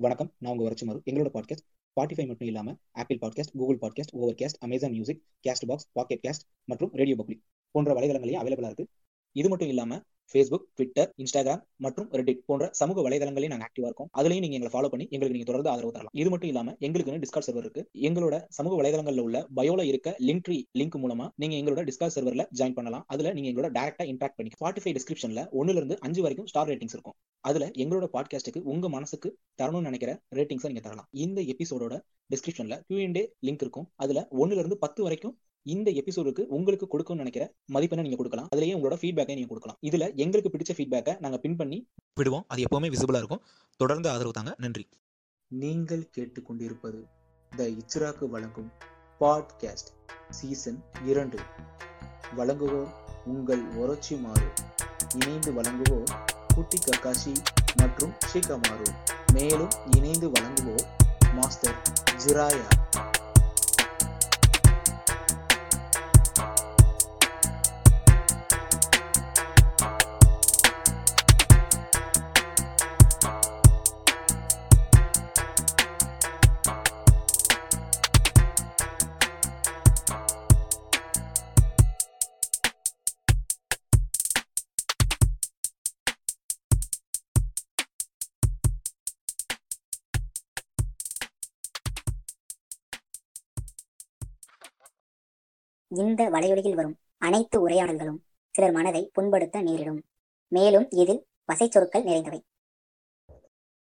வணக்கம். நான் உங்க வரச்சுமாறு எங்களோட பாட்காஸ்ட் ஸ்பாட்டிஃபை மட்டும் இல்லாம Apple podcast Google podcast Overcast Amazon music Castbox pocket cast மற்றும் ரேடியோ பப்ளிக் போன்ற வலைதளங்களையும் அவைலபிளா இருக்கு. இது மட்டும் இல்லாம ஃபேஸ்புக் ட்விட்டர் இன்ஸ்டாகிராம் மற்றும் ரெடிட் போன்ற சமூக வலைதளங்களையும் நாங்கள் ஆக்டிவா இருக்கோம். அதுலயும் நீங்க எங்களை ஃபாலோ பண்ணி எங்களுக்கு நீங்க தொடர்ந்து ஆதரவு தரலாம். இது மட்டும் இல்லாம எங்களுக்குன்னு டிஸ்கார்ட் சர்வர் இருக்கு. எங்களோட சமூக வலைதளங்கள்ல உள்ள பயோல இருக்க லிங்க் ட்ரீ லிங்க் மூலமா நீங்க எங்களோட டிஸ்கார்ட் சர்வர்ல ஜாயின் பண்ணலாம். அதுல நீங்க எங்களோட டேரக்டா இன்ட்ராக்ட் பண்ணி ஸ்பாட்டிஃபை டிஸ்கிரிப்ஷன்ல ஒன்னுல இருந்து அஞ்சு வரைக்கும் ஸ்டார் ரேட்டிங்ஸ் இருக்கும். அதுல எங்களோட பாட்காஸ்ட்டுக்கு உங்க மனசுக்கு தரணும்னு நினைக்கிற ரேட்டிங்ஸை நீங்க தரலாம். இந்த எபிசோடோட டிஸ்கிரிப்ஷன்ல கியூஎன்டே லிங்க் இருக்கும். அதுல ஒன்னுல இருந்து பத்து வரைக்கும் இந்த எபிசோடுக்கு உங்களுக்கு கொடுக்கணும்னு நினைக்கிற மதிப்பெண்ணை நீங்க கொடுக்கலாம். அதுலயே உங்களோட ஃபீட்பேக்கை நீங்க கொடுக்கலாம். இதுல எங்களுக்கு பிடிச்ச ஃபீட்பேக்கை நாங்க பின் பண்ணி விடுவோம். அது எப்பவுமே விசிபிளா இருக்கும். தொடர்ந்து ஆதரவு தாங்க. நன்றி. நீங்கள் கேட்டுக்கொண்டிருப்பது த இச்ராக்கு வழங்கும் பாட்காஸ்ட் சீசன் இரண்டு. வழங்குவோர் உங்கள் ஒரச்சி மாறு. இணைந்து வழங்குவோர் குட்டி கக்காஷி மற்றும் ஷிகமாரு மேலும் இணைந்து வழங்குவோர் மாஸ்டர் ஜிராயா. இந்த வலையொலியில் வரும் அனைத்து உரையாடல்களும் சிலர் மனதை புண்படுத்த நேரிடும். மேலும் இதில் வசைச்சொற்கள் நிறைந்தவை.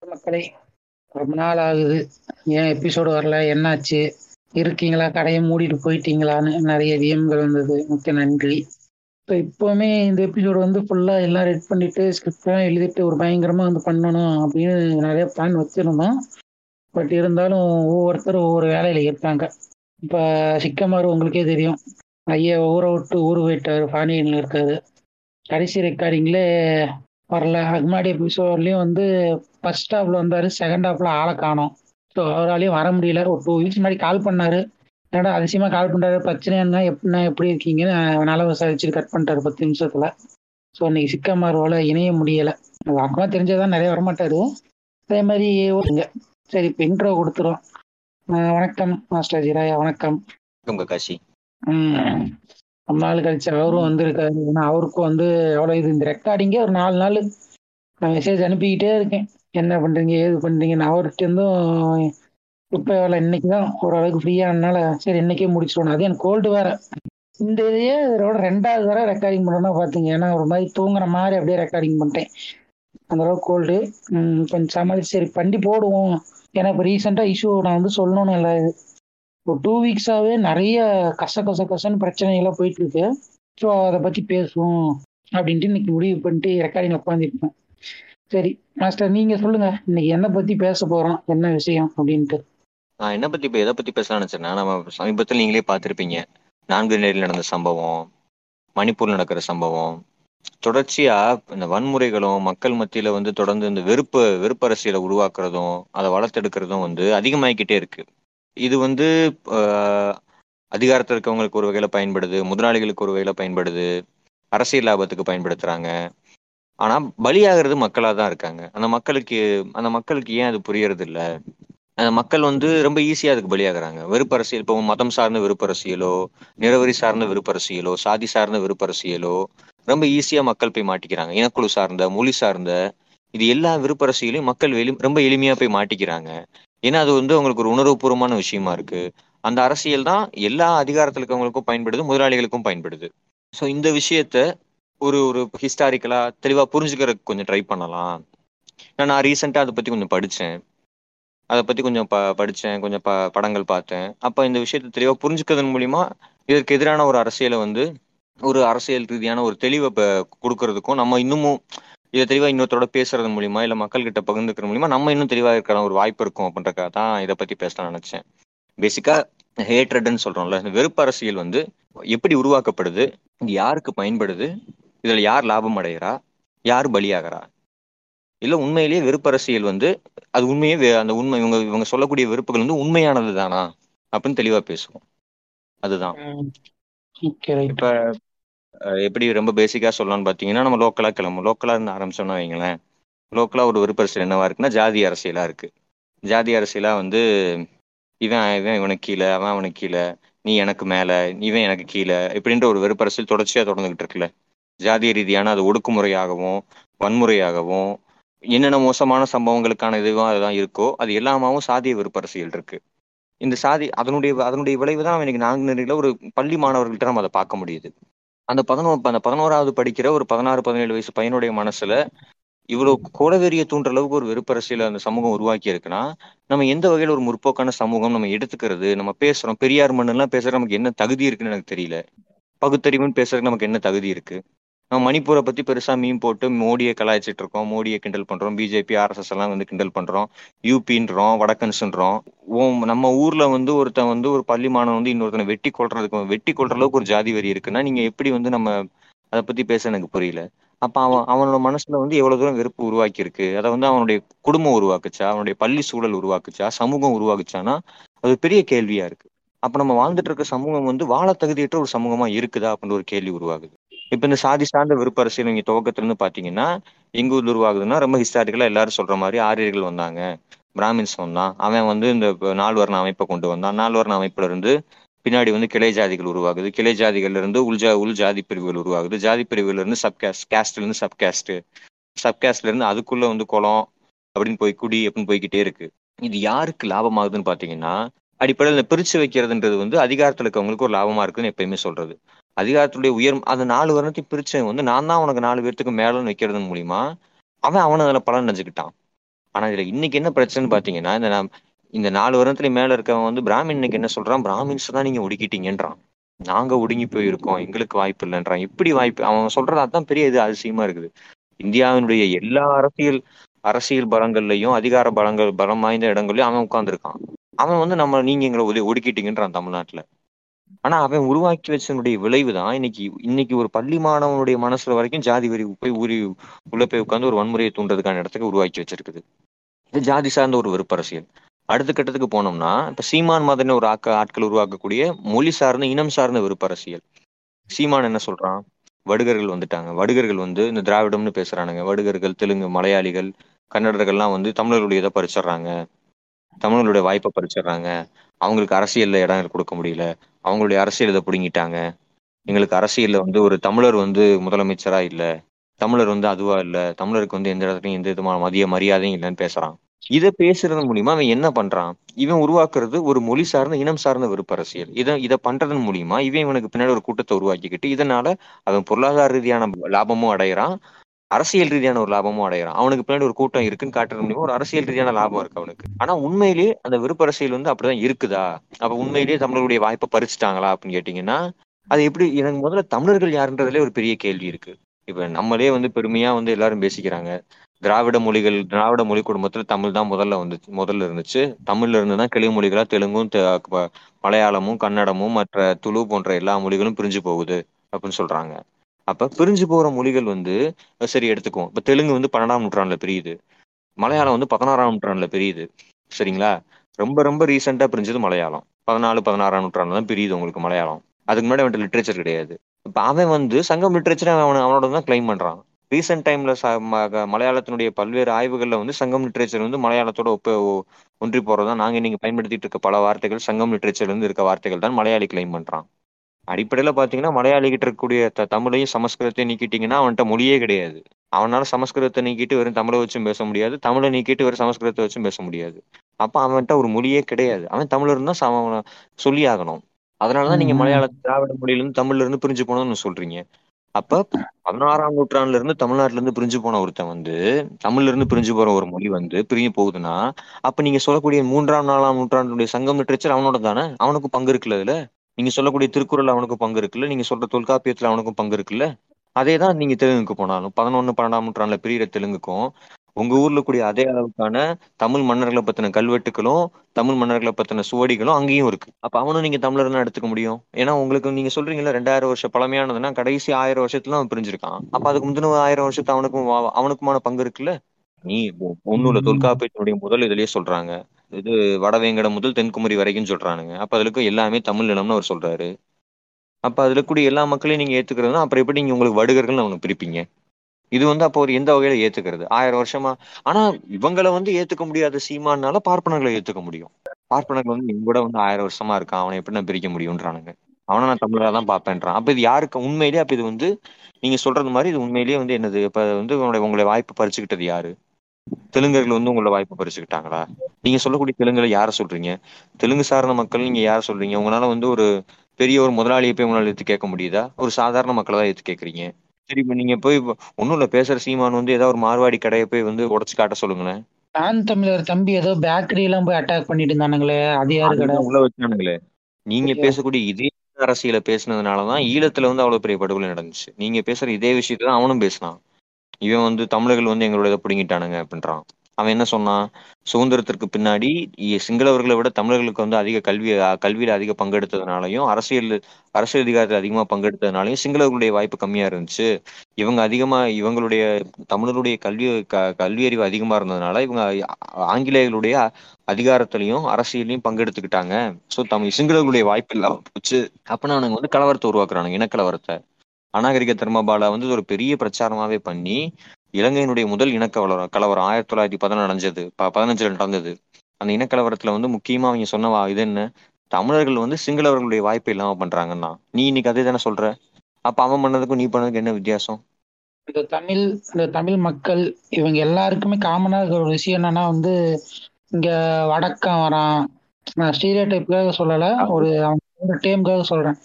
மக்களே ரொம்ப நாள் ஆகுது. ஏன் எபிசோடு வரல? என்னாச்சு? இருக்கீங்களா? கடையை மூடிட்டு போயிட்டீங்களான்னு நிறைய விஎம்கள் வந்தது. மிக்க நன்றி. இப்போ இப்போவுமே இந்த எபிசோடு வந்து ஃபுல்லாக எல்லாம் ரெட் பண்ணிட்டு ஸ்கிரிப்ட்லாம் எழுதிட்டு ஒரு பயங்கரமாக வந்து பண்ணணும் அப்படின்னு நிறைய பிளான் வச்சுருந்தோம். பட் இருந்தாலும் ஒவ்வொருத்தரும் ஒவ்வொரு வேலையில் இருக்காங்க. இப்போ சிக்கமாறு உங்களுக்கே தெரியும். ஐயா ஊரை விட்டு ஊர் போயிட்டார். ஃபானியனில் இருக்காரு. கடைசி ரெக்கார்டிங்கில் வரல. அதுக்கு முன்னாடி எபிசோட்லேயும் வந்து ஃபர்ஸ்ட் ஹாஃப்ல வந்தார். செகண்ட் ஹாஃப்ல ஆளை காணும். ஸோ அவராலையும் வர முடியல. ஒரு டூ வீக்ஸ் முன்னாடி கால் பண்ணாரு. என்னடா அதிசயமாக கால் பண்ணுறாரு பிரச்சனை என்ன? எப்படின்னா எப்படி இருக்கீங்கன்னு நல்லா விசாரிச்சு கட் பண்ணிட்டாரு பத்து நிமிஷத்தில். ஸோ இன்னைக்கு சிக்கமாரோல இணைய முடியலை. அது அக்கமாக தெரிஞ்சதான் நிறைய வரமாட்டாரு. அதே மாதிரி சரி இப்போ இன்ட்ரோ கொடுத்துரும் வணக்கம் மாஸ்டர் ஜிராயா வணக்கம். ம். ரொம்ப நாள் கழிச்சு அவரும் வந்திருக்காரு. ஏன்னா அவருக்கும் வந்து எவ்வளோ இது இந்த ரெக்கார்டிங்கே ஒரு நாலு நாள் நான் மெசேஜ் அனுப்பிக்கிட்டே இருக்கேன். என்ன பண்றீங்க ஏது பண்றீங்கன்னு. அவர்கிட்ட இருந்தும் இப்போ எவ்வளோ இன்னைக்கு தான் ஓரளவுக்கு ஃப்ரீயானனால சரி இன்னைக்கே முடிச்சிடணும் அது எனக்கு கோல்டு வேற. இந்த இதையே இதோட ரெண்டாவது வர ரெக்கார்டிங் பண்ணணும்னா பார்த்தீங்க. ஏன்னா ஒரு மாதிரி தூங்குற மாதிரி அப்படியே ரெக்கார்டிங் பண்ணிட்டேன். அந்த அளவுக்கு கோல்டு கொஞ்சம் சமாளிச்சு சரி பண்ணி போடுவோம். ஏன்னா இப்போ ரீசெண்டாக இஷ்யூ நான் வந்து சொல்லணும்னு இல்லை இப்போ டூ வீக்ஸாகவே நிறைய கச கச கசன்னு பிரச்சனைகள்லாம் போயிட்டு இருக்கு ஸோ அதை பற்றி பேசுவோம் அப்படின்ட்டு இன்னைக்கு முடிவு பண்ணிட்டு ரெக்கார்டிங் உட்காந்துருப்பேன் சரி மாஸ்டர் நீங்கள் சொல்லுங்க. இன்னைக்கு என்ன பற்றி பேச போகிறோம் என்ன விஷயம்? அப்படின்ட்டு. நான் என்ன பத்தி இப்போ எதை பத்தி பேசலாம்னு நினைச்சேன்னா நம்ம சமீபத்தில் நீங்களே பார்த்துருப்பீங்க. நான்கு நேரில் நடந்த சம்பவம் மணிப்பூர் நடக்கிற சம்பவம் தொடர்ச்சியா இந்த வன்முறைகளும் மக்கள் மத்தியில வந்து தொடர்ந்து இந்த வெறுப்பு வெறுப்பு அரசியலை உருவாக்குறதும் அதை வளர்த்தெடுக்கிறதும் வந்து அதிகமாகிக்கிட்டே இருக்கு. இது வந்து ஆஹ், அதிகாரத்தில் இருக்கவங்களுக்கு ஒரு வகையில பயன்படுது முதலாளிகளுக்கு ஒரு வகையில பயன்படுது அரசியல் லாபத்துக்கு பயன்படுத்துறாங்க. ஆனா பலியாகிறது மக்களா தான் இருக்காங்க. அந்த மக்களுக்கு அந்த மக்களுக்கு ஏன் அது புரியறது இல்ல அந்த மக்கள் வந்து ரொம்ப ஈஸியா அதுக்கு பலியாகிறாங்க. வெறுப்பரசியல் இப்போ மதம் சார்ந்த வெறுப்பரசியலோ நிறவரி சார்ந்த வெறுப்பரசியலோ சாதி சார்ந்த வெறுப்பரசியலோ ரொம்ப ஈஸியா மக்கள் போய் மாட்டிக்கிறாங்க. இனக்குழு சார்ந்த மொழி சார்ந்த இது எல்லா விருப்பரசியிலையும் மக்கள் எளி ரொம்ப எளிமையா போய் மாட்டிக்கிறாங்க. ஏன்னா அது வந்து அவங்களுக்கு ஒரு உணர்வுபூர்வமான விஷயமா இருக்கு. அந்த அரசியல் தான் எல்லா அதிகாரத்தில் இருக்கவங்களுக்கும் பயன்படுது முதலாளிகளுக்கும் பயன்படுது. ஸோ இந்த விஷயத்த ஒரு ஒரு ஹிஸ்டாரிக்கலா தெளிவா புரிஞ்சுக்கிறதுக்கு கொஞ்சம் ட்ரை பண்ணலாம். ஏன்னா நான் ரீசெண்டாக அதை பற்றி கொஞ்சம் படித்தேன் அதை பற்றி கொஞ்சம் ப படித்தேன் கொஞ்சம் ப படங்கள் பார்த்தேன். அப்போ இந்த விஷயத்தை தெளிவாக புரிஞ்சுக்கிறதன் மூலிமா இதற்கு எதிரான ஒரு அரசியலை வந்து ஒரு அரசியல் ரீதியான ஒரு தெளிவை ப- கொடுக்கறதுக்கும் நம்ம இன்னமும் இதை தெளிவா இன்னொருத்தரோட பேசுறது மூலியமா இல்ல மக்கள் கிட்ட பகிர்ந்துக்கிற மூலியமா நம்ம இன்னும் தெளிவா இருக்கிற ஒரு வாய்ப்பு இருக்கும் அப்படின்றக்காக தான் இதை பத்தி பேசலாம்னு நினைச்சேன். பேசிக்கா ஹேட்ரட்னு சொல்றோம்ல இந்த வெறுப்பு அரசியல் வந்து எப்படி உருவாக்கப்படுது இது யாருக்கு பயன்படுது இதுல யார் லாபம் அடைகிறா யார் பலியாகிறா? இல்ல உண்மையிலேயே வெறுப்பு அரசியல் வந்து அது உண்மையே அந்த உண்மை இவங்க இவங்க சொல்லக்கூடிய வெறுப்புகள் வந்து உண்மையானது தானா அப்படின்னு தெளிவா பேசுவோம். அதுதான். இப்ப எப்படி ரொம்ப பேசிக்கா சொல்லலாம்னு பார்த்தீங்கன்னா நம்ம லோக்கலா கிளம்பும் லோக்கலா இருந்து ஆரம்பிச்சோம்னா வைங்களேன் லோக்கலா ஒரு விருப்பரசியல் என்னவா இருக்குன்னா ஜாதி அரசியலா இருக்கு. ஜாதி அரசியலா வந்து இவன் இவன் இவனுக்கு கீழே அவன் அவனுக்கு கீழே நீ எனக்கு மேல இவன் எனக்கு கீழே இப்படின்ற ஒரு வெறுப்பரசியல் தொடர்ச்சியா தொடர்ந்துகிட்டு இருக்குல்ல. ஜாதிய ரீதியான அது ஒடுக்குமுறையாகவும் வன்முறையாகவும் என்னென்ன மோசமான சம்பவங்களுக்கான இதுவாக அதுதான் இருக்கோ அது எல்லாமாவும் சாதிய வெறுப்பரசியல் இருக்கு. இந்த சாதி அதனுடைய அதனுடைய விளைவு தான் இன்னைக்கு நாங்குநேரியில் ஒரு பள்ளி மாணவர்கள்ட்ட நம்ம அதை பார்க்க முடியுது. அந்த பதினோ அந்த பதினோராவது படிக்கிற ஒரு பதினாறு பதினேழு வயசு பையனுடைய மனசுல இவ்வளவு கோலவெறிய தூண்டுற அளவுக்கு ஒரு வெறுப்பரசியல அந்த சமூகம் உருவாக்கி இருக்குன்னா நம்ம எந்த வகையில ஒரு முற்போக்கான சமூகம் நம்ம எடுத்துக்கிறது நம்ம பேசுறோம் பெரியார் மண்ணெல்லாம் பேசுற நமக்கு என்ன தகுதி இருக்குன்னு எனக்கு தெரியல. பகுத்தறிவுன்னு பேசுறதுக்கு நமக்கு என்ன தகுதி இருக்கு? மணிப்பூரை பத்தி பெருசா மீன் போட்டு மோடியை கலாய்ச்சிட்டு இருக்கோம் மோடியை கிண்டல் பண்றோம் பிஜேபி ஆர்எஸ்எஸ் எல்லாம் வந்து கிண்டல் பண்றோம் யூபின்றோம் வடக்கன்ஸ்ன்றோம். ஓம் நம்ம ஊர்ல வந்து ஒருத்தன் வந்து ஒரு பள்ளி மாணவன் வந்து இன்னொருத்தனை வெட்டி கொள்றதுக்கு வெட்டி கொள்ற அளவுக்கு ஒரு ஜாதி வரி இருக்குன்னா நீங்க எப்படி வந்து நம்ம அதை பத்தி பேச எனக்கு புரியல. அப்ப அவன் அவனோட மனசுல வந்து எவ்வளவு தூரம் வெறுப்பு உருவாக்கி இருக்கு அதை வந்து அவனுடைய குடும்பம் உருவாக்குச்சா? அவனுடைய பள்ளி சூழல் உருவாக்குச்சா? சமூகம் உருவாக்குச்சானா அது பெரிய கேள்வியா இருக்கு. அப்ப நம்ம வாழ்ந்துட்டு இருக்க சமூகம் வந்து வாழ தகுதியற்ற ஒரு சமூகமா இருக்குதா? அப்படின்னு ஒரு கேள்வி உருவாகுது. இப்ப இந்த சாதி சார்ந்த விருப்ப அரசியல் நீங்க துவக்கத்துல இருந்து பாத்தீங்கன்னா எங்க ஊர்ல உருவாகுதுன்னா ரொம்ப ஹிஸ்டாரிக்கலா எல்லாரும் சொல்ற மாதிரி ஆரியர்கள் வந்தாங்க. பிராமின்ஸ் வந்தான். அவன் வந்து இந்த நால்வர்ண அமைப்பை கொண்டு வந்தான். நால்வர்ண அமைப்புல இருந்து பின்னாடி வந்து கிளை ஜாதிகள் உருவாகுது. கிளை ஜாதிகள்ல இருந்து உள்ஜா உள் ஜாதி பிரிவுகள் உருவாகுது. ஜாதி பிரிவுல இருந்து சப்காஸ்ட் கேஸ்ட்ல இருந்து சப்காஸ்ட் சப்காஸ்ட்ல இருந்து அதுக்குள்ள வந்து குளம் அப்படின்னு போய் குடி அப்படின்னு போய்கிட்டே இருக்கு. இது யாருக்கு லாபமாகுதுன்னு பாத்தீங்கன்னா அடிப்படையில் இந்த பிரிச்சு வைக்கிறதுன்றது வந்து அதிகாரத்துல இருக்கவங்களுக்கு ஒரு லாபமா இருக்குன்னு எப்பயுமே சொல்றது. அதிகாரத்துடைய உயர் அந்த நாலு வருடத்தையும் பிரிச்சு வந்து நான் தான் உனக்கு நாலு பேர்த்துக்கு மேலன்னு வைக்கிறது மூலியமா அவன் அவனை அதுல பலன் நினைச்சுக்கிட்டான் ஆனா இதுல இன்னைக்கு என்ன பிரச்சனைன்னு பாத்தீங்கன்னா இந்த இந்த நாலு வருடத்துல மேல இருக்கவன் வந்து பிராமின் இன்னைக்கு என்ன சொல்றான்? பிராமின்ஸ் தான் நீங்க ஒடுக்கிட்டீங்கன்றான். நாங்க ஒடுங்கி போயிருக்கோம் எங்களுக்கு வாய்ப்பு இல்லைன்றான். எப்படி வாய்ப்பு? அவன் சொல்றது அதான் பெரிய இது அதிசயமா இருக்குது. இந்தியாவினுடைய எல்லா அரசியல் அரசியல் பலங்கள்லயும் அதிகார பலங்கள் பலம் வாய்ந்த இடங்கள்லயும் அவன் உட்காந்துருக்கான் அவன் வந்து நம்ம நீங்க எங்களை ஒதுக்கிட்டீங்கன்றான் ஒடுக்கிட்டீங்கன்றான் தமிழ்நாட்டுல. ஆனா அவன் உருவாக்கி வச்சனுடைய விளைவு தான். இன்னைக்கு இன்னைக்கு ஒரு பள்ளி மாணவனுடைய மனசுல வரைக்கும் ஜாதி வரி போய் ஊறி உள்ள போய் உட்காந்து ஒரு வன்முறையை தூண்டுறதுக்கான இடத்துக்கு உருவாக்கி வச்சிருக்குது. இது ஜாதி சார்ந்த ஒரு வெறுப்பரசியல். அடுத்த கட்டத்துக்கு போனோம்னா இப்ப சீமான் மாதிரின ஒரு ஆக்க ஆட்கள் உருவாக்கக்கூடிய மொழி சார்ந்த இனம் சார்ந்த வெறுப்பரசியல். சீமான் என்ன சொல்றான்? வடுகர்கள் வந்துட்டாங்க. வடுகர்கள் வந்து இந்த திராவிடம்னு பேசுறானுங்க. வடுகர்கள் தெலுங்கு மலையாளிகள் கன்னடர்கள்லாம் வந்து தமிழர்களுடைய இதை பறிச்சிடுறாங்க. தமிழர்களுடைய வாய்ப்பை பறிச்சிடுறாங்க. அவங்களுக்கு அரசியல்ல இடம் கொடுக்க முடியல. அவங்களுடைய அரசியல் இதை பிடுங்கிட்டாங்க. எங்களுக்கு அரசியல்ல வந்து ஒரு தமிழர் வந்து முதலமைச்சரா இல்ல. தமிழர் வந்து அதுவா இல்ல. தமிழருக்கு வந்து எந்த இடத்துலயும் எந்த விதமான மதிய மரியாதையும் இல்லைன்னு பேசுறான். இதை பேசுறது மூலியமா அவன் என்ன பண்றான்? இவன் உருவாக்குறது ஒரு மொழி சார்ந்த இனம் சார்ந்த விருப்ப அரசியல். இதை இதை பண்றதன் மூலியமா இவன் இவனுக்கு பின்னாடி ஒரு கூட்டத்தை உருவாக்கிக்கிட்டு இதனால அவன் பொருளாதார ரீதியான லாபமும் அடையிறான். அரசியல் ரீதியான ஒரு லாபமும் அடைகிறான். அவனுக்கு பின்னாடி ஒரு கூட்டம் இருக்குன்னு காட்டுற மூலியமா ஒரு அரசியல் ரீதியான லாபம் இருக்கு அவனுக்கு. ஆனா உண்மையிலேயே அந்த விருப்ப அரசியல் வந்து அப்படிதான் இருக்குதா? அப்ப உண்மையிலேயே தமிழர்களுடைய வாய்ப்பை பறிச்சுட்டாங்களா அப்படின்னு கேட்டீங்கன்னா அது எப்படி எனக்கு முதல்ல தமிழர்கள் யாருன்றதுல ஒரு பெரிய கேள்வி இருக்கு. இப்ப நம்மளே வந்து பெருமையா வந்து எல்லாரும் பேசிக்கிறாங்க. திராவிட மொழிகள் திராவிட மொழி குடும்பத்துல தமிழ் தான் முதல்ல வந்துச்சு முதல்ல இருந்துச்சு. தமிழ்ல இருந்து தான் கிளை மொழிகளா தெலுங்கும் மலையாளமும் கன்னடமும் மற்ற துளு போன்ற எல்லா மொழிகளும் பிரிஞ்சு போகுது அப்படின்னு சொல்றாங்க. அப்ப பிரிஞ்சு போற மொழிகள் வந்து சரி எடுத்துக்குவோம். இப்ப தெலுங்கு வந்து பன்னெண்டாம் நூற்றாண்டுல பிரியுது. மலையாளம் வந்து பதினாறாம் நூற்றாண்டுல பிரியுது. சரிங்களா? ரொம்ப ரொம்ப ரீசெண்டா பிரிஞ்சது மலையாளம். பதினாலு பதினாறாம் நூற்றாண்டு தான் பிரியுது உங்களுக்கு மலையாளம். அதுக்கு முன்னாடி அவன்கிட்ட லிட்ரேச்சர் கிடையாது. இப்ப அவன் வந்து சங்கம் லிட்ரேச்சர் அவன் அவனோட தான் கிளைம் பண்றான். ரீசெண்ட் டைம்ல மலையாளத்தினுடைய பல்வேறு ஆய்வுகள்ல வந்து சங்கம் லிட்ரேச்சர் வந்து மலையாளத்தோட ஒப்ப ஒன்றி போறதா நாங்க இன்னைக்கு பயன்படுத்திட்டு இருக்க பல வார்த்தைகள் சங்கம் லிட்ரேச்சர்ல இருந்து இருக்க வார்த்தைகள் தான் மலையாளி கிளைம் பண்றான். அடிப்படையில பாத்தீங்கன்னா மலையாளி கிட்ட இருக்கக்கூடிய தமிழையும் சமஸ்கிருதத்தையும் நீக்கிட்டீங்கன்னா அவன்கிட்ட மொழியே கிடையாது. அவனால சமஸ்கிருதத்தை நீக்கிட்டு வெறும் தமிழை வச்சும் பேச முடியாது. தமிழை நீக்கிட்டு வெறும் சமஸ்கிருதத்தை வச்சும் பேச முடியாது. அப்ப அவன்கிட்ட ஒரு மொழியே கிடையாது. அவன் தமிழர் தான் சொல்லி ஆகணும். அதனாலதான் நீங்க மலையாள திராவிட மொழியில இருந்து தமிழ்ல இருந்து பிரிஞ்சு போனோம்னு சொல்றீங்க. அப்ப பதினாறாம் நூற்றாண்டுல இருந்து தமிழ்நாட்டுல இருந்து பிரிஞ்சு போன ஒருத்தன் வந்து தமிழ்ல இருந்து பிரிஞ்சு போற ஒரு மொழி வந்து பிரிஞ்சு போகுதுன்னா அப்ப நீங்க சொல்லக்கூடிய மூன்றாம் நாலாம் நூற்றாண்டுடைய சங்கம் லிட்ரேச்சர் அவனோட தானே? அவனுக்கு பங்கு இருக்குல்ல அதுல? நீங்க சொல்லக்கூடிய திருக்குறள் அவனுக்கு பங்கு இருக்குல்ல? நீங்க சொல்ற தொல்காப்பியத்துல அவனுக்கும் பங்கு இருக்குல்ல? அதே தான் நீங்க தெலுங்குக்கு போனாலும். பதினொன்னு பன்னெண்டாம் நூற்றாண்டுல பிரியிற தெலுங்குக்கும் உங்க ஊர்ல கூடிய அதே அளவுக்கான தமிழ் மன்னர்களை பத்தின கல்வெட்டுகளும் தமிழ் மன்னர்களை பத்தின சுவடிகளும் அங்கேயும் இருக்கு. அப்ப அவனும் நீங்க தமிழர் தான் எடுத்துக்க முடியும்? ஏன்னா உங்களுக்கு நீங்க சொல்றீங்கல்ல ரெண்டாயிரம் வருஷம் பழமையானதுன்னா கடைசி ஆயிரம் வருஷத்துல அவன் பிரிஞ்சிருக்கான். அப்ப அதுக்கு முந்தின ஆயிரம் வருஷத்து அவனுக்கும் அவனுக்குமான பங்கு இருக்குல்ல? நீ ஒண்ணுல தொல்காப்பியத்தினுடைய முதல் இதுலயே சொல்றாங்க. இது வடவேங்கடம் முதல் தென்குமரி வரைக்கும் சொல்றானுங்க. அப்ப அதுக்கு எல்லாமே தமிழ் நிலம்னு அவர் சொல்றாரு. அப்ப அதுல கூடிய எல்லா மக்களையும் நீங்க ஏத்துக்கிறதுனா அப்புறம் எப்படி நீங்க உங்களுக்கு வடுகர்கள் அவனுக்கு பிரிப்பீங்க? இது வந்து அப்போ ஒரு எந்த வகையில ஏத்துக்கிறது? ஆயிரம் வருஷமா? ஆனா இவங்களை வந்து ஏத்துக்க முடியாத சீமானால பார்ப்பனர்களை ஏத்துக்க முடியும். பார்ப்பனர்கள் வந்து என் கூட வந்து ஆயிரம் வருஷமா இருக்கான் அவனை எப்படி நான் பிரிக்க முடியும்ன்றானுங்க. அவனை நான் தமிழரா தான் பார்ப்பேன்றான். அப்ப இது யாருக்கு? உண்மையிலேயே அப்ப இது வந்து நீங்க சொல்றது மாதிரி இது உண்மையிலேயே வந்து என்னது? இப்ப வந்து உங்களுடைய உங்களுடைய வாய்ப்பு பறிச்சுக்கிட்டது யாரு? தெலுங்கர்கள் வந்து உங்களோட வாய்ப்பு பறிச்சுக்கிட்டாங்களா? நீங்க சொல்லக்கூடிய தெலுங்குல யார சொல்றீங்க? தெலுங்கு சார்ந்த மக்கள் நீங்க யார சொல்றீங்க? உங்களால வந்து ஒரு பெரிய ஒரு முதலாளியை போய் உங்களால எடுத்து கேட்க முடியுதா? ஒரு சாதாரண மக்களை தான் எடுத்து கேக்குறீங்க சரி இப்ப நீங்க போய் ஒன்னும் இல்ல பேசுற சீமான் வந்து ஏதாவது ஒரு மார்வாடி கடையை போய் வந்து உடச்சு காட்ட சொல்லுங்களேன். நான் தமிழர் தம்பி ஏதோ பேக்கரி எல்லாம் போய் அட்டாக் பண்ணிட்டு இருந்தானுங்களே அது யாரு கடை? உள்ள வச்சானுங்களே. நீங்க? பேசக்கூடிய இதே அரசியல பேசுனதுனாலதான் ஈழத்துல வந்து அவ்வளவு பெரிய படுகொலை நடந்துச்சு. நீங்க பேசுற இதே விஷயத்தை தான் அவனும் பேசினான். இவன் வந்து தமிழர்கள் வந்து எங்களோட இதை பிடுங்கிட்டானுங்க அப்படின்றான். அவன் என்ன சொன்னான்? சுதந்திரத்திற்கு பின்னாடி சிங்களவர்களை விட தமிழர்களுக்கு வந்து அதிக கல்வி கல்வியில அதிக பங்கெடுத்ததுனாலையும் அரசியல் அரசியல் அதிகாரத்தில் அதிகமா பங்கெடுத்ததுனாலையும் சிங்களவர்களுடைய வாய்ப்பு கம்மியா இருந்துச்சு. இவங்க அதிகமா இவங்களுடைய தமிழருடைய கல்வி க கல்வி அறிவு அதிகமா இருந்ததுனால இவங்க ஆங்கிலேயர்களுடைய அதிகாரத்திலையும் அரசியலையும் பங்கெடுத்துக்கிட்டாங்க. சோ தமிழ் சிங்களவர்களுடைய வாய்ப்பு இல்லாம போச்சு. அப்ப அவனுங்க வந்து கலவரத்தை உருவாக்குறானுங்க இனக்கலவரத்தை. அநாகரிக தர்மபாலா வந்து ஒரு பெரிய பிரச்சாரமாவே பண்ணி இலங்கையினுடைய முதல் இனக்கலவரம் கலவரம் ஆயிரத்தி தொள்ளாயிரத்தி பதினொன்று நடந்தது. ப- பதினஞ்சுல நடந்தது. அந்த இனக்கலவரத்துல வந்து முக்கியமா அவங்க சொன்ன வா- இது என்ன? தமிழர்கள் வந்து சிங்களவர்களுடைய வாய்ப்பு இல்லாம பண்றாங்கன்னா நீ இன்னைக்கு அதே தானே சொல்ற? அப்ப அவன் பண்ணதுக்கும் நீ பண்ணதுக்கும் என்ன வித்தியாசம்? இந்த தமிழ் இந்த தமிழ் மக்கள் இவங்க எல்லாருக்குமே காமனா இருக்கிற ஒரு விஷயம் என்னன்னா வந்து இங்க வடக்கம் வரான். நான் ஸ்டீரியோ டைப்புக்காக சொல்லல ஒரு அவங்க சொல்றேன்.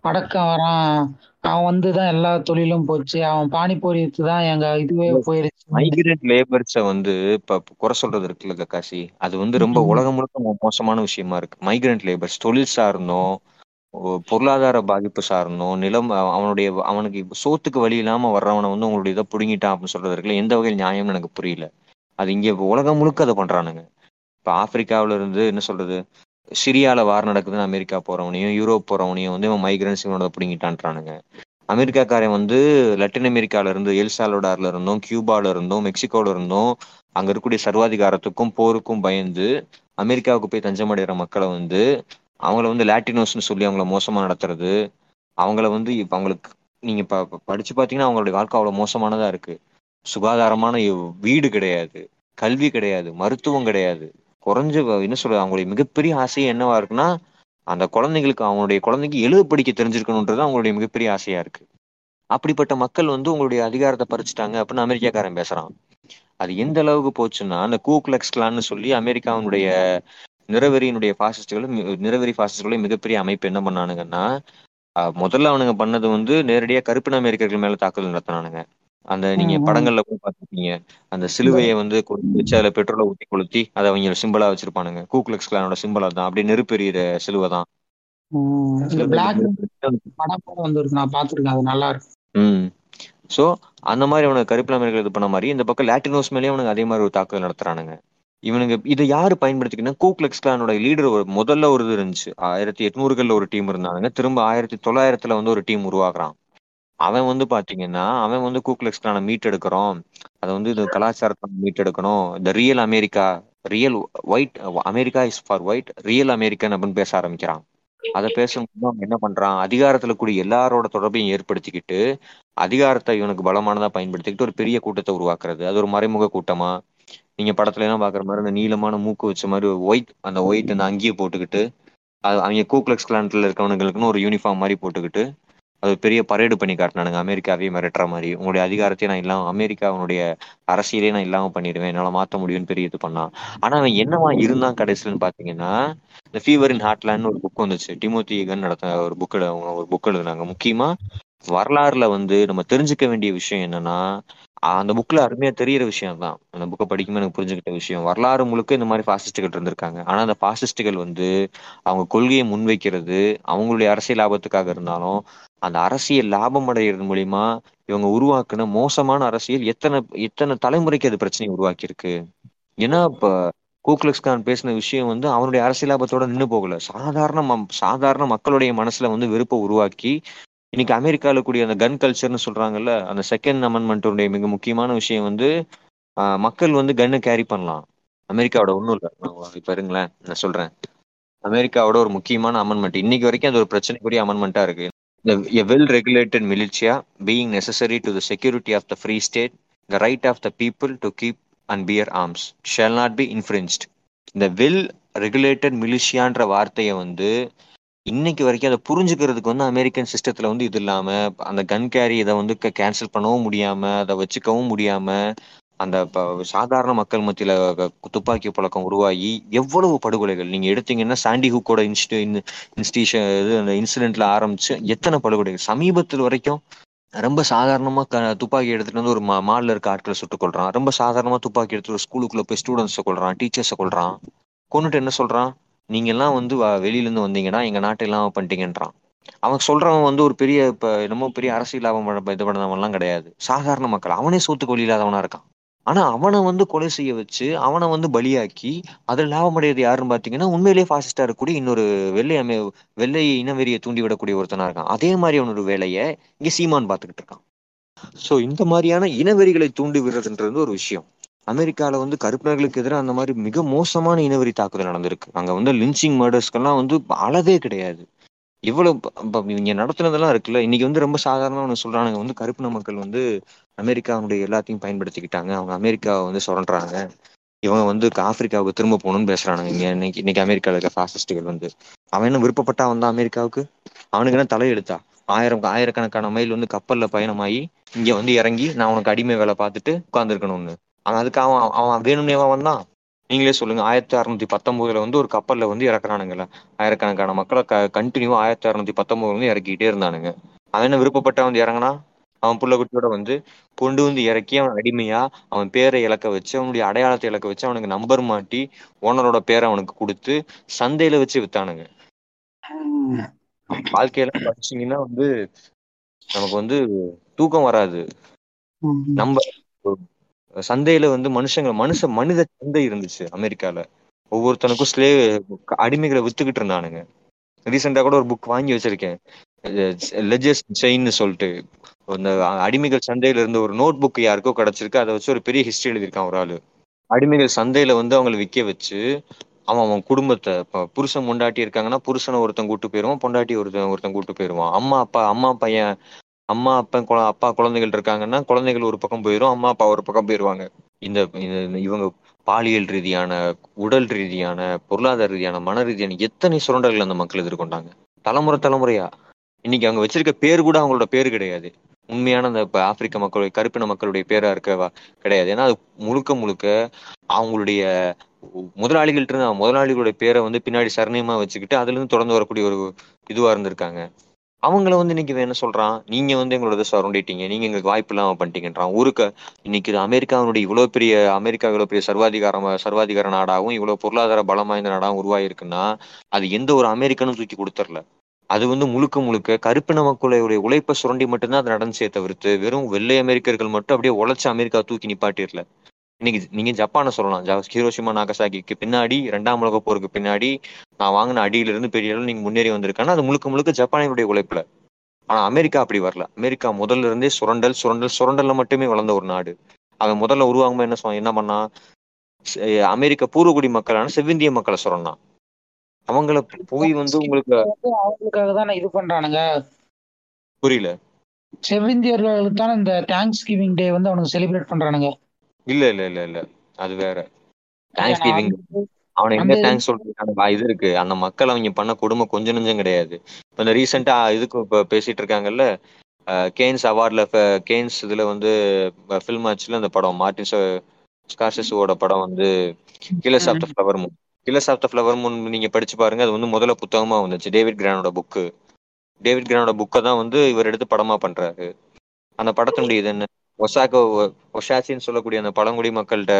வடக்கம் வரான். அவன் வந்து தான் எல்லா தொழிலும் போச்சு. அவன் பானிபூரி தான் எங்க இதுவே போயிருச்சு. மைக்ரேட் லேபர்ஸ வந்து இப்ப குறை சொல்றது இருக்குல்ல கக்காசி? அது வந்து ரொம்ப. உலகம் முழுக்க மோசமான விஷயமா இருக்கு. மைக்ரேட் லேபர்ஸ் தொழில் சார்ந்தோம் பொருளாதார பாதிப்பு சார்ந்தோம் நிலம் அவ- அவனுடைய அவனுக்கு சோத்துக்கு வழி இல்லாம வர்றவனை வந்து உங்களுடைய இதை புடுங்கிட்டான் அப்படின்னு சொல்றது இருக்குல்ல எந்த வகையில் நியாயம்னு எனக்கு புரியல. அது இங்க உலகம் முழுக்க அதை பண்றானுங்க. இப்ப ஆப்பிரிக்காவுல இருந்து என்ன சொல்றது? சிரியால வார் நடக்குதுன்னு அமெரிக்கா போறவனையும் யூரோப் போறவனையும் வந்து இவன் மைக்ரன்ஸ் இவனோட பிடிங்கிட்டான்றானுங்க. அமெரிக்காக்காரன் வந்து லட்டின் அமெரிக்கால இருந்து எல்சாலோடார்ல இருந்தும் கியூபால இருந்தும் மெக்சிகோல இருந்தும் அங்க இருக்கக்கூடிய சர்வாதிகாரத்துக்கும் போருக்கும் பயந்து அமெரிக்காவுக்கு போய் தஞ்சமடைகிற மக்களை வந்து அவங்கள வந்து லாட்டினோஸ்னு சொல்லி அவங்கள மோசமா நடத்துறது. அவங்கள வந்து இப்போ அவங்களுக்கு நீங்க ப படிச்சு பார்த்தீங்கன்னா அவங்களுடைய வாழ்க்கை அவ்வளோ மோசமானதா இருக்கு. சுகாதாரமான வீடு கிடையாது. கல்வி கிடையாது. மருத்துவம் கிடையாது. குறைஞ்ச என்ன சொல்றது அவங்களுடைய மிகப்பெரிய ஆசையே என்னவா இருக்குன்னா அந்த குழந்தைங்களுக்கு அவங்களுடைய குழந்தைக்கு எழுத படிக்க தெரிஞ்சிருக்கணுன்றது அவங்களுடைய மிகப்பெரிய ஆசையா இருக்கு. அப்படிப்பட்ட மக்கள் வந்து உங்களுடைய அதிகாரத்தை பறிச்சுட்டாங்க அப்படின்னு அமெரிக்காக்காரன் பேசுறான். அது எந்த அளவுக்கு போச்சுன்னா அந்த கூக்லக்ஸ் கிளான்னு சொல்லி அமெரிக்காவினுடைய நிறவெறியினுடைய பாசிஸ்டுகளும் நிறவெறி பாசிஸ்டுகளும் மிகப்பெரிய அமைப்பு என்ன பண்ணானுங்கன்னா முதல்ல அவனுங்க பண்ணது வந்து நேரடியா கருப்பின அமெரிக்கர்கள் மேல தாக்குதல் நடத்தினானுங்க. அந்த நீங்க. படங்கள்ல கூட பார்த்திருப்பீங்க. அந்த சிலுவையை வந்து கொளுத்தி வச்சு அதுல பெட்ரோலை ஊத்தி கொளுத்தி அதை அவங்க சிம்பிளா வச்சிருப்பானுங்க. கூக்லெக்ஸ் கிளானோட சிம்பிளா தான் அப்படியே நெருப்பெறிகிற சிலுவை தான். சோ அந்த மாதிரி அவனுக்கு கருப்பில் அமெரிக்கா இது பண்ண மாதிரி இந்த பக்கம் லாட்டினோஸ் மேலேயும் அவனுக்கு அதே மாதிரி ஒரு தாக்குதல் நடத்துறானுங்க. இவனுங்க இதை யாரு பயன்படுத்திக்கணும் கூக்லெக்ஸ் கிளானோட லீடர் ஒரு முதல்ல ஒரு இது இருந்துச்சு. ஆயிரத்தி எட்நூறுகள்ல ஒரு டீம் இருந்தாங்க திரும்ப ஆயிரத்தி தொள்ளாயிரத்துல வந்து ஒரு டீம் உருவாக்குறான். அவன் வந்து பாத்தீங்கன்னா அவன் வந்து கூக்லெக்ஸ் மீட் எடுக்கிறோம். அதை வந்து இந்த கலாச்சாரத்தை மீட் எடுக்கணும். இந்த real America real white America is for white real American அப்படின்னு பேச ஆரம்பிக்கிறான். அதை பேசும்போது அவன் என்ன பண்றான்? அதிகாரத்துல கூடிய எல்லாரோட தொடர்பையும் ஏற்படுத்திக்கிட்டு அதிகாரத்தை இவனுக்கு பலமானதா பயன்படுத்திக்கிட்டு ஒரு பெரிய கூட்டத்தை உருவாக்குறது. அது ஒரு மறைமுக கூட்டமா? நீங்க படத்துல எல்லாம் பாக்குற மாதிரி அந்த நீளமான மூக்கு வச்ச மாதிரி ஒயிட் அந்த ஒயிட் அந்த அங்கேயே போட்டுக்கிட்டு அது அவங்க கூக்லெக்ஸ் கிளான்ல இருக்கவனுங்களுக்குன்னு ஒரு யூனிஃபார்ம் மாதிரி போட்டுக்கிட்டு அது பெரிய பரேடு பண்ணி காட்டினானுங்க. அமெரிக்காவே மிரட்டுற மாதிரி. உங்களுடைய அதிகாரத்தையும் நான் இல்லாம அமெரிக்காவுடைய அரசியலே நான் இல்லாம பண்ணிடுவேன். என்னால மாத்த முடியும்னு பெரிய இது பண்ணான். ஆனா அவன் என்னவா இருந்தான் கடைசியிலன்னு பாத்தீங்கன்னா இந்த ஃபீவர் இன் ஹாட்லான்னு ஒரு புக் வந்துச்சு. டிமோத்தி கன் நடத்த ஒரு புக் ஒரு புக் எழுதுனாங்க. முக்கியமா வரலாறுல வந்து நம்ம தெரிஞ்சுக்க வேண்டிய விஷயம் என்னன்னா அந்த புக்ல அருமையா தெரியற விஷயம் தான் அந்த புக்கை படிக்கும்போது எனக்கு புரிஞ்சுக்கிட்ட விஷயம். வரலாறு முழுக்க இந்த மாதிரி பாசிஸ்டுகள் இருந்திருக்காங்க. ஆனா அந்த பாசிஸ்டுகள் வந்து அவங்க கொள்கையை முன்வைக்கிறது அவங்களுடைய அரசியல் லாபத்துக்காக இருந்தாலும் அந்த அரசியல் லாபம் அடைகிறது மூலியமா இவங்க உருவாக்குன மோசமான அரசியல் எத்தனை எத்தனை தலைமுறைக்கு அது பிரச்சனையை உருவாக்கி இருக்கு ஏன்னா இப்ப கூக்லக்ஸ் கான் பேசின விஷயம் வந்து அவனுடைய அரசியல் லாபத்தோட நின்று போகல. சாதாரண சாதாரண மக்களுடைய மனசுல வந்து வெறுப்பை உருவாக்கி இன்னைக்கு அமெரிக்காவில் கூடிய அந்த கன் கல்ச்சர்னு சொல்றாங்கல்ல அந்த செகண்ட் அமெண்ட்மெண்ட்டுடைய மிக முக்கியமான விஷயம் வந்து மக்கள் வந்து கன்னை கேரி பண்ணலாம். அமெரிக்காவோட ஒன்றும் இல்லை. இப்போ இருங்களேன் நான் சொல்றேன். அமெரிக்காவோட ஒரு முக்கியமான அமெண்ட்மெண்ட் இன்னைக்கு வரைக்கும் அது ஒரு பிரச்சனைக்குரிய அமெண்ட்மெண்ட்டா இருக்கு. The, a well-regulated militia being necessary to the security of the free state, the right of the people to keep and bear arms shall not be infringed. இந்த வெல் ரெகுலேட்டட் மிலிஷியான்ற வார்த்தையை வந்து இன்னைக்கு வரைக்கும் அதை புரிஞ்சுக்கிறதுக்கு வந்து அமெரிக்கன் சிஸ்டத்துல வந்து இது இல்லாம அந்த கன் கேரி இதை வந்து கேன்சல் பண்ணவும் முடியாம அதை வச்சுக்கவும் முடியாம அந்த சாதாரண மக்கள் மத்தியில துப்பாக்கி பழக்கம் உருவாகி எவ்வளவு படுகொலைகள்? நீங்க எடுத்தீங்கன்னா சாண்டி ஹூக்கோட இன்ஸ்டி இன்ஸ்டிஷன் இது அந்த இன்சிடென்ட்ல ஆரம்பிச்சு எத்தனை படுகொலைகள்? சமீபத்தில் வரைக்கும் ரொம்ப சாதாரணமா க துப்பாக்கி எடுத்துட்டு வந்து ஒரு மா மால்ல இருக்க ஆட்களை சுட்டுக் கொள்றான் ரொம்ப சாதாரணமா துப்பாக்கி எடுத்து ஒரு ஸ்கூலுக்குள்ள போய் ஸ்டூடெண்ட்ஸை கொள்றான் டீச்சர்ஸை கொள்றான் கொன்னுட்டு என்ன சொல்றான்? நீங்க எல்லாம் வந்து வ- வெளியில இருந்து வந்தீங்கன்னா எங்க நாட்டை எல்லாம் பண்ணிட்டீங்கன்றான். அவன் சொல்றவன் வந்து ஒரு பெரிய இப்ப என்னமோ பெரிய அரசியல் லாபம் இது பண்ணவன் எல்லாம் கிடையாது. சாதாரண மக்கள். அவனே சோத்துக்கு வழி இல்லாதவனா இருக்கான். ஆனா அவனை வந்து கொலை செய்ய வச்சு அவனை வந்து பலியாக்கி அதுல லாபம் அடைയത് யாருன்னு பாத்தீங்கன்னா உண்மையிலேயே ஃபாசிஸ்டா இருக்கக்கூடிய இன்னொரு வெள்ளை அமை வெள்ளை இனவெறியை தூண்டி விடக்கூடிய ஒருத்தனா இருக்கான். அதே மாதிரி அவனோட வேலையை இங்க சீமான் பாத்துக்கிட்டு இருக்கான். சோ இந்த மாதிரியான இனவெறிகளை தூண்டி விடுறதுன்றது ஒரு விஷயம். அமெரிக்கால வந்து கருப்பினர்களுக்கு எதிராக அந்த மாதிரி மிக மோசமான இனவெறி தாக்குதல் நடந்திருக்கு. அங்க வந்து லிஞ்சிங் மர்டர்ஸ்க்கெல்லாம் வந்து அளவே கிடையாது. இவ்வளவு ப- ப- இங்க நடத்துனதெல்லாம் இருக்குல்ல. இன்னைக்கு வந்து ரொம்ப சாதாரணமா ஒண்ணு சொல்றானுங்க. வந்து கருப்பின மக்கள் வந்து அமெரிக்காவுடைய எல்லாத்தையும் பயன்படுத்திக்கிட்டாங்க. அவங்க அமெரிக்காவை வந்து சுரண்டுறாங்க. இவங்க வந்து ஆப்பிரிக்காவுக்கு திரும்ப போகணும்னு பேசுறானுங்க. இங்க இன்னைக்கு இன்னைக்கு அமெரிக்காவில் இருக்க ஃபாசிஸ்டுகள் வந்து. அவன் என்ன விருப்பப்பட்டா வந்தா அமெரிக்காவுக்கு? அவனுக்கு என்ன தலையெழுத்தா? ஆயிரம் ஆயிரக்கணக்கான மைல் வந்து கப்பல்ல பயணமாகி இங்க வந்து இறங்கி நான் உனக்கு அடிமை வேலை பார்த்துட்டு உட்காந்துருக்கணும்னு அவன் அதுக்கு அவன் அவன் வேணும்னேவா வந்தான். நீங்களே சொல்லுங்க. ஆயிரத்தி அறுநூத்தி பத்தொன்பதுல வந்து ஒரு கப்பல்ல வந்து இறக்குறானுங்கல்ல. ஆயிரக்கணக்கான மக்களை க கண்டினியூ ஆயிரத்தி அறுநூத்தி பத்தொன்பதுல வந்து இறக்கிட்டே இருந்தானுங்க. அவன் என்ன விருப்பப்பட்ட வந்து இறங்கினா? அவன் புள்ள குட்டியோட வந்து கொண்டு வந்து இறக்கி அவன் அடிமையா அவன் பேரை இழக்க வச்சு அவனுடைய அடையாளத்தை இழக்க வச்சு அவனுக்கு நம்பர் மாட்டி ஓனரோட பேரை அவனுக்கு கொடுத்து சந்தையில வச்சு வித்தானுங்க. வாழ்க்கையில படிச்சீங்கன்னா வந்து நமக்கு வந்து தூக்கம் வராது. நம்ம சந்தையில வந்து மனுஷங்க மனுஷ மனித சந்தை இருந்துச்சு அமெரிக்கால. ஒவ்வொருத்தனுக்கும் ஸ்லே அடிமைகளை வித்துக்கிட்டு இருந்தானுங்க. ரீசெண்டா கூட ஒரு புக் வாங்கி வச்சிருக்கேன். லெஜஸ் செயின்னு சொல்லிட்டு. அந்த அடிமைகள் சந்தையில இருந்த ஒரு நோட் புக் யாருக்கோ கிடைச்சிருக்கு. அதை வச்சு ஒரு பெரிய ஹிஸ்டரி எழுதியிருக்கான் ஒரு ஆளு. அடிமைகள் சந்தையில வந்து அவங்களை விற்க வச்சு அவன் அவன் குடும்பத்தை இப்போ புருஷன் பொண்டாட்டி இருக்காங்கன்னா புருஷனை ஒருத்தன் கூட்டு போயிருவான் பொண்டாட்டி ஒருத்தன் ஒருத்தன் கூட்டு போயிருவான் அம்மா அப்பா அம்மா பையன் அம்மா அப்பா குழ அப்பா குழந்தைகள் இருக்காங்கன்னா குழந்தைகள் ஒரு பக்கம் போயிடும் அம்மா அப்பா ஒரு பக்கம் போயிடுவாங்க இந்த இந்த- இவங்க பாலியல் ரீதியான உடல் ரீதியான பொருளாதார ரீதியான மன ரீதியான எத்தனை சுரண்டல்கள் அந்த மக்கள் எதிர்கொண்டாங்க. தலைமுறை தலைமுறையா. இன்னைக்கு அவங்க வச்சிருக்க பேர் கூட அவங்களோட பேர் கிடையாது. உண்மையான அந்த இப்ப ஆப்பிரிக்க மக்களுடைய கருப்பின மக்களுடைய பேரா இருக்க கிடையாது. ஏன்னா அது முழுக்க முழுக்க அவங்களுடைய முதலாளிகள்ட்ட இருந்து முதலாளிகளுடைய பேரை வந்து பின்னாடி சரணியமா வச்சுக்கிட்டு அதுல இருந்து தொடர்ந்து வரக்கூடிய ஒரு இதுவா இருந்திருக்காங்க. அவங்கள வந்து இன்னைக்கு என்ன சொல்றான்? நீங்க வந்து எங்களோட சரௌண்டிட்டீங்க சுரண்டிட்டீங்க. நீங்க எங்களுக்கு வாய்ப்பு இல்லாம பண்ணிட்டீங்கன்றான். ஊருக்கு இன்னைக்கு அமெரிக்காவினுடைய அமெரிக்காவுடைய இவ்வளவு பெரிய அமெரிக்கா இவ்வளவு பெரிய சர்வாதிகாரம் சர்வாதிகார நாடாகவும் இவ்வளவு பொருளாதார பலம் வாய்ந்த நாடாகவும் உருவாயிருக்குன்னா அது எந்த ஒரு அமெரிக்கனும் தூக்கி கொடுத்துடல அது வந்து முழுக்க முழுக்க கருப்பின மக்களுடைய உழைப்பை சுரண்டி மட்டும்தான் அது நடந்துச்சே தவிர்த்து வெறும் வெள்ளை அமெரிக்கர்கள் மட்டும் அப்படியே உழைச்ச அமெரிக்கா தூக்கி நிப்பாட்டிடல இன்னைக்கு நீங்க ஜப்பானை சொல்லலாம். ஹிரோஷிமா நாகசாகிக்கு பின்னாடி இரண்டாம் உலக போருக்கு பின்னாடி நான் வாங்கின அடியில இருந்து பெரிய அளவு நீங்க முன்னேறி வந்திருக்கானா அது முழுக்க முழுக்க ஜப்பானினுடைய உழைப்புல. ஆனா அமெரிக்கா அப்படி வரல. அமெரிக்கா முதல்ல இருந்தே சுரண்டல் சுரண்டல் சுரண்டல்ல மட்டுமே வளர்ந்த ஒரு நாடு. அவன் முதல்ல உருவாகும்போது என்ன சொன்னான் என்ன பண்ணா அமெரிக்க பூர்வகுடி மக்களான செவ்விந்திய மக்களை சுரண்டான். அவங்கள போய் வந்து உங்களுக்கு அவங்களுக்காக தானே இது பண்றானுங்க? புரியல. செவ்விந்தியர்களுக்கு தானே இந்த தேங்க்ஸ் கிவிங் டே வந்து அவனுக்கு செலிப்ரேட் பண்றானுங்க. இல்ல இல்ல இல்ல இல்ல. அது வேற. தேங்க்ஸ் கிவிங் அவனை என்ன தேங்க்ஸ் சொல்றதுக்கான இது இருக்கு? அந்த மக்கள் அவங்க பண்ண கொடுமை கொஞ்சம் நெஞ்சம் கிடையாது. இப்ப இந்த ரீசெண்டா இதுக்கு இப்ப பேசிட்டு இருக்காங்கல்ல கேன்ஸ் அவார்ட்ல கேன்ஸ் இதுல வந்து ஃபில்ம் ஆச்சுல அந்த படம். மார்டின் ஸ்கார்சஸோட படம் வந்து killers of the flower moon killers of the flower moon நீங்க படிச்சு பாருங்க. அது வந்து முதல்ல புத்தகமா வந்துச்சு. டேவிட் கிரானோட புக்கு டேவிட் கிரானோட புக்கை தான் வந்து இவர் எடுத்து படமா பண்றாரு. அந்த படத்தினுடைய இது என்ன? ஒசாக்கோ ஒஷாச்சின்னு சொல்லக்கூடிய அந்த பழங்குடி மக்கள்கிட்ட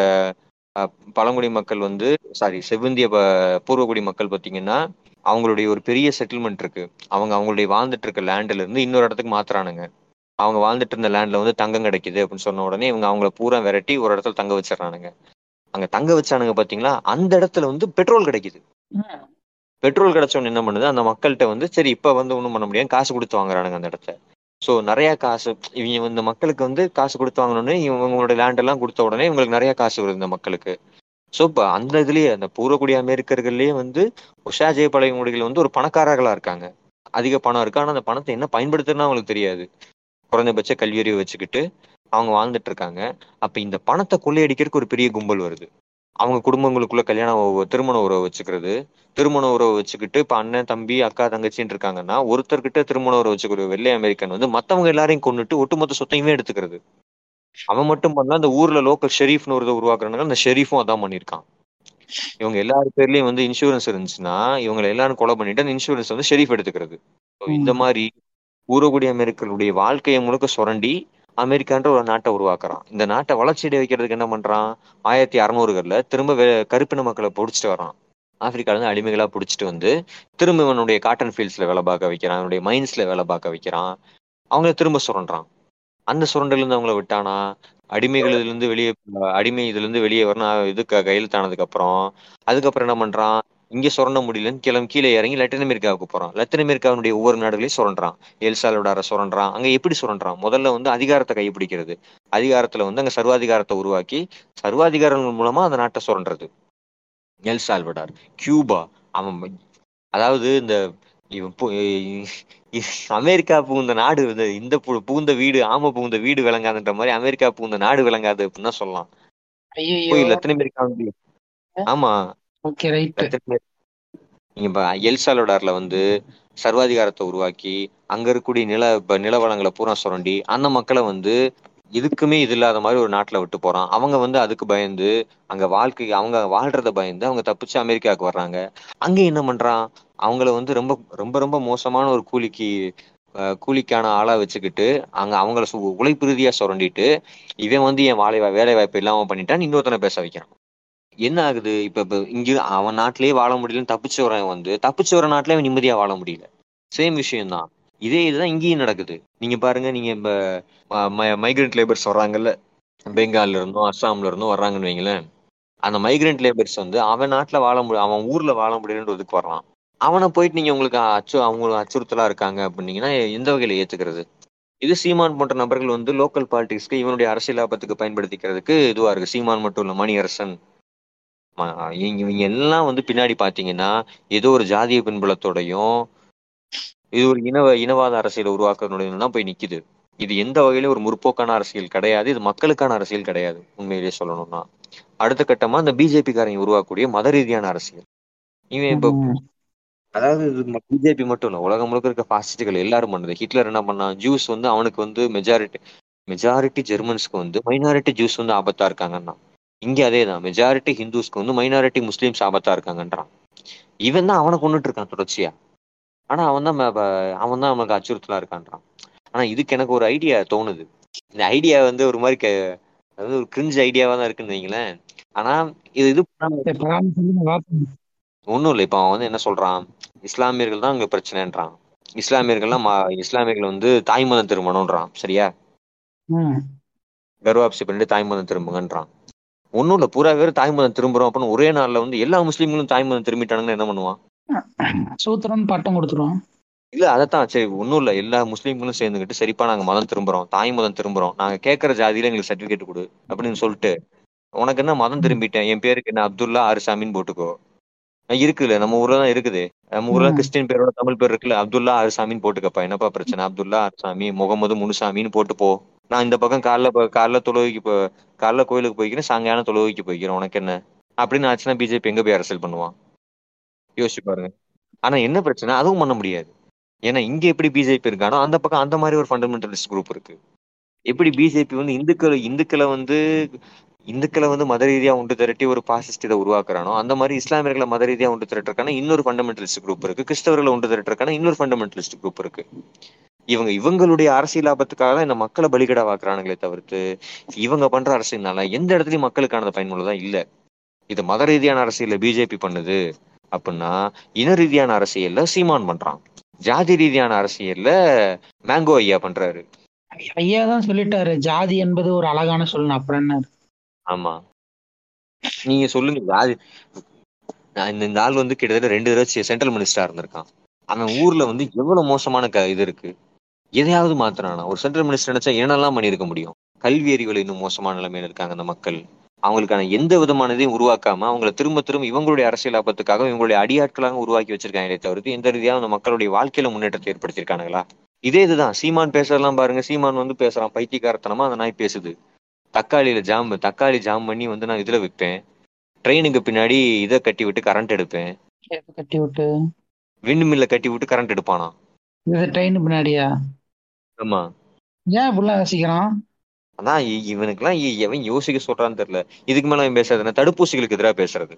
பழங்குடி மக்கள் வந்து சாரி செவ்விந்திய பூர்வகுடி மக்கள் பார்த்தீங்கன்னா அவங்களுடைய ஒரு பெரிய செட்டில்மெண்ட் இருக்கு. அவங்க அவங்களுடைய வாழ்ந்துட்டு இருக்க லேண்ட்ல இருந்து இன்னொரு இடத்துக்கு மாத்துறானுங்க. அவங்க வாழ்ந்துட்டு இருந்த லேண்ட்ல வந்து தங்கம் கிடைக்குது அப்படின்னு சொன்ன உடனே இவங்க அவங்கள பூரா விரட்டி ஒரு இடத்துல தங்க வச்சிடறானுங்க. அங்க தங்க வச்சானுங்க பாத்தீங்களா? அந்த இடத்துல வந்து பெட்ரோல் கிடைக்குது. பெட்ரோல் கிடைச்சவொன்னு என்ன பண்ணுது? அந்த மக்கள்கிட்ட வந்து சரி இப்ப வந்து ஒண்ணும் பண்ண முடியாது. காசு கொடுத்து வாங்குறானுங்க அந்த இடத்த சோ நிறைய காசு இவங்க இந்த மக்களுக்கு வந்து காசு கொடுத்து வாங்கணும்னு இவங்களோட லேண்ட் எல்லாம் கொடுத்த உடனே இவங்களுக்கு நிறைய காசு வருது இந்த மக்களுக்கு. சோ இப்போ அந்த இதுலயே அந்த பூர்வக்குடி அமெரிக்கர்கள்லயே வந்து உஷா ஜெயபாளைய முடிகள் வந்து ஒரு பணக்காரர்களா இருக்காங்க. அதிக பணம் இருக்கு. ஆனா அந்த பணத்தை என்ன பயன்படுத்துறதுன்னு அவங்களுக்கு தெரியாது. குறைந்தபட்ச கல்வியறிவு வச்சுக்கிட்டு அவங்க வாழ்ந்துட்டு இருக்காங்க. அப்ப இந்த பணத்தை கொள்ளையடிக்கிறதுக்கு ஒரு பெரிய கும்பல் வருது. அவங்க குடும்பங்களுக்குள்ள கல்யாண உறவு- திருமண உறவு வச்சுக்கிறது. திருமண உறவு வச்சுக்கிட்டு இப்ப அண்ணன் தம்பி அக்கா தங்கச்சின்னு இருக்காங்கன்னா ஒருத்தர்கிட்ட திருமண உறவு வச்சுக்கிற வெள்ளை அமெரிக்கன் வந்து மத்தவங்க எல்லாரையும் கொண்டுட்டு ஒட்டுமொத்த சொத்தையுமே எடுத்துக்கிறது. அவன் மட்டும் பண்ணல அந்த ஊர்ல லோக்கல் ஷெரீஃப்னு ஒரு உருவாக்குறாங்க அந்த ஷெரீஃபும் அதான் பண்ணியிருக்கான். இவங்க எல்லாரு பேர்லயும் வந்து இன்சூரன்ஸ் இருந்துச்சுன்னா இவங்க எல்லாரும் கொலை பண்ணிட்டு அந்த இன்சூரன்ஸ் வந்து ஷெரீஃப் எடுத்துக்கிறது. இந்த. மாதிரி ஊரகுடி அமெரிக்கர்களுடைய வாழ்க்கையை முழுக்க சுரண்டி அமெரிக்கான்ற ஒரு நாட்டை உருவாக்குறான். இந்த நாட்டை வளர்ச்சியடை வைக்கிறதுக்கு என்ன பண்றான்? ஆயிரத்தி அறுநூறுகள்ல திரும்ப வே- கருப்பின மக்களை பிடிச்சிட்டு வரான் ஆப்பிரிக்கால இருந்து அடிமைகளா பிடிச்சிட்டு வந்து திரும்ப இவனுடைய காட்டன் ஃபீல்ட்ஸ்ல வேலை பார்க்க வைக்கிறான். இவனுடைய மைன்ஸ்ல வேலை பார்க்க வைக்கிறான். அவங்கள திரும்ப சுரண்டுறான். அந்த சுரண்டல இருந்து அவங்கள விட்டானா? அடிமைகள் இதுல இருந்து வெளியே அடிமை இதுல இருந்து வெளியே வரணும். இது க- கையெழுத்தானதுக்கு அப்புறம். அதுக்கப்புறம் என்ன பண்றான்? இங்க சுரண்ட முடியலன்னு கிளம்பி கீழே இறங்கி லத்தின் அமெரிக்காவுக்கு போறான். லத்தின் அமெரிக்காவுடைய ஒவ்வொரு நாடுகளையும் சுரண்டுறான் எல்சாலோடார சுரண்டுறான் அங்க எப்படி சுரண்டுறான் முதல்ல வந்து அதிகாரத்தை கைப்பிடிக்கிறது. அதிகாரத்துல வந்து அங்க சர்வாதிகாரத்தை உருவாக்கி சர்வாதிகாரங்கள் மூலமா அந்த நாட்டை சுரண்டுறது எல் சால்வடார் கியூபா அவன் அதாவது இந்த அமெரிக்கா புகுந்த நாடு இந்த புகுந்த வீடு ஆம புகுந்த வீடு விளங்காதுன்ற மாதிரி அமெரிக்கா புகுந்த நாடு விளங்காது அப்படின்னு சொல்லலாம் போய் லத்தின் அமெரிக்கா ஆமா ஓகே ரைட் நீங்க இப்ப எல் சால்வடார்ல வந்து சர்வாதிகாரத்தை உருவாக்கி அங்க இருக்கக்கூடிய நில நிலவளங்களை நில வளங்களை பூரா சுரண்டி அந்த மக்களை வந்து இதுக்குமே இது இல்லாத மாதிரி ஒரு நாட்டுல விட்டு போறான். அவங்க வந்து அதுக்கு பயந்து அங்க வாழ்க்கை அவங்க வாழ்றத பயந்து அவங்க தப்பிச்சு அமெரிக்காவுக்கு வர்றாங்க. அங்க என்ன பண்றான்? அவங்கள வந்து ரொம்ப ரொம்ப ரொம்ப மோசமான ஒரு கூலிக்கு கூலிக்கான ஆளா வச்சுக்கிட்டு அங்க அவங்கள சு- உழைப்பு ரீதியா சுரண்டிட்டு இவன் வந்து என் வாழை வேலை வாய்ப்பு இல்லாம பண்ணிட்டான் இன்னொருத்தனை பேச வைக்கிறான். என்ன ஆகுது இப்ப இப்ப இங்க அவன் நாட்டிலேயே வாழ முடியலன்னு தப்பிச்சு வரவன் வந்து தப்பிச்சு வர நாட்டிலே அவன் நிம்மதியா வாழ முடியல. சேம் விஷயம் தான் இதே இதுதான் இங்கேயும் நடக்குது. நீங்க பாருங்க நீங்க இப்ப மைக்ரண்ட் லேபர்ஸ் வர்றாங்கல்ல? பெங்கால்ல இருந்தும் அஸ்ஸாம்ல இருந்தும் வர்றாங்கன்னு வைங்களேன். அந்த மைக்ரண்ட் லேபர்ஸ் வந்து அவன் நாட்டுல வாழ முடியும் அவன் ஊர்ல வாழ முடியலன்றதுக்கு வர்றான். அவனை போயிட்டு நீங்க உங்களுக்கு அச்சு அவங்க அச்சுறுத்தலா இருக்காங்க அப்படின்னீங்கன்னா எந்த வகையில ஏத்துக்கிறது? இது சீமான் போன்ற நபர்கள் வந்து லோக்கல் பாலிடிக்ஸ்க்கு இவனுடைய அரசியல் லாபத்துக்கு பயன்படுத்திக்கிறதுக்கு இதுவா இருக்கு. சீமான் மட்டும் இல்ல மணியரசன். இவங்க எல்லாம் வந்து பின்னாடி பாத்தீங்கன்னா ஏதோ ஒரு ஜாதிய பின்புலத்தோடையும் இது ஒரு இனவ இனவாத அரசியலை உருவாக்குறதுடையும் தான் போய் நிக்குது. இது எந்த வகையிலும் ஒரு முற்போக்கான அரசியல் கிடையாது. இது மக்களுக்கான அரசியல் கிடையாது. உண்மையிலேயே சொல்லணும்னா. அடுத்த கட்டமா இந்த பிஜேபி காரங்க உருவாக்கக்கூடிய மத ரீதியான அரசியல். இவன் இப்ப அதாவது பிஜேபி மட்டும் இல்ல. உலகம் முழுக்க இருக்க பாசிஸ்டுகள் எல்லாரும் பண்ணது. ஹிட்லர் என்ன பண்ணான் ஜூஸ் வந்து அவனுக்கு வந்து மெஜாரிட்டி மெஜாரிட்டி ஜெர்மன்ஸ்க்கு வந்து மைனாரிட்டி ஜூஸ் வந்து ஆபத்தா இருக்காங்கன்னா இங்க அதே தான் மெஜாரிட்டி ஹிந்துஸ்க்கு வந்து மைனாரிட்டி முஸ்லீம்ஸ் ஆபத்தா இருக்காங்கன்றான். இவன் தான் அவனை கொண்டுட்டு இருக்கான் தொடர்ச்சியா. ஆனா அவன் தான் அவன் தான் அவனுக்கு அச்சுறுத்தலா இருக்கான்றான். ஆனா இதுக்கு எனக்கு ஒரு ஐடியா தோணுது. இந்த ஐடியா வந்து ஒரு மாதிரி க- அதாவது ஒரு கிரிஞ்ச் ஐடியாவா தான் இருக்குன்னு வைங்களேன். ஆனா இது இது ஒண்ணும் இல்லை. இப்ப அவன் வந்து என்ன சொல்றான்? இஸ்லாமியர்கள் தான் அங்க பிரச்சனைன்றான். இஸ்லாமியர்கள்லாம் இஸ்லாமியர்கள் வந்து தாய்மதம் திரும்பணும்ன்றான் சரியா? கர்வாப்சி பண்ணிட்டு தாய்மதம் திரும்புங்கன்றான். ஒண்ணும் இல்ல பூரா பேர் தாய்மதம் திரும்புறோம். அப்படின்னு ஒரே நாள்ல வந்து எல்லா முஸ்லீம்களும் தாய்மதம் திரும்பிட்டானுங்கன்னா என்ன பண்ணுவான்? சூத்திரன் பட்டம் கொடுத்துருவான். இல்ல அதைத்தான். சரி ஒண்ணும் இல்ல. எல்லா முஸ்லீம்களும் சேர்ந்துக்கிட்டு சரிப்பா நாங்க மதம் திரும்புறோம். தாய் மதம் திரும்புறோம். நாங்க கேட்கற ஜாதியில எங்களுக்கு சர்டிபிகேட் கொடு அப்படின்னு சொல்லிட்டு. உனக்கு என்ன மதம் திரும்பிட்டேன்? என் பேருக்கு என்ன அப்துல்லா அரிசாமின்னு போட்டுக்கோ. இருக்குல்ல நம்ம ஊர்ல தான் இருக்குது. நம்ம ஊர்ல. கிறிஸ்டின் பேரோட தமிழ் பேர் இருக்குல்ல அப்துல்லா அரிசாமின்னு போட்டுக்கப்பா. என்னப்பா பிரச்சனை? அப்துல்லா அரிசாமி முகமது முனுசாமின்னு போட்டு போ நான் இந்த பக்கம் காலைல காலைல தொழுகைக்கு போ காலைல கோயிலுக்கு போய்க்கிறேன் சாயங்காலம் தொழுகைக்கு போய்க்கிறேன். உனக்கு என்ன? அப்படின்னு ஆச்சுன்னா பிஜேபி எங்க போய் அரசியல் பண்ணுவான்? யோசிச்சு பாருங்க. ஆனா என்ன பிரச்சனை? அதுவும் பண்ண முடியாது. ஏன்னா இங்க எப்படி பிஜேபி இருக்கானோ அந்த பக்கம் அந்த மாதிரி ஒரு ஃபண்டமெண்டலிஸ்ட் குரூப் இருக்கு. எப்படி பிஜேபி வந்து இந்துக்கள் இந்துக்களை வந்து இந்துக்களை வந்து மத ரீதியா உண்டு திரட்டி ஒரு பாசிஸ்ட் இதை உருவாக்குறானோ அந்த மாதிரி இஸ்லாமியர்களை மத ரீதியா உண்டு திரட்டுறக்கான இன்னொரு ஃபண்டமெண்டலிஸ்ட் குரூப் இருக்கு. கிறிஸ்தவர்களை ஒன்று திரட்டுறக்கான இன்னொரு ஃபண்டமெண்டலிஸ்ட் குரூப் இருக்கு. இவங்க இவங்களுடைய அரசியல் லாபத்துக்காக தான் இந்த மக்களை பலிகடாவாக்குறானுங்களே தவிர்த்து இவங்க பண்ற அரசியல்னால எந்த இடத்துலயும் மக்களுக்கானது பயனுள்ளதா இல்ல. இது மத ரீதியான அரசியல்ல பிஜேபி பண்ணுது அப்படின்னா இன ரீதியான அரசியல்ல சீமான் பண்றான். ஜாதி ரீதியான அரசியல்ல மேங்கோ ஐயா பண்றாரு. ஐயா தான் சொல்லிட்டாரு ஜாதி என்பது ஒரு அழகான சொல்லணும் அப்புறம் என்ன? ஆமா. நீங்க சொல்லுங்க ஜாதி. இந்த ஆள் வந்து கிட்டத்தட்ட ரெண்டு தடவை சென்ட்ரல் மினிஸ்டரா இருந்திருக்கான். அவன் ஊர்ல வந்து எவ்வளவு மோசமான க இது இருக்கு. எதையாவது மாத்துறானா? ஒரு சென்ட்ரல் மினிஸ்டர் நினைச்சா என்னெல்லாம் பண்ணியிருக்க முடியும்? கல்வி அறிவுல இன்னும் மோசமான நிலைமையில இருக்காங்க அந்த மக்கள். அவங்களுக்கான எந்த விதமான இதையும் உருவாக்காம அவங்கள திரும்ப திரும்ப இவங்களுடைய அரசியல் லாபத்துக்காக இவங்களுடைய அடியாட்களாக உருவாக்கி வச்சிருக்காங்களே தவிர்த்து எந்த ரீதியாக அந்த மக்களுடைய வாழ்க்கையில முன்னேற்றத்தை ஏற்படுத்தியிருக்கானுங்களா? இதே இதுதான். சீமான் பேசலாம் பாருங்க. சீமான் வந்து பேசுறான். பைத்தியக்காரத்தனமா அந்த நாய் பேசுது. தக்காளியில ஜாம் தக்காளி ஜாம் பண்ணி வந்து நான் இதுல விற்பேன் ட்ரெயினுக்கு பின்னாடி இதை கட்டி விட்டு கரண்ட் எடுப்பேன். கட்டி விட்டு. விண்டு மில்ல கட்டி விட்டு கரண்ட் எடுப்பானா? இது ட்ரெயின் பின்னாடியா? ஆமா. ஏன் இப்படிலாம் யோசிக்கிறான் அதான் இ- இவனுக்கெல்லாம் இ- எவன் யோசிக்க சொல்றான்னு தெரியல. இதுக்கு மேல அவன் பேசுறதுன்னா தடுப்பூசிகளுக்கு எதிராக பேசுறது.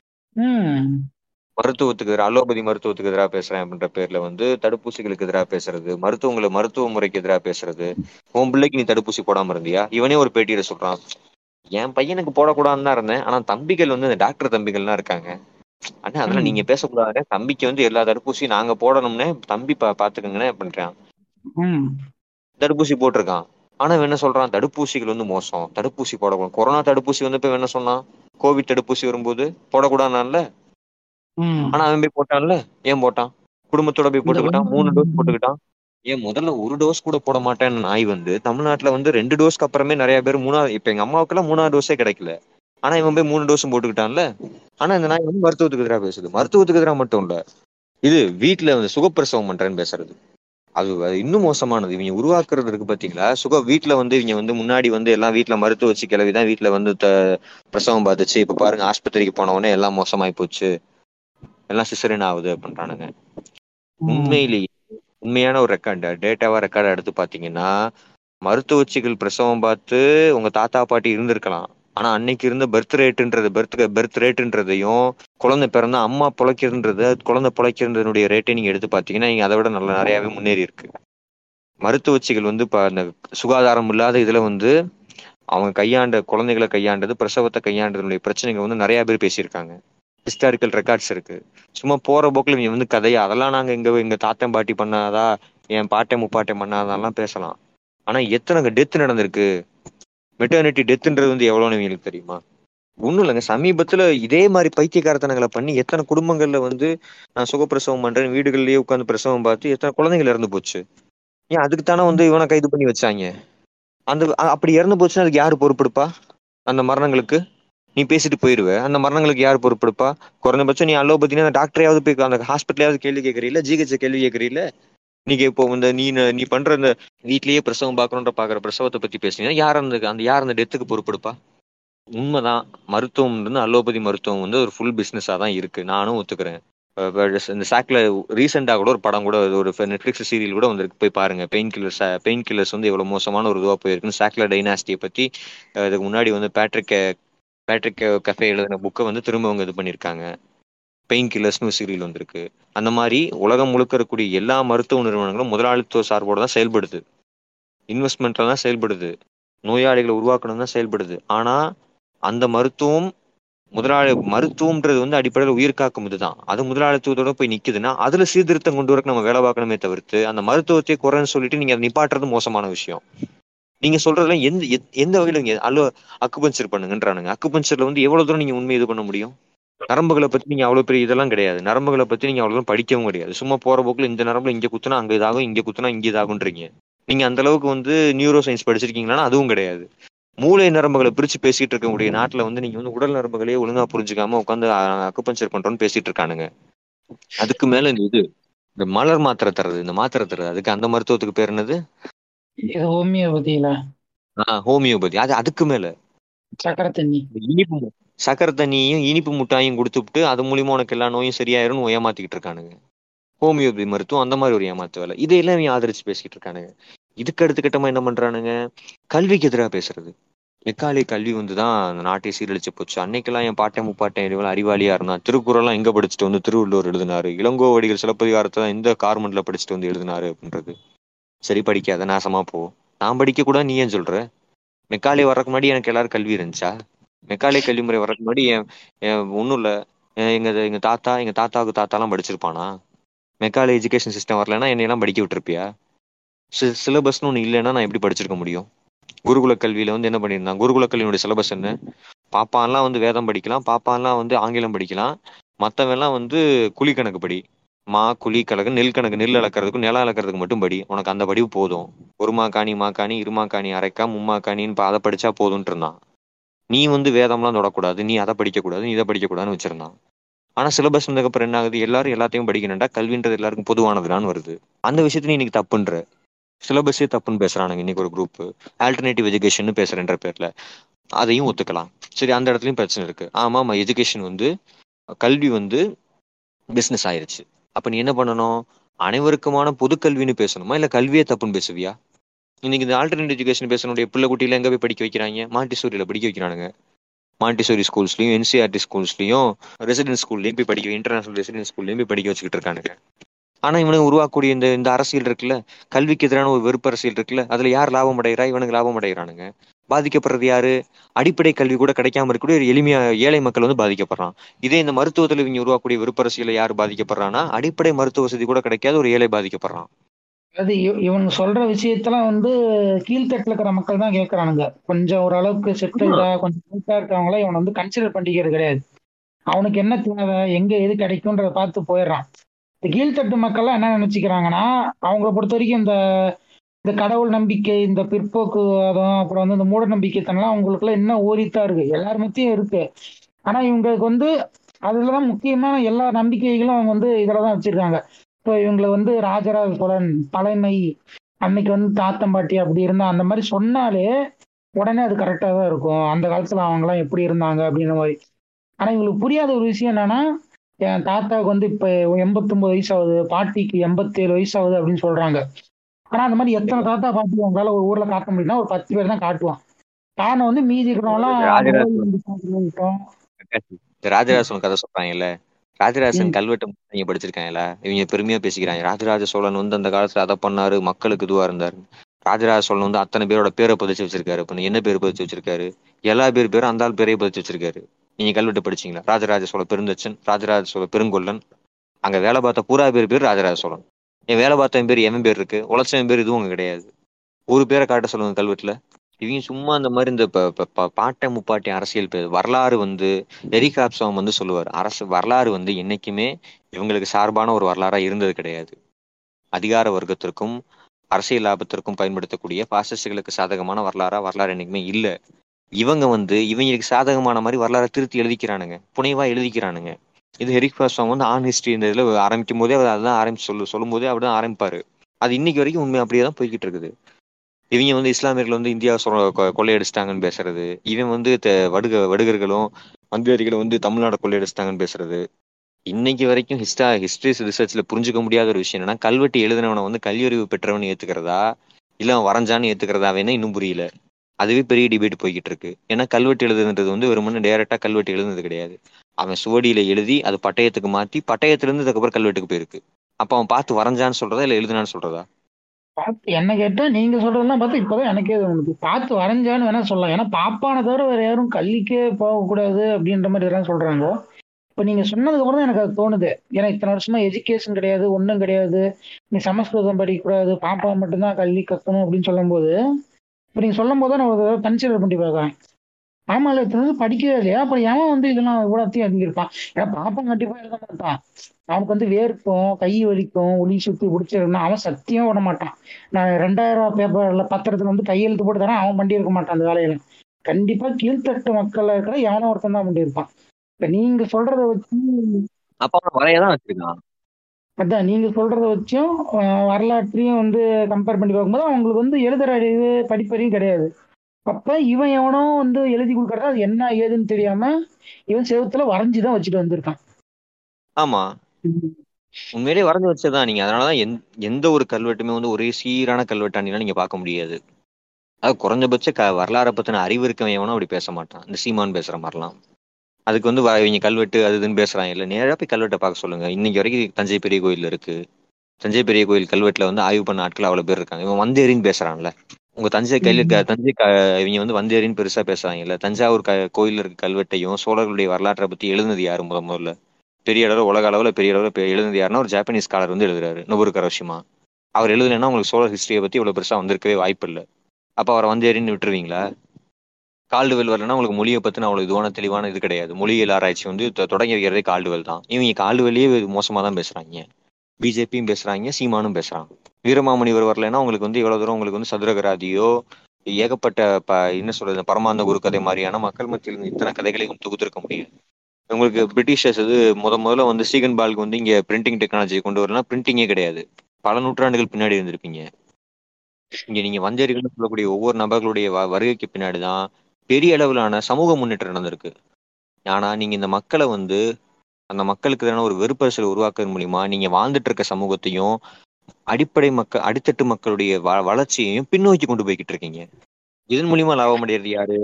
மருத்துவத்துக்கு எதிராக அலோபதி மருத்துவத்துக்கு எதிராக பேசுறேன் அப்படின்ற பேர்ல வந்து தடுப்பூசிகளுக்கு எதிராக பேசுறது. மருத்துவங்களை மருத்துவ முறைக்கு எதிராக பேசுறது. உன் பிள்ளைக்கு நீ தடுப்பூசி போடாம இருந்தியா? இவனே ஒரு பேட்டியில சொல்றான். என் பையனுக்கு போடக்கூடாதுன்னு தான் இருந்தேன். ஆனா தம்பிகள் வந்து இந்த டாக்டர் தம்பிகள்லாம் இருக்காங்க. ஆனா அதெல்லாம். நீங்க பேசக்கூடாது தம்பிக்கு வந்து எல்லா தடுப்பூசியும் நாங்க போடணும்னே தம்பி பா பாத்துக்கங்கன்னு பண்றான் தடுப்பூசி போட்டிருக்கான். ஆனா என்ன சொல்றான்? தடுப்பூசிகள் வந்து மோசம். தடுப்பூசி போடக்கூடாது. கொரோனா தடுப்பூசி வந்து இப்ப என்ன சொன்னான்? கோவிட் தடுப்பூசி வரும்போது போடக்கூடாதுனால ஆனா அவன் போய் போட்டான்ல? ஏன் போட்டான்? குடும்பத்தோட போய் போட்டுக்கிட்டான்? மூணு டோஸ் போட்டுக்கிட்டான். ஏன் முதல்ல ஒரு டோஸ் கூட போட மாட்டேன்னு நாய் வந்து தமிழ்நாட்டுல வந்து ரெண்டு டோஸ்க்கு அப்புறமே நிறைய பேர் மூணாவது இப்ப எங்க அம்மாவுக்கெல்லாம் மூணாவது டோஸே கிடைக்கல. ஆனா இவன் போய் மூணு டோஸும் போட்டுக்கிட்டான்ல? ஆனா இந்த நாய் வந்து மருத்துவத்துக்கு எதிராக பேசுது. மருத்துவத்துக்கு எதிராக மட்டும் இல்ல. இது வீட்டுல வந்து சுகப்பிரசவம் பண்றேன்னு பேசுறது. அது இன்னும் மோசமானது. இவங்க உருவாக்குறது இருக்கு பாத்தீங்களா? சுக வீட்டுல வந்து இவங்க வந்து முன்னாடி வந்து எல்லாம் வீட்டுல மருத்துவ வச்சு கிளவிதான் வீட்டுல வந்து பிரசவம் பார்த்துச்சு. இப்ப பாருங்க ஆஸ்பத்திரிக்கு போன உடனே எல்லாம் மோசமாயி போச்சு. எல்லாம் சிசரின் ஆகுது அப்படின்றானுங்க. உண்மையிலேயே உண்மையான ஒரு ரெக்கார்ட் டேட்டாவா ரெக்கார்ட் எடுத்து பாத்தீங்கன்னா மருத்துவச்சிகள் பிரசவம் பார்த்து உங்க தாத்தா பாட்டி இருந்திருக்கலாம். ஆனா அன்னைக்கு இருந்த பர்த் ரேட்டுன்றது பர்த் பர்த் ரேட்டுன்றதையும் குழந்தை பிறந்தா அம்மா பிழைக்கிறன்றது குழந்தை பிழைக்கிறதுனுடைய ரேட்டை நீங்க எடுத்து பாத்தீங்கன்னா நீங்க அதை விட நல்ல நிறையவே முன்னேறி இருக்கு. மருத்துவச்சிகள் வந்து இப்ப அந்த சுகாதாரம் இல்லாத இதுல வந்து அவங்க கையாண்ட குழந்தைகளை கையாண்டது பிரசவத்தை கையாண்டதுடைய பிரச்சனைகள் வந்து நிறைய பேர் பேசியிருக்காங்க. ஹிஸ்டாரிக்கல் ரெக்கார்ட்ஸ் இருக்கு. சும்மா போற போக்குல இவங்க வந்து கதையா அதெல்லாம் நாங்க எங்க எங்க தாத்தன் பாட்டி பண்ணாதா என் பாட்டை முப்பாட்டை பண்ணாதான்லாம் பேசலாம். ஆனா எத்தனை டெத் நடந்திருக்கு? மெட்டர்னிட்டி டெத்துன்றது வந்து எவ்வளோன்னு எங்களுக்கு தெரியுமா? ஒன்றும் இல்லைங்க. சமீபத்தில் இதே மாதிரி பைத்தியக்காரத்தனங்களை பண்ணி எத்தனை குடும்பங்களில் வந்து நான் சுகப்பிரசவம் பண்ணுறேன் வீடுகள்லேயே உட்காந்து பிரசவம் பார்த்து எத்தனை குழந்தைகள் இறந்து போச்சு? ஏன் அதுக்கு தானே வந்து இவனை கைது பண்ணி வச்சாங்க? அந்த அப்படி இறந்து போச்சுன்னா அதுக்கு யார் பொறுப்பெடுப்பா? அந்த மரணங்களுக்கு? நீ பேசிட்டு போயிடுவ அந்த மரணங்களுக்கு யார் பொறுப்பெடுப்பா? குறைஞ்சபட்சம் நீ அலோபத்தினா அந்த டாக்டரையாவது போய் அந்த ஹாஸ்பிட்டலையாவது கேள்வி கேட்கறீல ஜிஹெச் கேள்வி கேட்கறீல நீங்க இப்போ இந்த நீ நீ பண்ற இந்த வீட்லயே பிரசவம் பாக்கணும்ன்ற பாக்குற பிரசவத்தை பத்தி பேசுனீங்கன்னா யார் அந்த அந்த யார் அந்த டெத்துக்கு பொறுப்படுப்பா? உண்மைதான். மருத்துவம் வந்து அலோபதி மருத்துவம் வந்து ஒரு ஃபுல் பிஸ்னஸாக தான் இருக்கு. நானும் ஒத்துக்கிறேன். இந்த சாக்ல ரீசெண்டா கூட ஒரு படம் கூட ஒரு நெட்ஃபிளிக்ஸ் சீரியல் கூட வந்திருக்கு. போய் பாருங்க. பெயின் கில்லர்ஸ் பெயின் கில்லர்ஸ் வந்து எவ்வளவு மோசமான ஒரு இதுவா போயிருக்குன்னு சாக்ல டைனாஸ்டியை பத்தி அதுக்கு இதுக்கு முன்னாடி வந்து பேட்ரிக் பேட்ரிக் கஃபே எழுதின புக்கை வந்து திரும்ப அவங்க இது பண்ணியிருக்காங்க பெயின் கில்லர்ஸ்னு சீரியல் வந்திருக்கு. அந்த மாதிரி உலகம் முழுக்க இருக்கக்கூடிய எல்லா மருத்துவ நிறுவனங்களும் முதலாளித்துவ சார்போடு தான் செயல்படுது. இன்வெஸ்ட்மெண்ட்டில் தான் செயல்படுது. நோயாளிகளை உருவாக்கணும் தான் செயல்படுது. ஆனால் அந்த மருத்துவம் முதலாளி மருத்துவம்ன்றது வந்து அடிப்படையில் உயிர் காக்கும் இதுதான். அது முதலாளித்துவத்தோட போய் நிற்குதுன்னா அதில் சீர்திருத்தம் கொண்டு வரக்கு நம்ம வேலை பார்க்கணுமே தவிர்த்து அந்த மருத்துவத்தை குறைன்னு சொல்லிட்டு நீங்கள் அதை நிப்பாட்டுறது மோசமான விஷயம். நீங்க சொல்றதுல எந்த எந்த வகையில நீங்க அல்லோ அக்குபஞ்சர் பண்ணுங்கன்றானுங்க. அக்குபஞ்சர்ல வந்து எவ்வளவு தூரம் நீங்க உண்மை இது பண்ண முடியும்? நரம்புகளை பத்தி நீங்க அவ்வளவு பெரிய இதெல்லாம் கிடையாது. நரம்புகளை பத்தி நீங்க அவ்வளவு படிக்கவும் கிடையாது. சும்மா போற போக்குல இந்த நரம்புல இங்க குத்துனா அங்க இதாகும் இங்க குத்துனா இங்க இதாகுன்றீங்க நீங்க அந்த அளவுக்கு வந்து நியூரோ சயின்ஸ் படிச்சிருக்கீங்களான்னா அதுவும் கிடையாது. மூளை நரம்புகளை பிரிச்சு பேசிட்டு இருக்கக்கூடிய நாட்டுல வந்து நீங்க வந்து உடல் நரம்புகளே ஒழுங்கா புரிஞ்சுக்காம உட்காந்து அக்குபஞ்சர் பண்றோம்னு பேசிட்டு இருக்கானுங்க. அதுக்கு மேல இந்த இது இந்த மலர் மாத்திரை தர்றது இந்த மாத்திரை தர்றது அதுக்கு அந்த மருத்துவத்துக்கு பேர் என்னது? ஹோமியோபதியில. ஆஹ் ஹோமியோபதி. அது அதுக்கு மேல. சக்கரை தண்ணி இனிப்பு சக்கரை தண்ணியும் இனிப்பு முட்டாயும் கொடுத்துட்டு அது மூலியமா உனக்கு எல்லா நோயும் சரியாயிரும்னு ஏமாத்திக்கிட்டு இருக்கானுங்க. ஹோமியோபதி மருத்துவம் அந்த மாதிரி ஒரு ஏமாத்து வேலை. இதையெல்லாம் ஆதரிச்சு பேசிக்கிட்டு இருக்கானுங்க. இதுக்கு அடுத்த கட்டமா என்ன பண்றானுங்க? கல்விக்கு எதிராக பேசுறது. எக்காலே கல்வி வந்து தான் அந்த நாட்டை சீரழிச்சு போச்சு. அன்னைக்கெல்லாம் என் பாட்டை முப்பாட்டேன் இவெல்லாம் அறிவாளியா இருந்தான். திருக்குறள்லாம் எங்க படிச்சுட்டு வந்து திருவள்ளுவர் எழுதினாரு. இளங்கோவடிகள் சிலப்பதிகாரத்தை தான் இந்த கார்மெண்ட்ல படிச்சுட்டு வந்து எழுதினாரு அப்படின்றது. சரி படிக்காத நாசமா போ. நான் படிக்க கூட நீ ஏன் சொல்ற? மெக்காலே வர்றதுக்கு முன்னாடி எனக்கு எல்லாரும் கல்வி இருந்துச்சா? மெக்காலே கல்வி முறை வர்றதுக்கு முன்னாடி என் ஒன்றும் இல்லை. எங்க எங்க தாத்தா எங்க தாத்தாவுக்கு தாத்தாலாம் படிச்சிருப்பானா? மெக்காலே எஜுகேஷன் சிஸ்டம் வரலன்னா என்னையெல்லாம் படிக்க விட்டுருப்பியா? சி- சிலபஸ்னு ஒன்று இல்லைன்னா நான் எப்படி படிச்சிருக்க முடியும்? குருகுல கல்வியில வந்து என்ன பண்ணியிருந்தான்? குருகுல கல்வியினுடைய சிலபஸ் என்ன? பாப்பான்லாம் வந்து வேதம் படிக்கலாம் பாப்பான்லாம் வந்து ஆங்கிலம் படிக்கலாம். மற்றவெல்லாம் வந்து குழி கணக்கு படி. மா குழி கணக்கு நெல் கணக்கு நெல் அளக்கிறதுக்கும் நிலம் அளக்கிறதுக்கு மட்டும் படி. உனக்கு அந்த படிவு போதும். ஒரு மாக்காணி மாக்காணி இருமாக்காணி அரைக்கா மும்மா காணின்னு அதை படிச்சா போதும்ட்டு இருந்தான். நீ வந்து வேதம்லாம் தொடக்கூடாது நீ அதை படிக்கக்கூடாது நீ இதை படிக்கக்கூடாதுன்னு வச்சிருந்தான். ஆனா சிலபஸ் வந்ததுக்கப்புறம் என்ன ஆகுது எல்லாரும் எல்லாத்தையும் படிக்கணும்டா கல்வின்றது எல்லாருக்கும் பொதுவானதுடான்னு வருது. அந்த விஷயத்துல நீ இன்னைக்கு தப்புன்ற. சிலபஸே தப்புன்னு பேசுறானுங்க இன்னைக்கு ஒரு குரூப் ஆல்டர்னேட்டிவ் எஜுகேஷன் பேசுறேன்ற பேர்ல. அதையும் ஒத்துக்கலாம். சரி அந்த இடத்துலயும் பிரச்சனை இருக்கு. ஆமா ஆமா எஜுகேஷன் வந்து கல்வி வந்து பிசினஸ் ஆயிருச்சு. அப்ப நீ என்ன பண்ணணும்? அனைவருக்குமான பொது கல்வின்னு பேசணுமா? இல்ல கல்வியே தப்புன்னு பேசுவியா? இன்னைக்கு இந்த ஆல்டர்னேட் எஜுகேஷன் பேசணுடைய பிள்ளை குட்டியில எங்க போய் படிக்க வைக்கிறாங்க? மாண்டிசோரியில படிக்க வைக்கிறானுங்க. மாண்டிசோரி ஸ்கூல்ஸ்லயும் என்சிஆர்டி ஸ்கூல்ஸ்லயும் ரெசிடென்ட் ஸ்கூல்லையும் போய் படிக்க இன்டர்நேஷனல் ரெசிடென்ட் ஸ்கூல்லையும் போய் படிக்க வச்சுக்கிட்டு இருக்கானுங்க. ஆனா இவனுக்கு உருவாக்கக்கூடிய இந்த இந்த அரசியல் இருக்குல்ல கல்விக்கு எதிரான ஒரு வெறுப்பு அரசியல் இருக்குல்ல அதுல யார் லாபம் அடைகிறா? இவனுக்கு லாபம் அடைகிறானுங்க. பாதிக்கப்படுறது யாரு? அடிப்படை கல்வி கூட கிடைக்காம இருக்கக்கூடிய ஒரு எளிமையா ஏழை மக்கள் வந்து பாதிக்கப்படுறான். இதே இந்த மருத்துவத்தில் இவங்க உருவாக்கக்கூடிய வெறுப்பு யார் பாதிக்கப்படுறான்னா அடிப்படை மருத்துவ வசதி கூட கிடைக்காத ஒரு ஏழை பாதிக்கப்படுறான். அது இவ- இவங்க சொல்ற விஷயத்தெல்லாம் வந்து கீழ்த்தட்டுல இருக்கிற மக்கள் தான் கேக்குறானுங்க. கொஞ்சம் ஓரளவுக்கு செட்டில்டா கொஞ்சம் நீட்டா இருக்கவங்கள இவன் வந்து கன்சிடர் பண்ணிக்கிறது கிடையாது. அவனுக்கு என்ன தேவை எங்க எது கிடைக்கும்ன்றத பார்த்து போயிடுறான். இந்த கீழ்த்தட்டு மக்கள்லாம் என்ன நினைச்சுக்கிறாங்கன்னா அவங்கள பொறுத்த வரைக்கும் இந்த இந்த கடவுள் நம்பிக்கை இந்த பிற்போக்குவாதம் அப்புறம் வந்து இந்த மூட நம்பிக்கைத்தனம்லாம் அவங்களுக்குள்ள என்ன ஓரித்தா இருக்கு. எல்லார் மத்தியும் இருக்கு. ஆனா இவங்களுக்கு வந்து அதுலதான் முக்கியமான எல்லா நம்பிக்கைகளும் அவங்க வந்து இதுலதான் வச்சிருக்காங்க. இப்போ இவங்களை வந்து ராஜராஜ சோழன் பழைமை அன்னைக்கு வந்து தாத்தன் பாட்டி அப்படி இருந்தா அந்த மாதிரி சொன்னாலே உடனே அது கரெக்டாக தான் இருக்கும். அந்த காலத்துல அவங்கலாம் எப்படி இருந்தாங்க அப்படின்ற மாதிரி. ஆனா இவங்களுக்கு புரியாத ஒரு விஷயம் என்னன்னா என் தாத்தாவுக்கு வந்து இப்ப எண்பத்தொன்பது வயசு ஆகுது பாட்டிக்கு எண்பத்தேழு வயசு ஆகுது அப்படின்னு சொல்றாங்க. ஆனா அந்த மாதிரி எத்தனை தாத்தா பாட்டி உங்களால ஒரு ஊர்ல காட்ட முடியும்னா ஒரு பத்து பேர் தான் காட்டுவான். காரணம் வந்து மீதி இருக்கிறவங்களாம் ராஜராஜ கதை சொல்றாங்கல்ல. ராஜராஜன். கல்வெட்டு மட்டும் நீங்க படிச்சிருக்காங்கல்ல? இவங்க பெருமையா பேசிக்கிறாங்க. ராஜராஜ சோழன் வந்து அந்த காலத்துல அதை பண்ணாரு மக்களுக்கு இதுவா இருந்தாரு. ராஜராஜ சோழன் வந்து அத்தனை பேரோட பேரை பதிச்சு வச்சிருக்காரு. இப்ப என்ன பேர் பதிச்சு வச்சிருக்காரு? எல்லா பேர் பேரும் அந்த ஆள் பேரையே பதிச்சு வச்சிருக்காரு. நீங்க கல்வெட்டு படிச்சீங்களா? ராஜராஜ சோழ பெருந்தச்சன் ராஜராஜ சோழ பெருங்கொல்லன் அங்க வேலை பார்த்த பூரா பேர் பேர் ராஜராஜ சோழன். என் வேலை பார்த்தவன் பேர் எவன் பேர் இருக்கு? உழைச்சவன் பேர் இதுவும் அங்க கிடையாது. ஒரு பேரை காட்ட சொல்லுங்க கல்வெட்டுல. இவங்க சும்மா அந்த மாதிரி இந்த ப- ப- ப- பாட்டை முப்பாட்டி அரசியல் பேர் வரலாறு வந்து எரிக் வந்து சொல்லுவார். அரசு வரலாறு வந்து என்னைக்குமே இவங்களுக்கு சார்பான ஒரு வரலாறா இருந்தது கிடையாது. அதிகார வர்க்கத்திற்கும் அரசியல் லாபத்திற்கும் பயன்படுத்தக்கூடிய பாசிஸ்டுகளுக்கு சாதகமான வரலாறா வரலாறு என்னைக்குமே இல்லை. இவங்க வந்து இவங்களுக்கு சாதகமான மாதிரி வரலாறை திருத்தி எழுதிக்கிறானுங்க. புனைவா எழுதிக்கிறானுங்க. இது ஹெரிக் பாஸ்வாங் வந்து ஆன் ஹிஸ்டரி இந்த இதில் ஆரம்பிக்கும் போதே அவர் அதுதான் ஆரம்பிச்சு சொல்லு சொல்லும் போதே அப்படிதான் ஆரம்பிப்பாரு. அது இன்னைக்கு வரைக்கும் உண்மை அப்படியே தான் போய்கிட்டு இருக்குது. இவங்க வந்து இஸ்லாமியர்கள் வந்து இந்தியா கொள்ளையடிச்சிட்டாங்கன்னு பேசுறது. இவன் வந்து த- வடுக வடுகர்களும் வந்தேரிகளும் வந்து தமிழ்நாடு கொள்ளையடிச்சிட்டாங்கன்னு பேசுறது. இன்னைக்கு வரைக்கும் ஹிஸ்டா ஹிஸ்டரிஸ் ரிசர்ச்ல புரிஞ்சுக்க முடியாத ஒரு விஷயம் என்னன்னா கல்வெட்டு எழுதினவனை வந்து கல்வியறிவு பெற்றவன் ஏத்துக்கிறதா? இல்ல அவன் வரைஞ்சான்னு ஏத்துக்கிறதாவேன்னா இன்னும் புரியல. அதுவே பெரிய டிபேட் போய்கிட்டு இருக்கு ஏன்னா கல்வெட்டு எழுதுன்றது வந்து வெறுமனே டேரக்டா கல்வெட்டு எழுதுனது கிடையாது. அவன் சுவடியில எழுதி அது பட்டயத்துக்கு மாத்தி பட்டயத்துல இருந்து அதுக்கப்புறம் கல்வெட்டுக்கு போயிருக்கு. அப்ப அவன் பார்த்து வரைஞ்சான்னு சொல்றதா இல்ல எழுதுனான்னு சொல்றதா? பார்த்து என்ன கேட்டா நீங்க சொல்றதெல்லாம் பார்த்து இப்பதான் எனக்கே தோணுது. பார்த்து வரைஞ்சான்னு வேணா சொல்லலாம். ஏன்னா பாப்பான தவிர வேற யாரும் கல்விக்கே போகக்கூடாது அப்படின்ற மாதிரி எல்லாம் சொல்றாங்க. இப்ப நீங்க சொன்னதுக்கு அப்புறம் தான் எனக்கு அது தோணுது. ஏன்னா இத்தனை வருஷமா எஜுகேஷன் கிடையாது ஒன்றும் கிடையாது. நீ சமஸ்கிருதம் படிக்கக்கூடாது பாப்பா மட்டும்தான் கல்வி கற்கணும் அப்படின்னு சொல்லும்போது இப்ப நீங்க சொல்லும் போது தான் நான் ஒரு கன்சிடர் பண்ணி பார்க்கறேன். இத்தனை வருஷம் படிக்கவே இல்லையா? அப்புறம் எவன் வந்து இதெல்லாம் இவ்வளோத்தையும் எழுதியிருப்பான் ஏன்னா பாப்பா கண்டிப்பா எழுத மாட்டான். அவனுக்கு வந்து வேர்க்கும் கை வலிக்கும் ஒளி சுத்தி பிடிச்சிருக்கணும் அவன் சத்தியம் விட மாட்டான். நான் ரெண்டாயிரம் ரூபாய் பேப்பர்ல பத்திரத்துல வந்து கையெழுத்து போட்டு தரேன் அவன் பண்ணி இருக்க மாட்டான் அந்த வேலையில. கண்டிப்பா கீழ்த்தட்டு மக்கள்ல இருக்கிற எவனோ ஒருத்தன் தான் பண்ணி இருப்பான் இப்ப நீங்க சொல்றத வச்சு அப்ப வரையதான் வச்சிருக்கான். அதான் நீங்க சொல்றத வச்சும் வரலாற்றையும் வந்து கம்பேர் பண்ணி பார்க்கும்போது அவங்களுக்கு வந்து எழுதுற அறிவு படிப்பறிவும் கிடையாது. அப்ப இவன் எவனோ வந்து எழுதி கொடுக்கறதா அது என்ன ஏதுன்னு தெரியாம இவன் செவுத்துல வரைஞ்சுதான் வச்சுட்டு வந்திருக்கான். ஆமா. உண்மையிலேயே வரைஞ்சு வச்சதுதான் நீங்க. அதனாலதான் எந் எந்த ஒரு கல்வெட்டுமே வந்து ஒரே சீரான கல்வெட்டாண்டிலாம் நீங்க பார்க்க முடியாது. அது குறைஞ்சபட்ச க வரலாறை பத்தின அறிவு இருக்கவன் எவனும் அப்படி பேச மாட்டான். இந்த சீமான் பேசுற மாதிரிலாம். அதுக்கு வந்து இவங்க கல்வெட்டு அது இதுன்னு பேசுறாங்க. இல்ல நேரா போய் கல்வெட்டை பார்க்க சொல்லுங்க. இன்னைக்கு வரைக்கும் தஞ்சை பெரிய கோயில் இருக்கு. தஞ்சை பெரிய கோயில் கல்வெட்டுல வந்து ஆய்வு பண்ண ஆட்கள் அவ்வளவு பேர் இருக்காங்க. இவன் வந்தேரின்னு பேசுறான்ல. உங்க தஞ்சை கையில க- தஞ்சை இவங்க வந்து வந்தேரின்னு பெருசா பேசுறாங்க இல்ல தஞ்சாவூர் க கோயில் இருக்க கல்வெட்டையும் சோழர்களுடைய வரலாற்றை பத்தி எழுதுனது யாரு முத முதல்ல? பெரிய அளவில் உலக அளவில் பெரிய அளவில் எழுதுனது யாருன்னா ஒரு ஜாப்பனீஸ் ஸ்காலர் வந்து எழுதுறாரு நொபுரு கரோஷிமா அவர் எழுதுனா உங்களுக்கு சோழர் ஹிஸ்டரியை பத்தி இவ்வளவு பெருசா வந்திருக்கவே வாய்ப்பு இல்லை. அப்ப அவரை வந்தேரின்னு விட்டுருவீங்களா? கால்டுவெல் வரலன்னா உங்களுக்கு மொழியை பத்தின அவ்வளவு இதுவான தெளிவான இது கிடையாது. மொழியியல் ஆராய்ச்சி வந்து தொடங்கி வைக்கிறதே கால்டுவெல் தான். இவங்க கால்டுவெல்லையே மோசமா தான் பேசுறாங்க. பிஜேபியும் பேசுறாங்க சீமானும் பேசுறாங்க. வீரமாமுனிவர் வரலைன்னா உங்களுக்கு வந்து எவ்வளவு தூரம் உங்களுக்கு வந்து சதுரகராதியோ ஏகப்பட்ட ப என்ன சொல்றது பரமாந்த குரு கதை மாதிரியான மக்கள் மத்தியில் இருந்து இத்தனை கதைகளையும் தொகுத்திருக்க முடியும். உங்களுக்கு பிரிட்டிஷர்ஸ் இது முத முதல்ல வந்து சீகன் பால்க்கு வந்து இங்க பிரிண்டிங் டெக்னாலஜி கொண்டு வரலாம் பிரிண்டிங்கே கிடையாது. பல நூற்றாண்டுகள் பின்னாடி இருந்திருப்பீங்க. இங்க நீங்க வஞ்சரிகள்னு சொல்லக்கூடிய ஒவ்வொரு நபர்களுடைய வ- வருகைக்கு பின்னாடிதான் பெரிய அளவிலான சமூக முன்னேற்றம் நடந்திருக்கு. ஆனா நீங்க இந்த மக்களை வந்து அந்த மக்களுக்கு எதிரான ஒரு வெறுப்பரசல் உருவாக்குறது மூலியமா நீங்க வாழ்ந்துட்டு இருக்க சமூகத்தையும் அடிப்படை மக்கள் அடித்தட்டு மக்களுடைய வ வளர்ச்சியையும் பின்னோக்கி கொண்டு போய்கிட்டு இருக்கீங்க. இதன் மூலியமா லாபம் அடையிறது யாரு?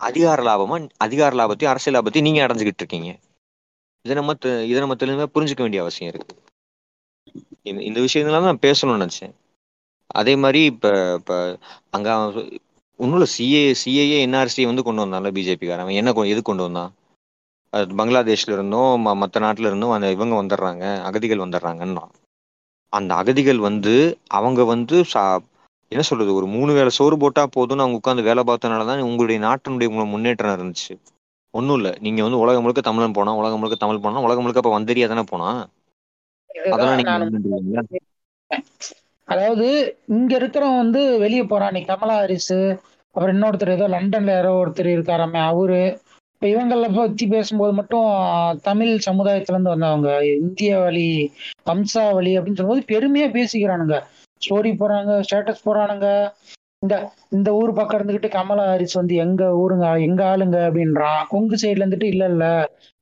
அதிகார லாபமா அதிகார லாபத்தையும் அரசியல் லாபத்தையும் நீங்க அடைஞ்சுக்கிட்டு இருக்கீங்க. இதை நம்ம இதை நம்ம தெளிவா புரிஞ்சுக்க வேண்டிய அவசியம் இருக்கு. இந்த இந்த விஷயங்கள்லாம் நான் பேசணும்னு நினைச்சேன். அதே மாதிரி இப்ப இப்ப அங்க ஒன்றும் சிஏ சிஏஏ என்ஆர்சி வந்து கொண்டு வந்தான்ல பிஜேபிக்காரன் அவன் என்ன எது கொண்டு வந்தான்? பங்களாதேஷ்ல இருந்தும் ம- மத்த நாட்டுல இருந்தும் அந்த இவங்க வந்துடுறாங்க அகதிகள் வந்துடுறாங்கன்னா அந்த அகதிகள் வந்து அவங்க வந்து சா என்ன சொல்றது ஒரு மூணு வேளை சோறு போட்டா போதும்னு அவங்க உட்காந்து வேலை பார்த்தனால தான் உங்களுடைய நாட்டினுடைய முன்னேற்றம் இருந்துச்சு. ஒன்றும் இல்லை. நீங்க வந்து உலகம் முழுக்க தமிழன் போனா உலகம் முழுக்க தமிழ் போனா உலகம் முழுக்க அப்ப வந்தேரியா தானே போனா? அதெல்லாம் நீங்க? அதாவது இங்க இருக்கிறவன் வந்து வெளியே போறான். நீ கமலா ஹாரிஸ் அப்புறம் இன்னொருத்தர் ஏதோ லண்டன்ல யாரோ ஒருத்தர் இருக்காராமே அவரு இப்ப இவங்கள பத்தி பேசும்போது மட்டும் தமிழ் சமுதாயத்துல இருந்து வந்தவங்க இந்திய வழி வம்சா வழி அப்படின்னு சொல்லும்போது பெருமையா பேசிக்கிறானுங்க. ஸ்டோரி போறாங்க ஸ்டேட்டஸ் போறானுங்க இந்த இந்த ஊர் பக்கம் இருந்துகிட்டு கமலா ஹாரிஸ் வந்து எங்க ஊருங்க எங்க ஆளுங்க அப்படின்றான். கொங்கு சைடுல இருந்துட்டு இல்ல இல்ல.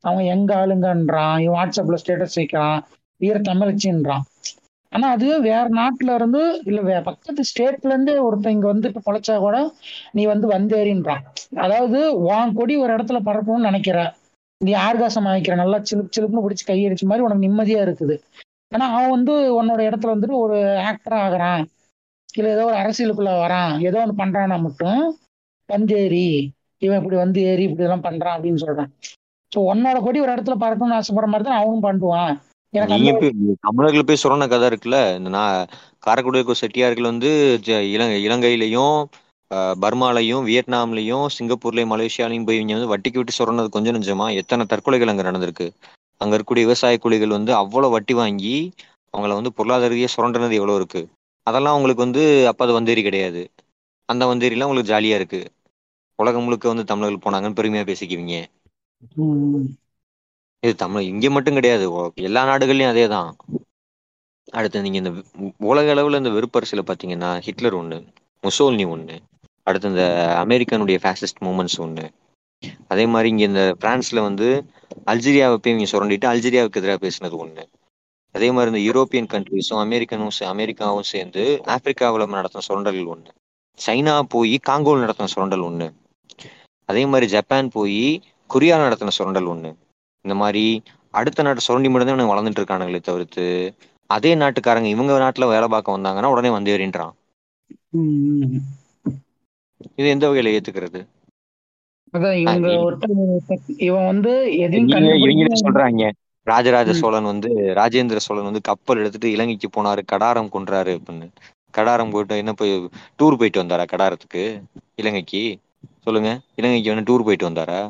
அவன் எங்க ஆளுங்கன்றான். இவன் வாட்ஸ்அப்ல ஸ்டேட்டஸ் வைக்கிறான். வீர தமிழச்சின்றான். ஆனா அது வேற நாட்டுல இருந்து இல்ல வே பக்கத்து ஸ்டேட்ல இருந்து ஒருத்தன் இங்க வந்துட்டு பொழைச்சா கூட நீ வந்து வந்தேறின்றான் அதாவது வான் கொடி ஒரு இடத்துல பறக்கணும்னு நினைக்கிற. நீ ஆர்காசம் ஆகிக்கிற நல்லா சிலுப்பு சிலுப்புன்னு பிடிச்சி கையடிச்ச மாதிரி உனக்கு நிம்மதியா இருக்குது. ஆனா அவன் வந்து உன்னோட இடத்துல வந்துட்டு ஒரு ஆக்டரா ஆகுறான். இல்ல ஏதோ ஒரு அரசியலுக்குள்ள வரான். ஏதோ ஒன்று பண்றானா மட்டும் வந்தேறி. இவன் இப்படி வந்து ஏறி இப்படி எல்லாம் பண்றான் அப்படின்னு சொல்றான். ஸோ உன்னோட கொடி ஒரு இடத்துல பறக்கணும்னு ஆசைப்படுற மாதிரி தான் அவனும் பண்ணுவான் நீங்க போய் தமிழர்கள் போய் சொன்ன கதை இருக்குல்ல? இந்த நான் காரைக்குடி செட்டியார்கள் வந்து இலங்கை இலங்கையிலையும் பர்மாலையும் வியட்நாம்லையும் சிங்கப்பூர்லயும் மலேசியாலையும் போய் இவங்க வந்து வட்டிக்கு விட்டு சொன்னது கொஞ்சம் நெஞ்சமா எத்தனை தற்கொலைகள் அங்க நடந்திருக்கு? அங்க இருக்கக்கூடிய விவசாய கூலிகள் வந்து அவ்வளவு வட்டி வாங்கி அவங்கள வந்து பொருளாதார சுரண்டுனது எவ்வளவு இருக்கு? அதெல்லாம் உங்களுக்கு வந்து அப்ப அது வந்தேரி கிடையாது. அந்த வந்தேரிலாம் உங்களுக்கு ஜாலியா இருக்கு. உலகம் முழுக்க வந்து தமிழர்கள் போனாங்கன்னு பெருமையா பேசிக்குவீங்க. இது தமிழ் இங்க மட்டும் கிடையாது. எல்லா நாடுகள்லயும் அதே தான் அடுத்து நீங்க இந்த உலக அளவுல இந்த வெறுப்பரசியல பாத்தீங்கன்னா ஹிட்லர் ஒண்ணு முசோல்னி ஒண்ணு அடுத்து இந்த அமெரிக்கனுடைய ஃபேசிஸ்ட் மூமெண்ட்ஸ் ஒண்ணு. அதே மாதிரி இங்க இந்த பிரான்ஸ்ல வந்து அல்ஜீரியாவை போய் இவங்க சுரண்டிட்டு அல்ஜீரியாவுக்கு எதிராக பேசினது ஒண்ணு. அதே மாதிரி இந்த யூரோப்பியன் கண்ட்ரிஸும் அமெரிக்கனும் சே- அமெரிக்காவும் சேர்ந்து ஆப்பிரிக்காவில் நடத்தின சுரண்டல்கள் ஒண்ணு. சைனா போய் காங்கோவில் நடத்தின சுரண்டல் ஒண்ணு. அதே மாதிரி ஜப்பான் போய் கொரியா நடத்தின சுரண்டல் ஒண்ணு. இந்த மாதிரி அடுத்த நாட்டு சுரண்டி மட்டும் தான் வளர்ந்துட்டு இருக்கானுங்களே தவிர்த்து அதே நாட்டுக்காரங்க இவங்க நாட்டுல வேலை பார்க்க வந்தாங்கன்னா உடனே வந்து ஏறின்றான். இது எந்த வகையில ஏத்துக்கிறது? சொல்றாங்க. ராஜராஜ சோழன் வந்து ராஜேந்திர சோழன் வந்து கப்பல் எடுத்துட்டு இலங்கைக்கு போனாரு கடாரம் கொன்றாரு அப்படின்னு. கடாரம் போயிட்டு என்ன போய் டூர் போயிட்டு வந்தாரா கடாரத்துக்கு? இலங்கைக்கு? சொல்லுங்க. இலங்கைக்கு வந்து டூர் போயிட்டு வந்தாரா?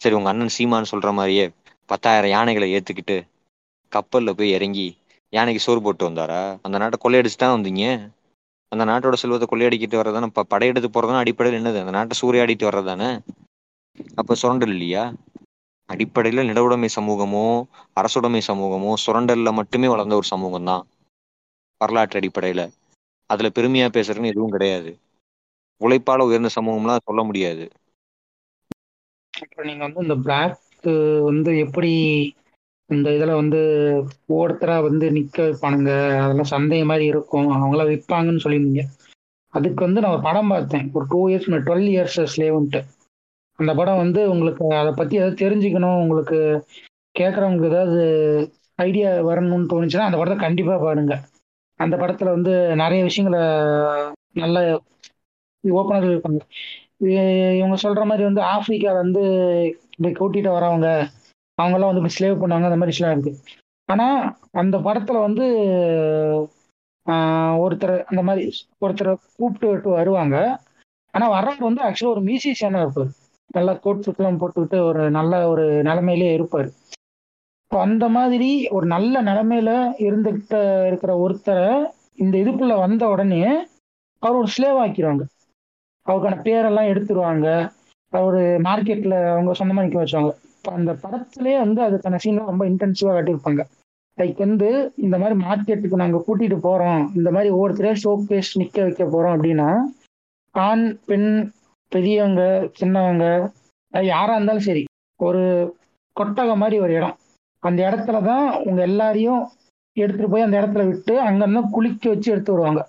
சரி உங்க அண்ணன் சீமான்னு சொல்ற மாதிரியே பத்தாயிரம் யானைகளை ஏத்துக்கிட்டு கப்பல்ல போய் இறங்கி யானைக்கு சோறு போட்டு வந்தாரா? அந்த நாட்டை கொள்ளையடிச்சு தான் வந்தீங்க. அந்த நாட்டோட செல்வத்தை கொள்ளையடிக்கிட்டு வர்றதானே ப- படையெடுத்து போறதான அடிப்படையில் என்னது? அந்த நாட்டை சூறையாடிட்டு வர்றதானே அப்ப சுரண்டல் இல்லையா? அடிப்படையில நிலவுடைமை சமூகமோ அரசுடைமை சமூகமோ சுரண்டல்ல மட்டுமே வளர்ந்த ஒரு சமூகம் தான் வரலாற்று அடிப்படையில. அதுல பெருமையா பேசுறதுன்னு எதுவும் கிடையாது. உழைப்பால உயர்ந்த சமூகம்லாம் சொல்ல முடியாது. அப்புறம் நீங்க வந்து இந்த பிளாக் வந்து எப்படி இந்த இதுல வந்து ஒருத்தரா வந்து நிக்க வைப்பானுங்க? அதெல்லாம் சந்தை மாதிரி இருக்கும். அவங்களாம் விற்பாங்கன்னு சொல்லியிருந்தீங்க. அதுக்கு வந்து நான் ஒரு படம் பார்த்தேன். ஒரு டூ இயர்ஸ் டுவெல் இயர்ஸ் ஸ்லேவ்ன்ட்டு அந்த படம் வந்து உங்களுக்கு அதை பத்தி ஏதாவது தெரிஞ்சுக்கணும். உங்களுக்கு கேட்குறவங்களுக்கு ஏதாவது ஐடியா வரணும்னு தோணுச்சுன்னா அந்த படத்தை கண்டிப்பா பாருங்க. அந்த படத்துல வந்து நிறைய விஷயங்களை நல்ல ஓப்பனர் இருப்பாங்க. இவங்க சொல்ற மாதிரி வந்து ஆப்பிரிக்கால வந்து இப்படி கூட்டிட்டு வரவங்க அவங்கெல்லாம் வந்து இப்படி ஸ்லேவ் பண்ணாங்க அந்த மாதிரி விஷயம் இருக்கு. ஆனா அந்த படத்துல வந்து ஆஹ், ஒருத்தர் அந்த மாதிரி ஒருத்தரை கூப்பிட்டு விட்டு வருவாங்க. ஆனா வர்றவர் வந்து ஆக்சுவலா ஒரு மியூசிஷியனா இருப்பார். நல்லா கோட் போட்டுக்கிட்டு ஒரு நல்ல ஒரு நிலைமையிலே இருப்பார். இப்போ அந்த மாதிரி ஒரு நல்ல நிலைமையில இருந்துகிட்ட இருக்கிற ஒருத்தரை இந்த இதுக்குள்ள வந்த உடனே அவர் ஒரு ஸ்லேவ் ஆக்கிடுவாங்க அவருக்கான பேரெல்லாம் எடுத்துருவாங்க. அவர் மார்க்கெட்ல அவங்க சொந்தமா நிக்க வச்சுவாங்க இப்போ அந்த படத்துலயே வந்து அதுக்கான சீன்லாம் ரொம்ப இன்டென்சிவா காட்டியிருப்பாங்க. லைக் வந்து இந்த மாதிரி மார்க்கெட்டுக்கு நாங்க கூட்டிட்டு போறோம். இந்த மாதிரி ஒவ்வொருத்தரையும் ஷோ கேஸ் நிக்க வைக்க போறோம் அப்படின்னா ஆண் பெண் பெரியவங்க சின்னவங்க யாரா இருந்தாலும் சரி ஒரு கொட்டகம் மாதிரி ஒரு இடம். அந்த இடத்துல தான் உங்க எல்லாரையும் எடுத்துட்டு போய் அந்த இடத்துல விட்டு அங்கிருந்து குளிக்க வச்சு எடுத்து வருவாங்க.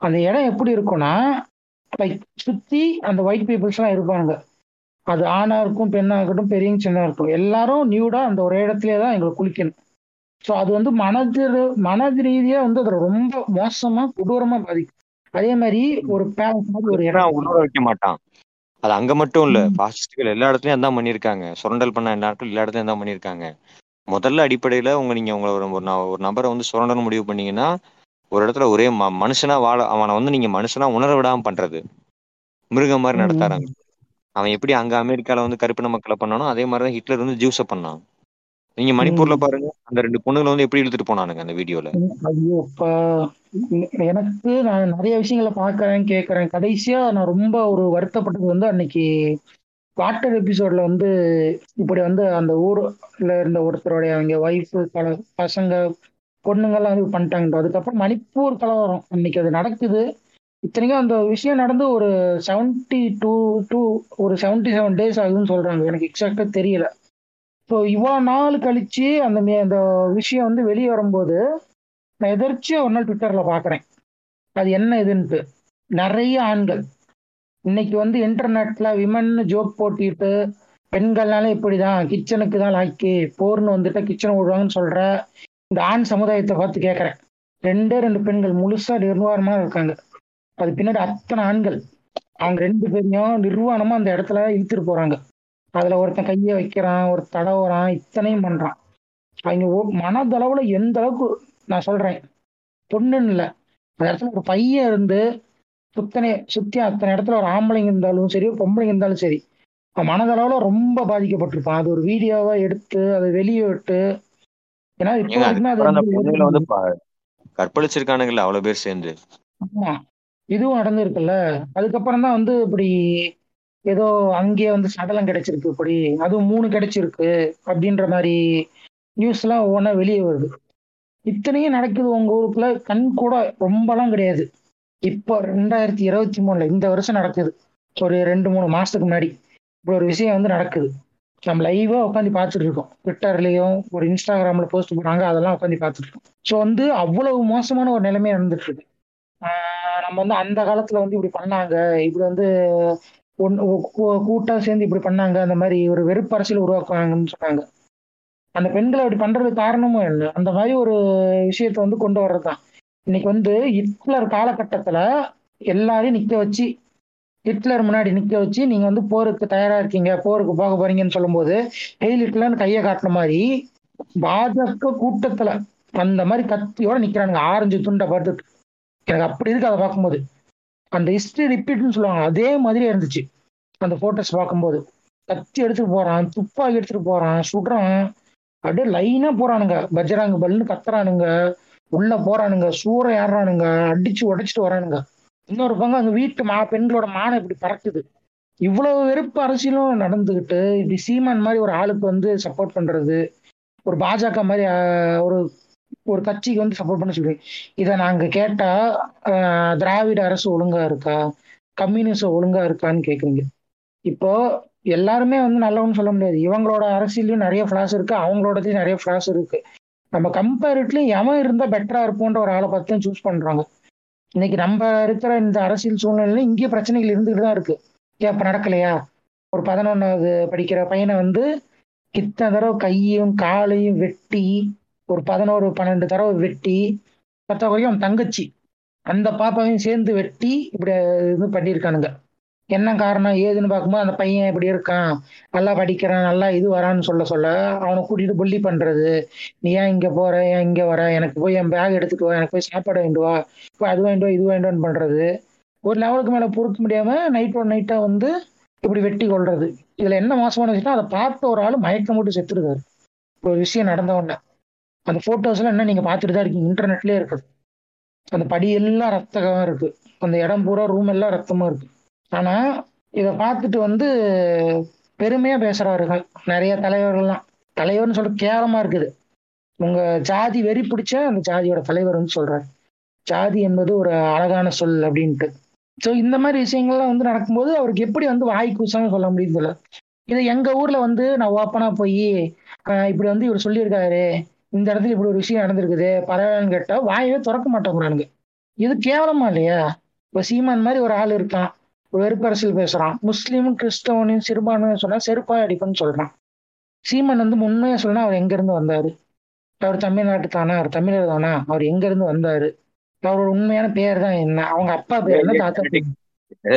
அந்த இடம் எப்படி இருக்கும்னா லைக் சுத்தி அந்த ஒயிட் பீப்புள்ஸ் எல்லாம் இருப்பாங்க. அது ஆணா இருக்கும் பெண்ணா இருக்கட்டும் பெரியவங்க சின்ன இருக்கும் எல்லாரும் நியூடா அந்த ஒரே இடத்துலயே தான் எங்களுக்கு குளிக்கணும். ஸோ அது வந்து மனது மனது ரீதியா வந்து அது ரொம்ப மோசமா கொடூரமா பாதிக்கும். அதே மாதிரி ஒரு பேலஸ் மாதிரி ஒரு இடம். உணர வைக்க மாட்டான். அது அங்க மட்டும் இல்ல பாசிஸ்டுகள் எல்லா இடத்துலயும் அதான் பண்ணிருக்காங்க சுரண்டல் பண்ண எல்லா இடத்துலயும் எல்லா இடத்துலயும் தான் பண்ணிருக்காங்க முதல்ல அடிப்படையில உங்க நீங்க உங்களை ஒரு ஒரு நபரை வந்து சுரண்டல் முடிவு பண்ணீங்கன்னா ஒரு இடத்துல ஒரே ம- மனுஷனா வாழ அவனை வந்து நீங்க மனுஷனா உணர விடாம பண்றது. மிருகம் மாதிரி. நடத்தாராங்க அவன் எப்படி அங்க அமெரிக்கால வந்து கருப்பின மக்களை பண்ணானோ அதே மாதிரிதான் ஹிட்லர் வந்து ஜூஸ பண்ணான். நீங்க மணிப்பூர்ல. பாருங்க அந்த ரெண்டு பொண்ணுங்களை வந்து எப்படி இழுத்துட்டு போனானுங்க அந்த வீடியோல. எனக்கு நான் நிறைய விஷயங்களை பார்க்கறேன் கேட்கறேன். கடைசியா நான் ரொம்ப ஒரு வருத்தப்பட்டது வந்து அன்னைக்கு வாட்டர் எபிசோட்ல வந்து இப்படி வந்து அந்த ஊர்ல இருந்த ஒருத்தருடைய அவங்க ஒய்ஃப் பல பசங்க பொண்ணுங்கெல்லாம் இது பண்ணிட்டாங்க அதுக்கப்புறம் மணிப்பூர் கலவரம் இன்னைக்கு அது நடக்குது. இத்தனைக்கும் அந்த விஷயம் நடந்து ஒரு செவன்டி டூ டூ ஒரு செவன்டி செவன் டேஸ் ஆகுதுன்னு சொல்றாங்க. எனக்கு எக்ஸாக்டா தெரியல. ஸோ இவ்வளோ நாள் கழிச்சு அந்த மே- அந்த விஷயம் வந்து வெளியே வரும்போது நான் எதிர்ச்சியா ஒரு நாள் ட்விட்டர்ல பாக்குறேன். அது என்ன இதுன்ட்டு. நிறைய ஆண்கள். இன்னைக்கு வந்து இன்டர்நெட்ல விமன் ஜோக் போட்டிட்டு பெண்கள்னால இப்படிதான். கிச்சனுக்கு தான் லாக்கி போர்னு வந்துட்டு கிச்சன் விடுவாங்கன்னு சொல்கிற இந்த ஆண் சமுதாயத்தை பார்த்து கேட்கறேன் ரெண்டே ரெண்டு பெண்கள் முழுசா நிர்வாணமா இருக்காங்க. அது பின்னாடி அத்தனை ஆண்கள். அவங்க ரெண்டு பேரையும் நிர்வாணமா அந்த இடத்துல இழுத்துட்டு போறாங்க. அதுல ஒருத்தன் கையை வைக்கிறான் ஒரு தடவுறான் இத்தனையும் பண்றான். அவங்க மனதளவுல எந்த அளவுக்கு நான் சொல்றேன் பொண்ணுன்னு இல்லை. அந்த இடத்துல ஒரு பையன் இருந்து சுத்தனை சுத்தி அத்தனை இடத்துல ஒரு ஆம்பளைங்க இருந்தாலும் சரி ஒரு பொம்பளைங்க இருந்தாலும் சரி மனதளவுல ரொம்ப பாதிக்கப்பட்டிருப்பான். அது ஒரு வீடியோவா எடுத்து அதை வெளியே விட்டு ஏன்னா இப்போ வந்து கற்பழிச்சிருக்கானுங்கல்ல அவ்வளவு பேர் சேர்ந்து. ஆமா. இதுவும் நடந்திருக்குல்ல. அதுக்கப்புறம் தான் வந்து இப்படி ஏதோ அங்கேயே வந்து சடலம் கிடைச்சிருக்கு இப்படி. அதுவும் மூணு கிடைச்சிருக்கு அப்படின்ற மாதிரி நியூஸ் எல்லாம் ஒவ்வொன்றா வெளியே வருது. இத்தனையும் நடக்குது உங்க ஊருக்குள்ள கண் கூட ரொம்பலாம் கிடையாது. இப்போ ரெண்டாயிரத்தி இருபத்தி மூணுல இந்த வருஷம் நடக்குது. ஒரு ரெண்டு மூணு மாசத்துக்கு முன்னாடி இப்படி ஒரு விஷயம் வந்து நடக்குது. நம்ம லைவா உட்காந்து பார்த்துட்டு இருக்கோம். ட்விட்டர்லயும் ஒரு இன்ஸ்டாகிராம்ல போஸ்ட் போடுறாங்க அதெல்லாம் உட்காந்து பார்த்துட்டு இருக்கோம். ஸோ வந்து அவ்வளவு மோசமான ஒரு நிலைமை நடந்துட்டு இருக்கு. நம்ம வந்து அந்த காலத்துல வந்து இப்படி பண்ணாங்க. இப்படி வந்து ஒன் கூட்டா சேர்ந்து இப்படி பண்ணாங்க. அந்த மாதிரி ஒரு வெறுப்பு அரசியல் உருவாக்குவாங்கன்னு சொன்னாங்க. அந்த பெண்களை அப்படி பண்றது காரணமும் இல்லை. அந்த மாதிரி ஒரு விஷயத்தை வந்து கொண்டு வர்றதுதான். இன்னைக்கு வந்து ஹிட்லர் காலகட்டத்துல எல்லாரையும் நிக்க வச்சு ஹிட்லர் முன்னாடி நிக்க வச்சு நீங்க வந்து போருக்கு தயாரா இருக்கீங்க போருக்கு போக போறீங்கன்னு சொல்லும்போது ஹெயில் ஹிட்லர்னு கையை காட்டின மாதிரி பாஜக கூட்டத்துல அந்த மாதிரி கத்தியோட நிக்கிறானுங்க. ஆரஞ்சு துண்டை பார்த்துட்டு எனக்கு அப்படி இருக்கு அதை பார்க்கும்போது. அந்த ஹிஸ்டரி ரிப்பீட்னு சொல்லுவாங்க. அதே மாதிரி இருந்துச்சு. அந்த போட்டோஸ் பார்க்கும்போது. கத்தி எடுத்துட்டு போறான் துப்பாக்கி எடுத்துட்டு போறான் சுடுறான். அப்படியே லைனா போறானுங்க. பஜ்ராங்க பல்னு கத்துறானுங்க. உள்ள போறானுங்க. சூறை ஏறானுங்க அடிச்சு உடைச்சிட்டு வரானுங்க. இன்னொரு பங்கு அங்க வீட்டு மா பெண்களோட மானம் இப்படி பறக்குது. இவ்வளவு வெறுப்பு அரசியலும் நடந்துகிட்டு இப்படி சீமான் மாதிரி ஒரு ஆளுக்கு வந்து சப்போர்ட் பண்றது ஒரு பாஜக மாதிரி ஒரு ஒரு கட்சிக்கு வந்து சப்போர்ட் பண்ண சொல்லி இதை நாங்க கேட்டா திராவிட அரசு ஒழுங்கா இருக்கா? கம்யூனிசம் ஒழுங்கா இருக்கான்னு கேக்குறீங்க. இப்போ எல்லாருமே வந்து நல்லவன்னு சொல்ல முடியாது. இவங்களோட அரசியலையும் நிறைய ஃபிளாஸ் இருக்கு. அவங்களோடதையும் நிறைய ஃபிளாஸ் இருக்கு. நம்ம கம்பேரிட்லி எவன் இருந்தா பெட்டரா இருப்போன்ற ஒரு ஆளை பார்த்து சூஸ் பண்றாங்க. இன்னைக்கு நம்ம இருக்கிற இந்த அரசியல் சூழ்நிலையில இங்கேயே பிரச்சனைகள் இருந்துகிட்டு தான் இருக்கு. ஏன் இப்ப நடக்கலையா? ஒரு பதினொன்னாவது படிக்கிற பையனை வந்து இத்தனை தடவை கையும் காலையும் வெட்டி ஒரு பதினோரு பன்னெண்டு தடவை வெட்டி பத்த வரைக்கும் அவன் தங்கச்சி. அந்த பாப்பாவையும் சேர்ந்து வெட்டி இப்படி இது பண்ணியிருக்கானுங்க. என்ன காரணம்? ஏதுன்னு பார்க்கும்போது அந்த பையன் இப்படி இருக்கான். நல்லா படிக்கிறான் நல்லா இது வரான்னு சொல்ல சொல்ல அவனை கூட்டிட்டு புள்ளி பண்றது. நீ ஏன் இங்க போற? ஏன் இங்க வர? எனக்கு போய் என் பேக் எடுத்துட்டு வா. எனக்கு போய் சாப்பாடு வாங்கிட்டு வா. இப்போ அது வாங்கிட்டு வா இது வாங்கிட்டு பண்றது. ஒரு லெவலுக்கு மேல பொறுக்க முடியாம நைட்டோட நைட்டா வந்து இப்படி வெட்டி கொள்றது இதுல என்ன மோசமான விஷயம் அதை பார்த்த ஒரு ஆள் மயக்கம் போட்டு செத்துருக்காரு. ஒரு விஷயம் நடந்த உடனே. அந்த போட்டோஸ் எல்லாம் என்ன நீங்க பார்த்துட்டு தான் இருக்கீங்க. இன்டர்நெட்லயே இருக்குது அந்த படி எல்லாம் ரத்தகம் இருக்கு. அந்த இடம் பூரா ரூம் எல்லாம் ரத்தமா இருக்கு. ஆனா இதை பார்த்துட்டு வந்து பெருமையா பேசுறாருங்க நிறைய தலைவர்கள்லாம். தலைவர்னு சொல்ற கேவலமா இருக்குது. உங்க ஜாதி வெறி பிடிச்ச அந்த ஜாதியோட தலைவர் வந்து சொல்றாரு. ஜாதி என்பது ஒரு அழகான சொல் அப்படின்ட்டு. ஸோ இந்த மாதிரி விஷயங்கள்லாம் வந்து நடக்கும்போது அவருக்கு எப்படி வந்து வாய் கூசாம சொல்ல முடியுது இது எங்க ஊர்ல வந்து நான் ஓப்பனா போய் இப்படி வந்து இவர் சொல்லியிருக்காரு. இந்த இடத்துல இப்படி ஒரு விஷயம் நடந்திருக்குது. பரவாயில்லன்னு கேட்டா வாயவே திறக்க மாட்டேங்கிறானுங்க. இது கேவலமா இல்லையா? இப்போ சீமான் மாதிரி ஒரு ஆள் இருக்கான். வெறுப்பரசியல் பேசுறான். முஸ்லீமும் கிறிஸ்தவனையும் சிறுபான்மையும் சொன்னா செருப்பாய் அடிப்பேன்னு சொல்றான். சீமான் வந்து உண்மையா சொன்னா அவர் எங்க இருந்து வந்தாரு? அவர் தமிழ்நாட்டு தானா? அவர் தமிழர் தானா? அவர் எங்க இருந்து வந்தாரு? அவரோட உண்மையான பேர் தான் என்ன? அவங்க அப்பா பேர் என்ன? தாத்தா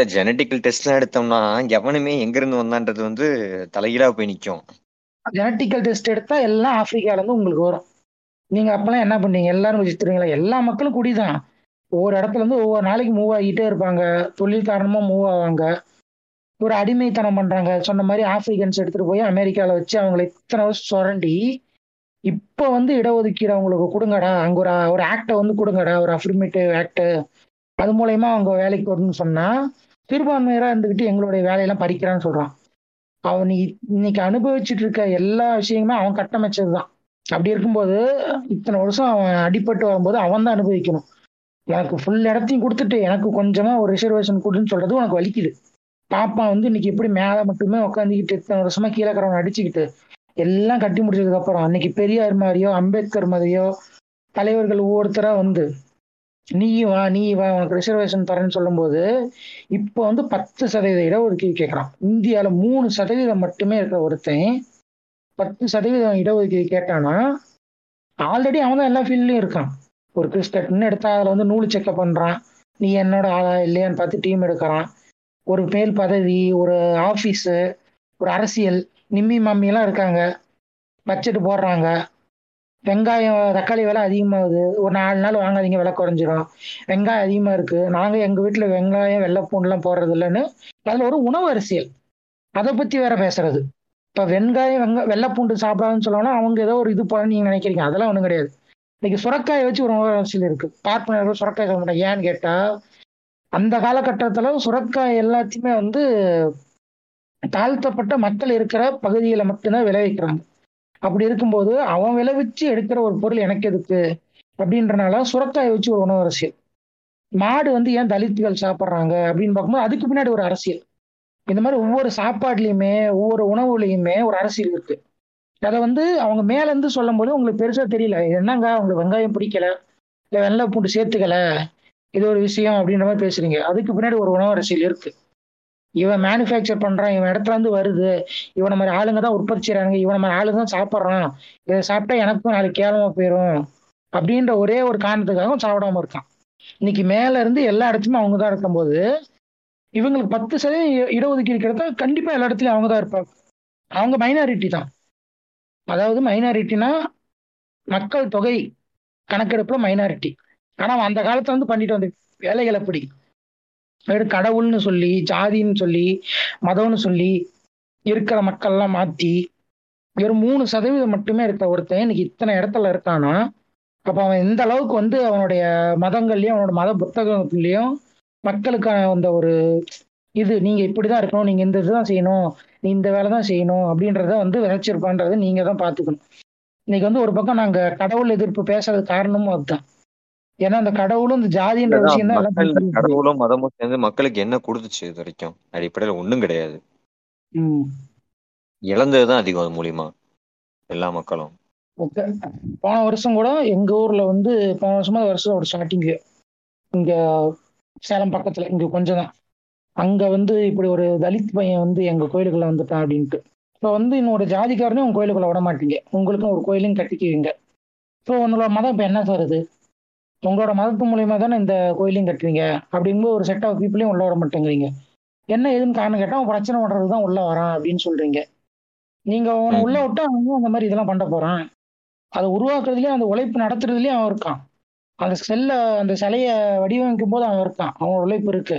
ஜெனட்டிக்கல் டெஸ்ட்லாம் எடுத்தோம்னா எவனுமே எங்க இருந்து வந்தான்றது வந்து தலைகீழா போய் நிக்கும். ஜெனட்டிக்கல் டெஸ்ட் எடுத்தா எல்லாம் ஆப்பிரிக்கால இருந்து உங்களுக்கு வரும். நீங்க அப்பெல்லாம் என்ன பண்ணீங்க? எல்லாரும் வச்சுருங்களா எல்லா மக்களும் குடிதான். ஒவ்வொரு இடத்துல இருந்து ஒவ்வொரு நாளைக்கு மூவ் ஆகிட்டே இருப்பாங்க. தொழில் காரணமா மூவ் ஆவாங்க. ஒரு அடிமைத்தனம் பண்றாங்க. சொன்ன மாதிரி ஆப்பிரிக்கன்ஸ் எடுத்துட்டு போய் அமெரிக்காவில் வச்சு அவங்களை இத்தனை வருஷம் சுரண்டி இப்போ வந்து இடஒதுக்கீடு அவங்களுக்கு கொடுங்கடா. அங்க ஒரு ஒரு ஆக்டை வந்து கொடுங்கடா. ஒரு அஃபிர்மேட்டிவ் ஆக்ட் அது மூலயமா அவங்க வேலைக்கு வரணும்னு சொன்னா சிறுபான்மையராக இருந்துகிட்டு எங்களுடைய வேலையெல்லாம் பறிக்கிறான்னு சொல்றான். அவன் நீ இன்னைக்கு அனுபவிச்சுட்டு இருக்க எல்லா விஷயங்களுமே அவன் கட்டமைச்சதுதான். அப்படி இருக்கும்போது இத்தனை வருஷம் அவன் அடிபட்டு வரும்போது அவன் தான் அனுபவிக்கணும். எனக்கு ஃபுல் இடத்தையும் கொடுத்துட்டு எனக்கு கொஞ்சமா ஒரு ரிசர்வேஷன் கொடுன்னு சொல்றது உனக்கு வலிக்குது. பாப்பா வந்து இன்னைக்கு எப்படி மேலே மட்டுமே உட்காந்துக்கிட்டு இத்தனை வருஷமா கீழே கரவனை அடிச்சுக்கிட்டு எல்லாம் கட்டி முடிச்சதுக்கு அப்புறம் அன்னைக்கு பெரியார் மாதிரியோ அம்பேத்கர் மாதிரியோ தலைவர்கள் ஒவ்வொருத்தரா வந்து நீ வா நீ வா உனக்கு ரிசர்வேஷன் தரேன்னு சொல்லும்போது இப்போ வந்து பத்து சதவீத இடஒதுக்கீடு கேட்கறான் இந்தியால மூணு சதவீதம் மட்டுமே இருக்கிற ஒருத்தன் பத்து சதவீதம் இடஒதுக்கீடு கேட்டானா ஆல்ரெடி அவன் தான் எல்லா ஃபீல்ட்லயும் இருக்கான். ஒரு கிறிஸ்கட்னு எடுத்தா அதில் வந்து நூல் செக்கப் பண்ணுறான் நீ என்னோட ஆளா இல்லையான்னு பார்த்து டீம் எடுக்கிறான். ஒரு மேல் பதவி ஒரு ஆஃபீஸு ஒரு அரசியல் நிம்மி மம்மியெல்லாம் இருக்காங்க. பட்ஜெட் போடுறாங்க. வெங்காயம் தக்காளி விலை அதிகமாகுது. ஒரு நாலு நாள் வாங்காதீங்க விலை குறைஞ்சிரும். வெங்காயம் அதிகமாக இருக்குது நாங்கள் எங்கள் வீட்டில் வெங்காயம் வெள்ளைப்பூண்டுலாம் போடுறது இல்லைன்னு அதில் ஒரு உணவு அரசியல். அதை பற்றி வேற பேசுறது. இப்போ வெங்காயம் வெங்க வெள்ளை பூண்டு சாப்பிடாதுன்னு சொல்லணும்னா அவங்க ஏதோ ஒரு இது போல நீங்கள் நினைக்கிறீங்க. அதெல்லாம் ஒன்றும் கிடையாது. இன்னைக்கு சுரக்காயை வச்சு ஒரு உணவு அரசியல் இருக்கு பார்ப்பனர்கள் சுரக்காய் சொல்ல மாட்டாங்க. ஏன்னு கேட்டால் அந்த காலகட்டத்தில் சுரக்காய் எல்லாத்தையுமே வந்து தாழ்த்தப்பட்ட மக்கள் இருக்கிற பகுதியில் மட்டும்தான் விளைவிக்கிறாங்க. அப்படி இருக்கும்போது அவன் விளைவிச்சு எடுக்கிற ஒரு பொருள் எனக்கு எதுக்கு? அப்படின்றனால சுரக்காயை வச்சு ஒரு உணவு அரசியல் மாடு வந்து ஏன் தலித்துகள் சாப்பிட்றாங்க? அப்படின்னு பார்க்கும்போது அதுக்கு பின்னாடி ஒரு அரசியல். இந்த மாதிரி ஒவ்வொரு சாப்பாடுலேயுமே ஒவ்வொரு உணவுலையுமே ஒரு அரசியல் இருக்குது அதை வந்து அவங்க மேலேருந்து சொல்லும் போது உங்களுக்கு பெருசாக தெரியல. என்னங்க உங்களுக்கு வெங்காயம் பிடிக்கல? இல்லை வெள்ளை பூண்டு சேர்த்துக்கல? இது ஒரு விஷயம் அப்படின்ற மாதிரி பேசுறீங்க. அதுக்கு பின்னாடி ஒரு உணவு அரசியல் இருக்கு. இவன் மேனுஃபேக்சர் பண்றான் இவன் இடத்துல இருந்து வருது. இவனை மாதிரி ஆளுங்க தான் உற்பத்தி செய்யறாங்க இவனை மாதிரி ஆளுங்க தான் சாப்பிட்றான். இதை சாப்பிட்டா எனக்கும் நாளைக்கு கேவலமா போயிடும் அப்படின்ற ஒரே ஒரு காரணத்துக்காகவும் சாப்பிடாம இருக்கான். இன்னைக்கு மேல இருந்து எல்லா இடத்துலையும் அவங்க தான் இருக்கும்போது இவங்களுக்கு பத்து சதவீதம் இடஒதுக்கீடு கிடைத்தா கண்டிப்பா எல்லா இடத்துலயும் அவங்க தான் இருப்பாங்க. அவங்க மைனாரிட்டி தான். அதாவது மைனாரிட்டினா மக்கள் தொகை கணக்கெடுப்புல மைனாரிட்டி ஆனா அவன் அந்த காலத்துல வந்து பண்ணிட்டு வந்த வேலைகள் எப்படி வெறும் கடவுள்னு சொல்லி ஜாதின்னு சொல்லி மதம்னு சொல்லி இருக்கிற மக்கள்லாம் மாத்தி வெறும் மூணு சதவீதம் மட்டுமே இருக்க ஒருத்தன் இன்னைக்கு இத்தனை இடத்துல இருக்கானா அப்ப அவன் எந்த அளவுக்கு வந்து அவனுடைய மதங்கள்லயும் அவனோட மத புத்தகத்துலயும் மக்களுக்கான அந்த ஒரு இது நீங்க இப்படிதான் இருக்கணும் நீங்க இந்த இதுதான் செய்யணும் நீ இந்த வேலை தான் செய்யணும் அப்படின்றத வந்து விளைச்சிருப்பான்றத நீங்க தான் பாத்துக்கணும் இன்னைக்கு வந்து ஒரு பக்கம் நாங்க கடவுள் எதிர்ப்பு பேசுறது காரணமும் அதுதான். ஏன்னா அந்த கடவுளும் இந்த ஜாதின்ற விஷயம் தான் கடவுளும் மதமும் சேர்ந்து மக்களுக்கு என்ன கொடுத்துச்சு இது வரைக்கும்? அடிப்படையில ஒண்ணும் கிடையாது. இழந்ததுதான் அதிகம் அது மூலியமா எல்லா மக்களும். போன வருஷம் கூட எங்க ஊர்ல வந்து போன வருஷமா வருஷம் ஒரு ஸ்டார்டிங் இங்க சேலம் பக்கத்துல இங்க கொஞ்சம் தான். அங்க வந்து இப்படி ஒரு தலித் பையன் வந்து எங்க கோயிலுக்குள்ள வந்துட்டான் அப்படின்ட்டு. இப்போ வந்து இன்னொரு ஜாதிக்காரனையும் உங்க கோயிலுக்குள்ள விட மாட்டீங்க. உங்களுக்கும் ஒரு கோயிலையும் கட்டிக்குவீங்க. ஸோ உங்களோட மதம் இப்போ என்ன சார் இது உங்களோட மதத்து மூலியமா தானே இந்த கோயிலையும் கட்டுறீங்க அப்படிங்கும்போது ஒரு செட் ஆஃப் பீப்புளையும் உள்ள வர மாட்டேங்கிறீங்க. என்ன ஏதுன்னு காரணம் கேட்டா அவன் பிரச்சனை பண்றது தான் உள்ள வரான் அப்படின்னு சொல்றீங்க. நீங்க அவனை உள்ள விட்டா அவனும் அந்த மாதிரி இதெல்லாம் பண்ண போறான். அதை உருவாக்குறதுலயும் அந்த உழைப்பு நடத்துறதுலயும் அவன் இருக்கான். அந்த செல்ல அந்த சிலையை வடிவமைக்கும் போது அவன் இருக்கான். அவன் உழைப்பு இருக்கு.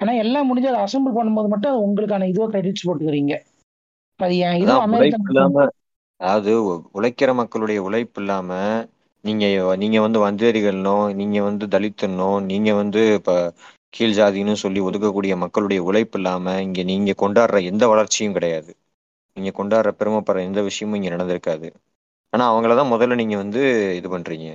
ஆனா எல்லாம் முடிஞ்சு அதை அசம்பிள் பண்ணும்போது மட்டும் அது உங்களுக்கான இதுவா கிரெடிட்ஸ் போட்டுக்கிறீங்க. அது ஏன் இது அதான் உழைப்பு அமெரிக்கா இல்லாம அதாவது உழைக்கிற மக்களுடைய உழைப்பு இல்லாம நீங்க நீங்க வந்து வந்தேரிகள்னோ நீங்க வந்து தலித்துனோ நீங்க வந்து இப்ப கீழ் ஜாதின்னு சொல்லி ஒதுக்கக்கூடிய மக்களுடைய உழைப்பு இல்லாம இங்க நீங்க கொண்டாடுற எந்த வளர்ச்சியும் கிடையாது. நீங்க கொண்டாடுற பெருமைப்படுற எந்த விஷயமும் இங்க நடந்திருக்காது. ஆனா அவங்களதான் முதல்ல நீங்க வந்து இது பண்றீங்க.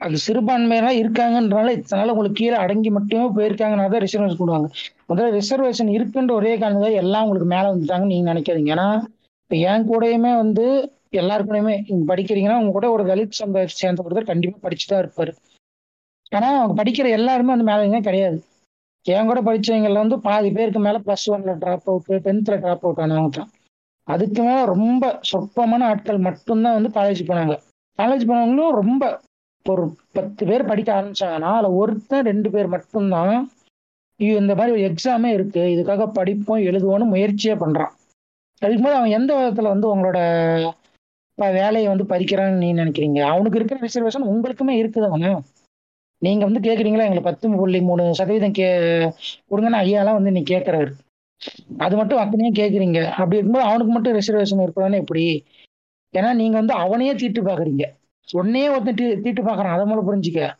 அது சிறுபான்மையெல்லாம் இருக்காங்கன்றனால இதனால உங்களுக்கு கீழே அடங்கி மட்டுமே போயிருக்காங்கன்னா தான் ரிசர்வேஷன் கொடுவாங்க முதல்ல ரிசர்வேஷன் இருக்குன்ற ஒரே காரணம் எல்லாம் உங்களுக்கு மேலே வந்துட்டாங்கன்னு நீங்க நினைக்காதீங்க. ஏன்னா இப்போ என் கூடயுமே வந்து எல்லாருக்கூடயுமே நீங்க படிக்கிறீங்கன்னா உங்க கூட ஒரு தலித் சமுதாயத்தை சேர்ந்த ஒருத்தர் கண்டிப்பா படிச்சு தான் இருப்பாரு. ஆனா அவங்க படிக்கிற எல்லாருமே வந்து மேலே கிடையாது. என் கூட படிச்சவங்கல வந்து பாதி பேருக்கு மேல பிளஸ் ஒன்ல ட்ராப் அவுட் டென்த்ல ட்ராப் அவுட் ஆனவங்க தான். அதுக்கு மேல ரொம்ப சொற்பமான ஆட்கள் மட்டும்தான் வந்து காலேஜ் போனாங்க. காலேஜ் போனவங்களும் ரொம்ப ஒரு பத்து பேர் படிக்க ஆரம்பிச்சாங்கன்னா அதில் ஒருத்தன் ரெண்டு பேர் மட்டும்தான் இந்த மாதிரி ஒரு எக்ஸாமே இருக்கு. இதுக்காக படிப்போம் எழுதுவோம்னு முயற்சியே பண்றான். அதுக்கு போது அவன் எந்த விதத்துல வந்து உங்களோட வேலையை வந்து பறிக்கிறான்னு நீ நினைக்கிறீங்க? அவனுக்கு இருக்கிற ரிசர்வேஷன் உங்களுக்குமே இருக்குது அவனு நீங்க வந்து கேக்குறீங்களா? எங்களை பத்து புள்ளி மூணு சதவீதம் கே கொடுங்கன்னு ஐயாலாம் வந்து நீ கேட்கறாரு அது மட்டும் அத்தனையும் கேட்குறீங்க அப்படி இருக்கும்போது அவனுக்கு மட்டும் ரிசர்வேஷன் இருக்கிறான்னு எப்படி? ஏன்னா நீங்க வந்து அவனையே தீட்டு பாக்குறீங்க. உன்னையே ஒருத்தன் தீ- தீட்டு பாக்குறான். அதை மூலம் புரிஞ்சுக்க.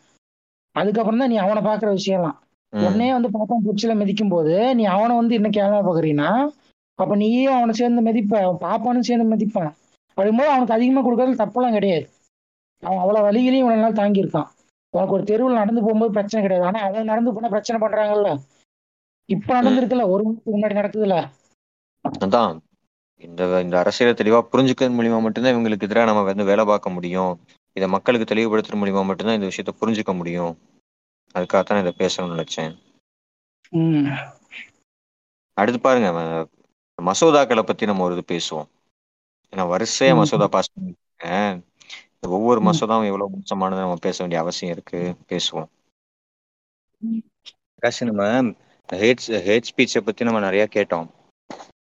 அதுக்கப்புறம் தான் நீ அவனை பாக்குற விஷயம்லாம். உன்னையே வந்து பாப்பா குச்சில மிதிக்கும் போது நீ அவனை வந்து இன்னும் கேவலமா பாக்குறீன்னா அப்ப நீயும் அவனை சேர்ந்து மிதிப்ப. அவன் பாப்பானும் சேர்ந்து மிதிப்பான். அப்படிங்கும்போது அவனுக்கு அதிகமா கொடுக்கறது தப்பெல்லாம் கிடையாது. அவன் அவ்வளவு வலிகளையும் இவ்வளவு நாள் தாங்கியிருக்கான். உனக்கு ஒரு தெருவில் நடந்து போகும்போது பிரச்சனை கிடையாது. ஆனா அவன் நடந்து போனா பிரச்சனை பண்றாங்கல்ல. இப்ப நடந்திருக்குல்ல. ஒரு மாசத்துக்கு முன்னாடி நடக்குதுல்ல. அதான். இந்த இந்த அரசியலை தெளிவா புரிஞ்சுக்கிறது மூலியமா மட்டும்தான் இவங்களுக்கு எதிராக நம்ம வந்து வேலை பார்க்க முடியும். இதை மக்களுக்கு தெளிவுபடுத்துறது மூலியமா மட்டும்தான் இந்த விஷயத்த புரிஞ்சுக்க முடியும். அதுக்காகத்தான் இதை பேசணும்னு நினைச்சேன். அடுத்து பாருங்க மசோதாக்களை பத்தி நம்ம ஒரு இது பேசுவோம். ஏன்னா வரிசையா. மசோதா பாஸ் பண்ணிருக்கேன். ஒவ்வொரு. மசோதாவும் எவ்வளவு மோசமானது நம்ம பேச வேண்டிய அவசியம் இருக்கு. பேசுவோம். நம்ம ஹேட் ஹேட் ஸ்பீச்சை பத்தி நம்ம நிறைய கேட்டோம்.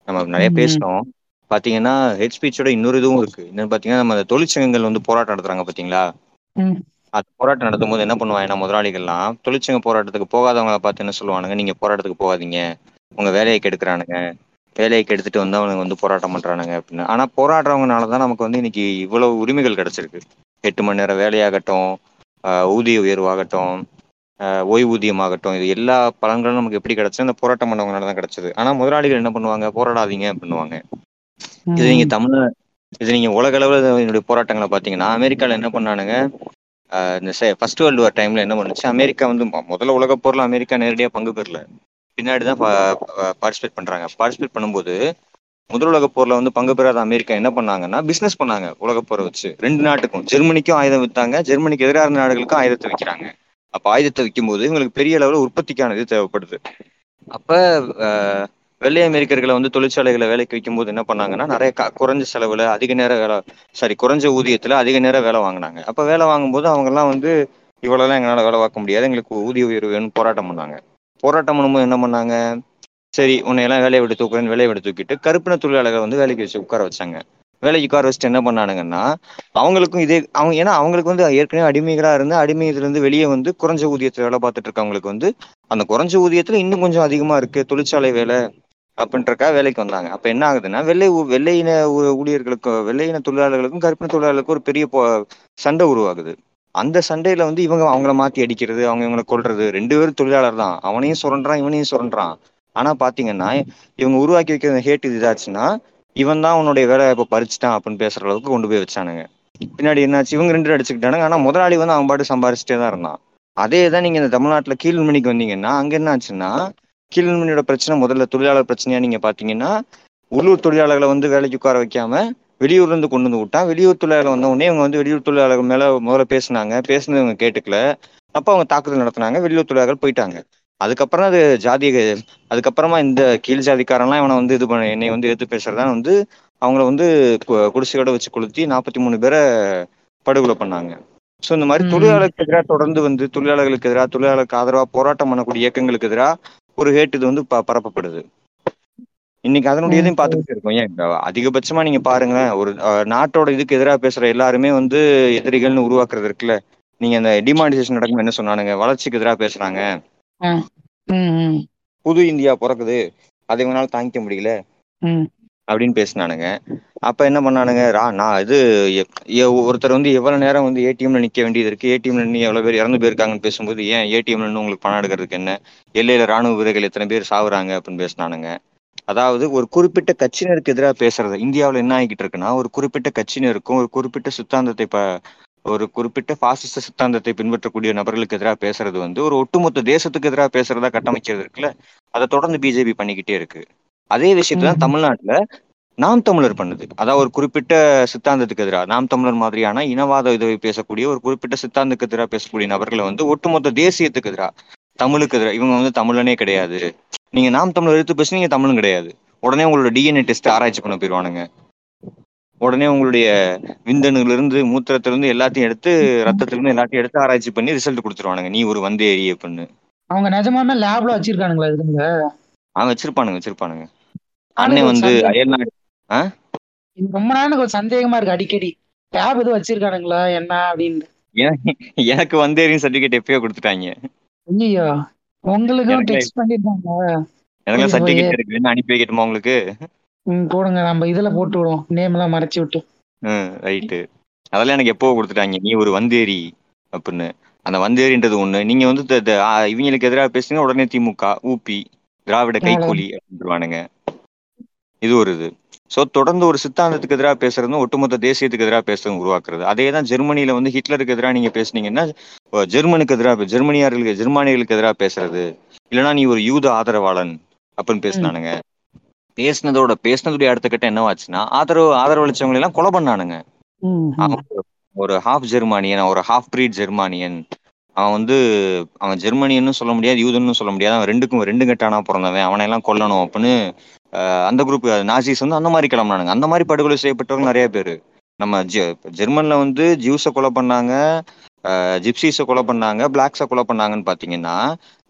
நம்ம நிறைய. பேசினோம். பாத்தீங்கன்னா ஹேட் ஸ்பீச்சோட இன்னொரு இதுவும் இருக்கு. என்னன்னு பாத்தீங்கன்னா நம்ம அந்த தொழிற்சங்கங்கள் வந்து போராட்டம் நடத்துறாங்க பாத்தீங்களா. அது போராட்டம் நடத்தும் போது என்ன பண்ணுவாங்கன்னா முதலாளிகள்லாம்? தொழிற்சங்க போராட்டத்துக்கு போகாதவங்கள பார்த்து என்ன சொல்லுவானுங்க? நீங்க போராட்டத்துக்கு போகாதீங்க. உங்க வேலையை கெடுக்கிறானுங்க. வேலையை கெடுத்துட்டு வந்து அவனுங்க வந்து போராட்டம் பண்றானுங்க அப்படின்னு. ஆனா போராடுறவங்கனால தான் நமக்கு வந்து இன்னைக்கு இவ்வளவு உரிமைகள் கிடைச்சிருக்கு. எட்டு மணி நேரம் வேலையாகட்டும் ஊதிய உயர்வாகட்டும் ஓய்வூதியமாகட்டும் இது எல்லா பலன்களும் நமக்கு எப்படி கிடைச்சது இந்த போராட்டம் பண்ணவங்கனால தான் கிடைச்சது. ஆனா முதலாளிகள் என்ன பண்ணுவாங்க? போராடாதீங்க பண்ணுவாங்க. இது நீங்க தமிழ் இது நீங்க உலக அளவுல என்னுடைய போராட்டங்களை பாத்தீங்கன்னா அமெரிக்கால என்ன பண்ணானுங்க? இந்த ஃபர்ஸ்ட் வேர்ல்டு வார் டைம்ல என்ன பண்ணுச்சு? அமெரிக்கா வந்து முதல்ல உலக போர்ல அமெரிக்கா நேரடியா பங்கு பெறல. பின்னாடி தான் பார்ட்டிசிபேட் பண்றாங்க. பார்ட்டிசிபேட் பண்ணும்போது முதல் உலக போர்ல வந்து பங்கு பெறாத அமெரிக்கா என்ன பண்ணாங்கன்னா பிசினஸ் பண்ணாங்க உலக போரை வச்சு. ரெண்டு நாட்டுக்கும். ஜெர்மனிக்கும் ஆயுதம் வித்தாங்க. ஜெர்மனிக்கு எதிராக நாடுகளுக்கும் ஆயுதத்தை விற்கிறாங்க அப்ப ஆயுதத்தை விற்கும் போது இவங்களுக்கு பெரிய அளவுல உற்பத்திக்கான இது தேவைப்படுது. அப்ப வெள்ளை அமெரிக்கர்களை வந்து தொழிற்சாலைகளை வேலைக்கு வைக்கும்போது என்ன பண்ணாங்கன்னா நிறைய குறைஞ்ச செலவுல அதிக நேரம் வேலை சாரி குறைஞ்ச ஊதியத்துல அதிக நேரம் வேலை வாங்கினாங்க. அப்ப வேலை வாங்கும்போது அவங்க எல்லாம் வந்து இவ்வளவுலாம் எங்களால வேலை பார்க்க முடியாது எங்களுக்கு ஊதிய உயர்வு வேணும் போராட்டம் பண்ணாங்க. போராட்டம் பண்ணும்போது என்ன பண்ணாங்க? சரி உன்னையெல்லாம் வேலையை விட்டு தூக்குறேன்னு வேலையை விட்டு தூக்கிட்டு கருப்பின தொழிலாளர்களை வந்து வேலைக்கு வச்சு உட்கார வச்சாங்க. வேலைக்கு உட்கார வச்சுட்டு என்ன பண்ணானுங்கன்னா அவங்களுக்கும் இதே அவங்க ஏன்னா அவங்களுக்கு வந்து ஏற்கனவே அடிமைகளா இருந்து அடிமையத்திலிருந்து வெளியே வந்து குறைஞ்ச ஊதியத்துல வேலை பார்த்துட்டு இருக்கவங்களுக்கு வந்து அந்த குறைஞ்ச ஊதியத்துல இன்னும் கொஞ்சம் அதிகமா இருக்கு தொழிற்சாலை வேலை அப்படின்றக்கா வேலைக்கு வந்தாங்க. அப்ப என்ன ஆகுதுன்னா வெள்ளை வெள்ளையின ஊழியர்களுக்கும் வெள்ளையின தொழிலாளர்களுக்கும் கருப்பின தொழிலாளர்களுக்கும் ஒரு பெரிய சண்டை உருவாகுது. அந்த சண்டையில வந்து இவங்க அவங்கள மாத்தி அடிக்கிறது அவங்க இவங்களை கொள்றது ரெண்டு பேரும் தொழிலாளர் தான். அவனையும் சுரண்டான் இவனையும் சுரண்டான் ஆனா பாத்தீங்கன்னா இவங்க உருவாக்கி வைக்கிற ஹேட் இது இதாச்சுன்னா இவன் தான் உன்னுடைய வேலை இப்ப பறிச்சுட்டான் அப்படின்னு பேசுற அளவுக்கு கொண்டு போய் வச்சானுங்க. பின்னாடி என்னாச்சு? இவங்க ரெண்டு பேரும் அடிச்சுக்கிட்டானுங்க. ஆனா முதலாளி வந்து அவன் பாட்டு சம்பாரிச்சுட்டே தான் இருந்தான். அதே தான் நீங்க இந்த தமிழ்நாட்டுல கீழ்மணிக்கு வந்தீங்கன்னா அங்க என்ன ஆச்சுன்னா கீழ்மணியோட பிரச்சனை முதல்ல தொழிலாளர் பிரச்சனையா நீங்க பாத்தீங்கன்னா உள்ளூர் தொழிலாளர்களை வந்து வேலைக்கு உட்கார வைக்காம வெளியூர்ல இருந்து கொண்டு வந்து விட்டான். வெளியூர் தொழிலாளர் வந்த உடனே இவங்க வந்து வெளியூர் தொழிலாளர்கள் மேல முதல்ல பேசுனாங்க. பேசுனது இவங்க கேட்டுக்கல. அப்ப அவங்க தாக்குதல் நடத்துனாங்க. வெளியூர் தொழிலாளர்கள் போயிட்டாங்க. அதுக்கப்புறம் அது ஜாதிய அதுக்கப்புறமா இந்த கீழ் ஜாதிக்காரன்லாம் இவனை வந்து இது பண்ண என்னை வந்து எடுத்து பேசுறதா வந்து அவங்கள வந்து குடிசையோட வச்சு கொளுத்தி நாற்பத்தி மூணு பேரை படுகொலை பண்ணாங்க. ஸோ இந்த மாதிரி ம். தொழிலாளருக்கு எதிராக தொடர்ந்து வந்து தொழிலாளர்களுக்கு எதிராக தொழிலாளருக்கு ஆதரவா போராட்டம் பண்ணக்கூடிய இயக்கங்களுக்கு எதிராக ஒரு ஹேட் இது வந்து பரப்பப்படுது. இன்னைக்கு அதனுடைய இதையும் பார்த்துக்கிட்டு இருக்கோம். ஏன் அதிகபட்சமா நீங்க பாருங்களேன் ஒரு நாட்டோட இதுக்கு எதிராக பேசுற எல்லாருமே வந்து எதிரிகள்னு உருவாக்குறது இருக்குல்ல. நீங்க அந்த டிமானிசேஷன் நடக்கும் என்ன சொன்னானுங்க? வளர்ச்சிக்கு எதிராக பேசுறாங்க. புது இந்தியா பிறக்குது. அதை இவனால தாங்கிக்க முடியல. அப்படின்னு பேசினானுங்க. அப்ப என்ன பண்ணானுங்க? ரா நான் இது ஒருத்தர் வந்து எவ்வளவு நேரம் வந்து ஏடிஎம்ல நிக்க வேண்டியது இருக்கு? ஏடிஎம்ல நின்று எவ்வளவு பேர் இறந்து போயிருக்காங்கன்னு பேசும்போது ஏன் ஏடிஎம்ல உங்களுக்கு பணம் எடுக்கிறதுக்கு என்ன? எல்லையில ராணுவ வீரர்கள் எத்தனை பேர் சாவுறாங்க அப்படின்னு பேசினானுங்க. அதாவது ஒரு குறிப்பிட்ட கட்சியினருக்கு எதிராக பேசுறது. இந்தியாவுல என்ன ஆகிட்டு இருக்குன்னா ஒரு குறிப்பிட்ட கட்சியினருக்கும் ஒரு குறிப்பிட்ட சித்தாந்தத்தை ப ஒரு குறிப்பிட்ட பாசிச சித்தாந்தத்தை பின்பற்றக்கூடிய நபர்களுக்கு எதிராக பேசுறது வந்து ஒரு ஒட்டுமொத்த தேசத்துக்கு எதிராக பேசுறதா கட்டமைக்கிறது இருக்குல்ல? அதை தொடர்ந்து பிஜேபி பண்ணிக்கிட்டே இருக்கு. அதே விஷயத்தை தான் ம்ஹும். தமிழ்நாட்டுல நாம் தமிழர் பண்ணுது. அதாவது ஒரு குறிப்பிட்ட சித்தாந்தத்துக்கு எதிராக நாம் தமிழர் மாதிரியான இனவாத இதை பேசக்கூடிய ஒரு குறிப்பிட்ட சித்தாந்தத்துக்கு எதிராக பேசக்கூடிய நபர்களை வந்து ஒட்டுமொத்த தேசியத்துக்கு எதிராக தமிழுக்கு எதிராக இவங்க வந்து தமிழனே கிடையாது. நீங்க நாம் தமிழர் எடுத்து பேசுனீங்க தமிழும் கிடையாது. உடனே உங்களோட டிஎன்ஏ டெஸ்ட் ஆராய்ச்சி பண்ண போயிருவானுங்க. உடனே உங்களுடைய விந்தணுல இருந்து மூத்திரத்துல இருந்து எல்லாத்தையும் எடுத்து ரத்தத்துல இருந்து எல்லாத்தையும் எடுத்து ஆராய்ச்சி பண்ணி ரிசல்ட் கொடுத்துருவானுங்க. நீ ஒரு வந்தேரி அப்படின்னு. அவங்க நிஜமாமே லேப்ல வச்சிருக்கானுங்களா இதுங்க? அவன் வச்சிருப்பானுங்க வச்சிருப்பானுங்க. அண்ணன் வந்து. அயல்நாடு எனக்கு ரொம்ப எனக்கு ஒரு சந்தேகமா இருக்கு அடிக்கடி. லேப் எதுவும் வச்சிருக்கானுங்களா? என்ன அப்படின்னு. எனக்கு வந்தேரியும் சர்டிபிகேட் எப்பயோ கொடுத்துட்டாங்க. ஐயோ உங்களுக்கும் எனக்கு டெக்ஸ்ட் பண்ணிருக்காங்க புரியுது, சர்டிபிகேட் இருக்கு. என்ன அனுப்பி வைக்கட்டுமா உங்களுக்கு? ம் போடுங்க. நம்ம இதுல போட்டு விடுவோம். நேம் எல்லாம் மறைச்சு விட்டு. ம் ரைட்டு அதெல்லாம் எனக்கு எப்போ கொடுத்துட்டாங்க? நீ ஒரு வந்தேரி அப்படின்னு. அந்த வந்தேரின்றது ஒண்ணு. நீங்க வந்து இவங்களுக்கு எதிராக பேசுனீங்க உடனே திமுக ஊபி திராவிட கைக்கூலி அப்படின்ட்டுருவானுங்க இது ஒரு இது. ஸோ தொடர்ந்து ஒரு சித்தாந்தத்துக்கு எதிராக பேசுறதும் ஒட்டுமொத்த தேசியத்துக்கு எதிராக பேசுறதும் உருவாக்குறது. அதே தான் ஜெர்மனியில வந்து ஹிட்லருக்கு எதிராக நீங்க பேசுனீங்கன்னா ஜெர்மனுக்கு எதிராக ஜெர்மனியார்களுக்கு ஜெர்மானியர்களுக்கு எதிராக பேசுறது. இல்லைன்னா நீ ஒரு யூத ஆதரவாளன் அப்படின்னு பேசினானுங்க. பேசினதோட பேசினதுடைய அடுத்த கட்டம் என்னவாச்சுன்னா ஆதரவு ஆதரவளிச்சவங்களை எல்லாம் கொலை பண்ணானுங்க. ஒரு- ஹாஃப் ஜெர்மானியன் ஒரு ஹாஃப் பிரீட் ஜெர்மானியன். அவன் வந்து அவன் ஜெர்மனியன்னு சொல்ல முடியாது யூதன்னு சொல்ல முடியாது. அவன் ரெண்டுக்கும் ரெண்டு கட்டானா பிறந்தவன். அவனை எல்லாம் கொல்லணும் அப்படின்னு அந்த குரூப் நாசிஸ் வந்து அந்த மாதிரி கிளம்புனானுங்க. அந்த மாதிரி படுகொலை செய்யப்பட்டவங்க நிறைய பேர். நம்ம ஜெர்மன்ல வந்து ஜியூஸை கொலை பண்ணாங்க ஜிப்சிஸை கொலை பண்ணாங்க பிளாக்ஸை கொலை பண்ணாங்கன்னு பாத்தீங்கன்னா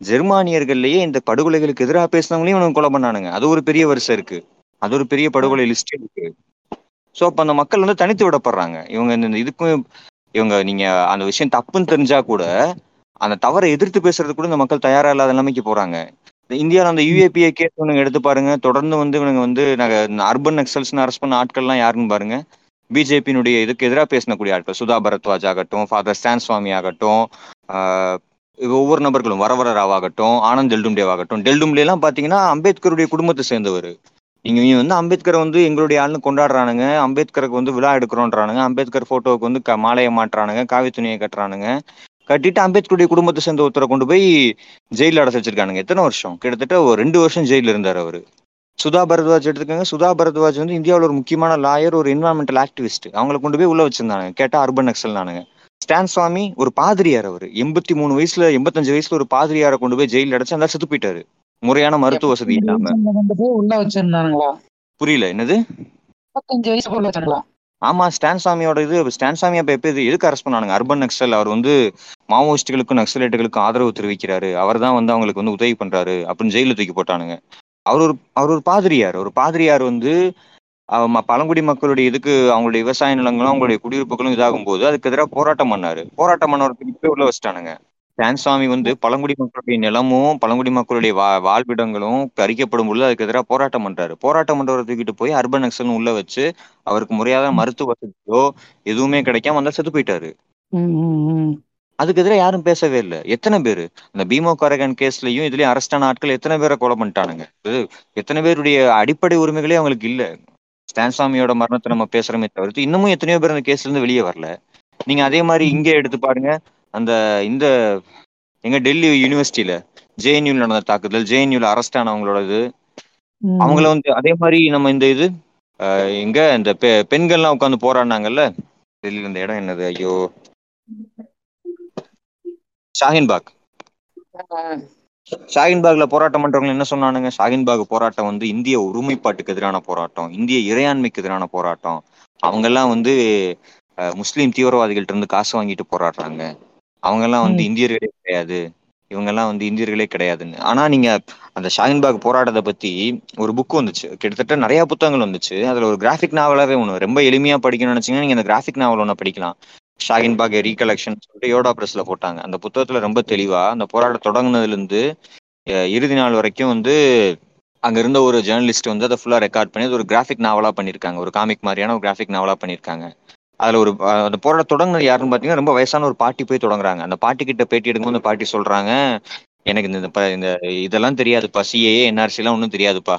ஜெர்மானியர்கள்லயே இந்த படுகொலைகளுக்கு எதிராக பேசினவங்களையும் இவனுங்க கொலை பண்ணானுங்க. அது ஒரு பெரிய வருஷம் இருக்கு. அது ஒரு பெரிய படுகொலை லிஸ்ட் இருக்கு. ஸோ அப்ப அந்த மக்கள் வந்து தனித்து விடப்படுறாங்க. இவங்க இந்த இதுக்கும் இவங்க நீங்க அந்த விஷயம் தப்புன்னு தெரிஞ்சா கூட அந்த தவறை எதிர்த்து பேசுறது கூட இந்த மக்கள் தயாரா இல்லாத நிலைமைக்கு போறாங்க. இந்தியாவில் அந்த யூஏபிஏ கேஸ் ஒன்று எடுத்து பாருங்க. தொடர்ந்து வந்து இவனுங்க வந்து அர்பன் நக்சல்ஸ்னு அரெஸ்ட் பண்ண ஆட்கள்லாம் யாருன்னு பாருங்க. பிஜேபியினுடைய இதுக்கு எதிராக பேசக்கூடிய ஆட்கள் சுதா பரத்வாஜ் ஆகட்டும் ஃபாதர் ஸ்டான் சுவாமி ஆகட்டும் ஒவ்வொரு நபர்களும் வரவர ராவ் ஆகட்டும் ஆனந்த் டெல்டும்டேவ் ஆகட்டும். டெல்டும்டே பார்த்தீங்கன்னா அம்பேத்கருடைய குடும்பத்தை சேர்ந்தவர். நீங்கள் இவங்க வந்து அம்பேத்கரை வந்து எங்களுடைய ஆள்னு கொண்டாடுறானுங்க. அம்பேத்கருக்கு வந்து விழா எடுக்கிறோன்றானுங்க. அம்பேத்கர் ஃபோட்டோவுக்கு வந்து க- மாலையை மாட்டுறானுங்க காவி துணியை கட்டுறானுங்க. கட்டிட்டு அம்பேத்கருடைய குடும்பத்தை சேர்ந்த ஒருத்தரை கொண்டு போய் ஜெயில அடைச்சு வச்சிருக்கானுங்க. எத்தனை வருஷம்? கிட்டத்தட்ட ஒரு ரெண்டு வருஷம் ஜெயில இருந்தார் அவரு. சுதா பரத்வாஜ் எடுத்துக்கோங்க. சுதா பரத்வாஜ் வந்து இந்தியாவில் ஒரு முக்கியமான லாயர் ஒரு என்வரான்மெண்டல் ஆக்டிவிஸ்ட் அவங்கள கொண்டு போய் உள்ள வச்சிருந்தாங்க கேட்டா அர்பன் நக்சல் நானுங்க ஸ்டான் சுவாமி ஒரு பாதிரியார் அவர். எண்பத்தி மூணு வயசுல எண்பத்தஞ்சு வயசுல ஒரு பாதிரியாரை கொண்டு போய் ஜெயில அடைச்சு அந்த செத்து போயிட்டாரு. முறையான மருத்துவ வசதி இல்லாம. உள்ள வச்சிருந்தானுங்களா? புரியல. என்னது? ஆமா ஸ்டான் சாமியோட இது ஸ்டான் சாமி அப்ப எப்ப இது எதுக்கு அரெஸ்ட் பண்ணானுங்க? அர்பன் நக்சல் அவர் வந்து மாவோயிஸ்டுகளுக்கும் நக்சலைட்டுகளுக்கும் ஆதரவு தெரிவிக்கிறாரு. அவர் தான் வந்து அவங்களுக்கு வந்து உதவி பண்றாரு அப்படின்னு ஜெயில தூக்கி போட்டானுங்க. அவர் ஒரு அவர் ஒரு பாதிரியார். ஒரு பாதிரியார் வந்து பழங்குடி மக்களுடைய இதுக்கு அவங்களுடைய விவசாய நிலங்களும் அவங்களுடைய குடியிருப்புகளும் இதாகும் போது அதுக்கு எதிராக போராட்டம் பண்ணாரு. போராட்டம் பண்ணவருக்கு போய் உள்ள வச்சிட்டானுங்க. சுவாமி வந்து பழங்குடி மக்களுடைய நிலமும் பழங்குடி மக்களுடைய வா வாழ்விடங்களும் பறிக்கப்படும் பொழுது அதுக்கு எதிராக போராட்டம் பண்றாரு. போராட்டம் பண்றவரை தூக்கிட்டு போய் அர்பன் நக்சல் உள்ள வச்சு அவருக்கு முறையான மருத்துவ வசதியோ எதுவுமே கிடைக்காம அந்த செத்து போயிட்டாரு. அதுக்கு எதிராக யாரும் பேசவே இல்லை. எத்தனை பேர்? அந்த பீமோ கரகன் கேஸ்லயும் இதுலயும் அரெஸ்டான ஆட்கள் எத்தனை பேரை கொலை பண்ணிட்டானுங்க? எத்தனை பேருடைய அடிப்படை உரிமைகளே அவங்களுக்கு இல்ல. ஸ்டான்சாமியோட மரணத்தை நம்ம பேசுறோமே தவிர்த்து இன்னமும் எத்தனையோ பேர் அந்த கேஸ்ல இருந்து வெளியே வரல. நீங்க அதே மாதிரி இங்கே எடுத்து பாருங்க. அந்த இந்த எங்க டெல்லி யூனிவர்சிட்டியில ஜேஎன்யூல நடந்த தாக்குதல் ஜேஎன்யூல அரெஸ்ட் ஆனவங்களோட இது. அவங்கள வந்து அதே மாதிரி நம்ம இந்த இது எங்க இந்த பெ- பெண்கள்லாம் உட்காந்து போராடினாங்கல்ல டெல்லியில இந்த இடம் என்னது? ஐயோ. ஷாஹின்பாக் ஆ. ஷாஹின்பாக்ல போராட்டம் பண்றவங்க என்ன சொன்னானுங்க? ஷாஹின்பாக் போராட்டம் வந்து இந்திய ஒருமைப்பாட்டுக்கு எதிரான போராட்டம். இந்திய இறையாண்மைக்கு எதிரான போராட்டம். அவங்க எல்லாம் வந்து முஸ்லீம் தீவிரவாதிகள்ட்ட இருந்து காசு வாங்கிட்டு போராடுறாங்க. அவங்க எல்லாம் வந்து. இந்தியர்களே கிடையாது. இவங்க எல்லாம் வந்து இந்தியர்களே கிடையாதுன்னு. ஆனா நீங்க அந்த ஷாஹின்பாக் போராட்டத்தை பத்தி ஒரு புக் வந்துச்சு. கிட்டத்தட்ட நிறைய புத்தகங்கள் வந்துச்சு. அதுல ஒரு கிராஃபிக் நாவலாவே ஒன்று ரொம்ப எளிமையா படிக்கணும்னு நினைச்சீங்கன்னா நீங்க அந்த கிராஃபிக் நாவல் ஒன்று படிக்கலாம். ஷாஹின்பாக் ரீகலெக்ஷன் சொல்லிட்டு யோடா பிரஸ்ல போட்டாங்க. அந்த புத்தகத்துல ரொம்ப தெளிவா அந்த போராட்டம் தொடங்குனதுல இருந்து இறுதி நாள் வரைக்கும் வந்து அங்க இருந்த ஒரு ஜேர்னலிஸ்ட் வந்து அதை ஃபுல்லா ரெக்கார்ட் பண்ணி அது ஒரு கிராஃபிக் நாவலா பண்ணியிருக்காங்க. ஒரு காமிக் மாதிரியான ஒரு கிராஃபிக் நாவலா பண்ணியிருக்காங்க. அதுல ஒரு அந்த போராட்ட தொடங்குனது யாருன்னு பாத்தீங்கன்னா ரொம்ப வயசான ஒரு பாட்டி போய் தொடங்குறாங்க. அந்த பாட்டி கிட்ட பேட்டி எடுக்கும்போது அந்த பாட்டி சொல்றாங்க எனக்கு இந்த இந்த இதெல்லாம் தெரியாதுப்பா சிஏஏ என்ஆர்சி எல்லாம் ஒன்றும் தெரியாதுப்பா.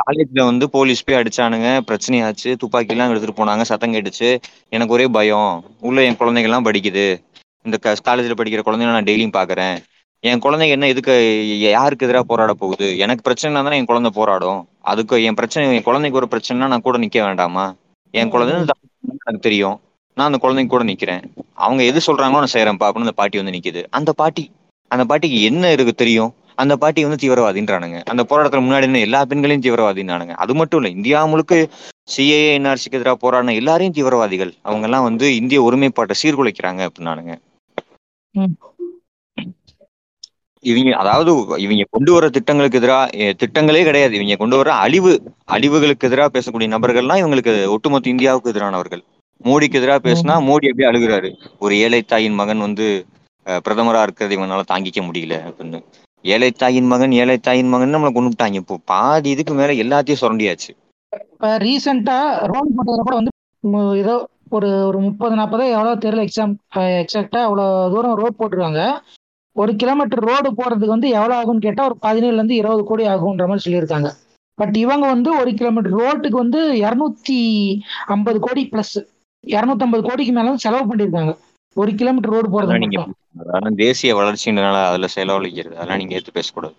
காலேஜ்ல வந்து போலீஸ் போய் அடிச்சானுங்க. பிரச்சனையாச்சு. துப்பாக்கி எல்லாம் எடுத்துட்டு போனாங்க. சத்தம் கேட்டுச்சு. எனக்கு ஒரே பயம். உள்ள என் குழந்தைங்க எல்லாம் படிக்குது. இந்த காலேஜ்ல படிக்கிற குழந்தைங்க நான் டெய்லியும் பாக்குறேன். என் குழந்தைங்க என்ன எதுக்கு யாருக்கு எதிராக போராட போகுது? எனக்கு பிரச்சனை தானே என் குழந்தை போராடும். அதுக்கு என் பிரச்சனை என் குழந்தைக்கு ஒரு பிரச்சனைனா நான் கூட நிக்க வேண்டாமா? என் குழந்தை தப்பு பண்ணா எனக்கு தெரியும். நான் அந்த குழந்தைங்க கூட நிக்கிறேன். அவங்க எது சொல்றாங்களோ நான் செய்யறேன்ப்பா அப்படின்னு அந்த பாட்டி வந்து நிக்குது. அந்த பாட்டி அந்த பாட்டிக்கு என்ன இருக்கு தெரியும்? அந்த பாட்டி வந்து தீவிரவாதின்றானுங்க. அந்த போராட்டத்துல முன்னாடி எல்லா பெண்களையும் தீவிரவாதினானுங்க அது மட்டும் இல்ல இந்தியா முழுக்க சிஏஏ என்ஆர்சிக்கு எதிராக போராடின எல்லாரையும் தீவிரவாதிகள். அவங்க எல்லாம் வந்து இந்திய ஒருமைப்பாட்டை சீர்குலைக்கிறாங்க அப்படின்னானுங்க. இவங்க அதாவது இவங்க கொண்டு வர திட்டங்களுக்கு எதிராக திட்டங்களே கிடையாது. இவங்க கொண்டு வர அழிவு அழிவுகளுக்கு எதிராக பேசக்கூடிய நபர்கள்லாம் இவங்களுக்கு ஒட்டுமொத்த இந்தியாவுக்கு எதிரானவர்கள். மோடிக்கு எதிராக பேசினா மோடி அப்படியே அழுகுறாரு. ஒரு ஏழை தாயின் மகன் வந்து பிரதமரா இருக்கிறது இவனால தாங்கிக்க முடியல அப்படின்னு. ஏழை தாயின் மகன் ஏழை தாயின் மகன் நம்மளை கொண்டுட்டாங்க இப்போ பாதி இதுக்கு மேல எல்லாத்தையும் சுரண்டியாச்சு. இப்போ ரீசெண்டா ரோடு போட்டதுல கூட வந்து ஏதோ ஒரு ஒரு முப்பது நாற்பதோ எவ்வளோ தெரியல எக்ஸாம் எக்ஸாக்டா அவ்வளோ தூரம் ரோடு போட்டிருக்காங்க. ஒரு கிலோமீட்டர் ரோடு போடுறதுக்கு வந்து எவ்வளோ ஆகும்னு கேட்டால் ஒரு பதினேழுல இருந்து இருபது கோடி ஆகுன்ற மாதிரி சொல்லியிருக்காங்க. பட் இவங்க வந்து ஒரு கிலோமீட்டர் ரோட்டுக்கு வந்து இரநூத்தி ஐம்பது கோடி ப்ளஸ் இரநூத்தம்பது கோடிக்கு மேல செலவு பண்ணியிருக்காங்க. ஒரு கிலோமீட்டர் ரோடு போடுறது நீங்க தேசிய வளர்ச்சின்றனால அதுல செலவழிக்கிறது. அதெல்லாம் நீங்க ஏத்து பேசக்கூடாது.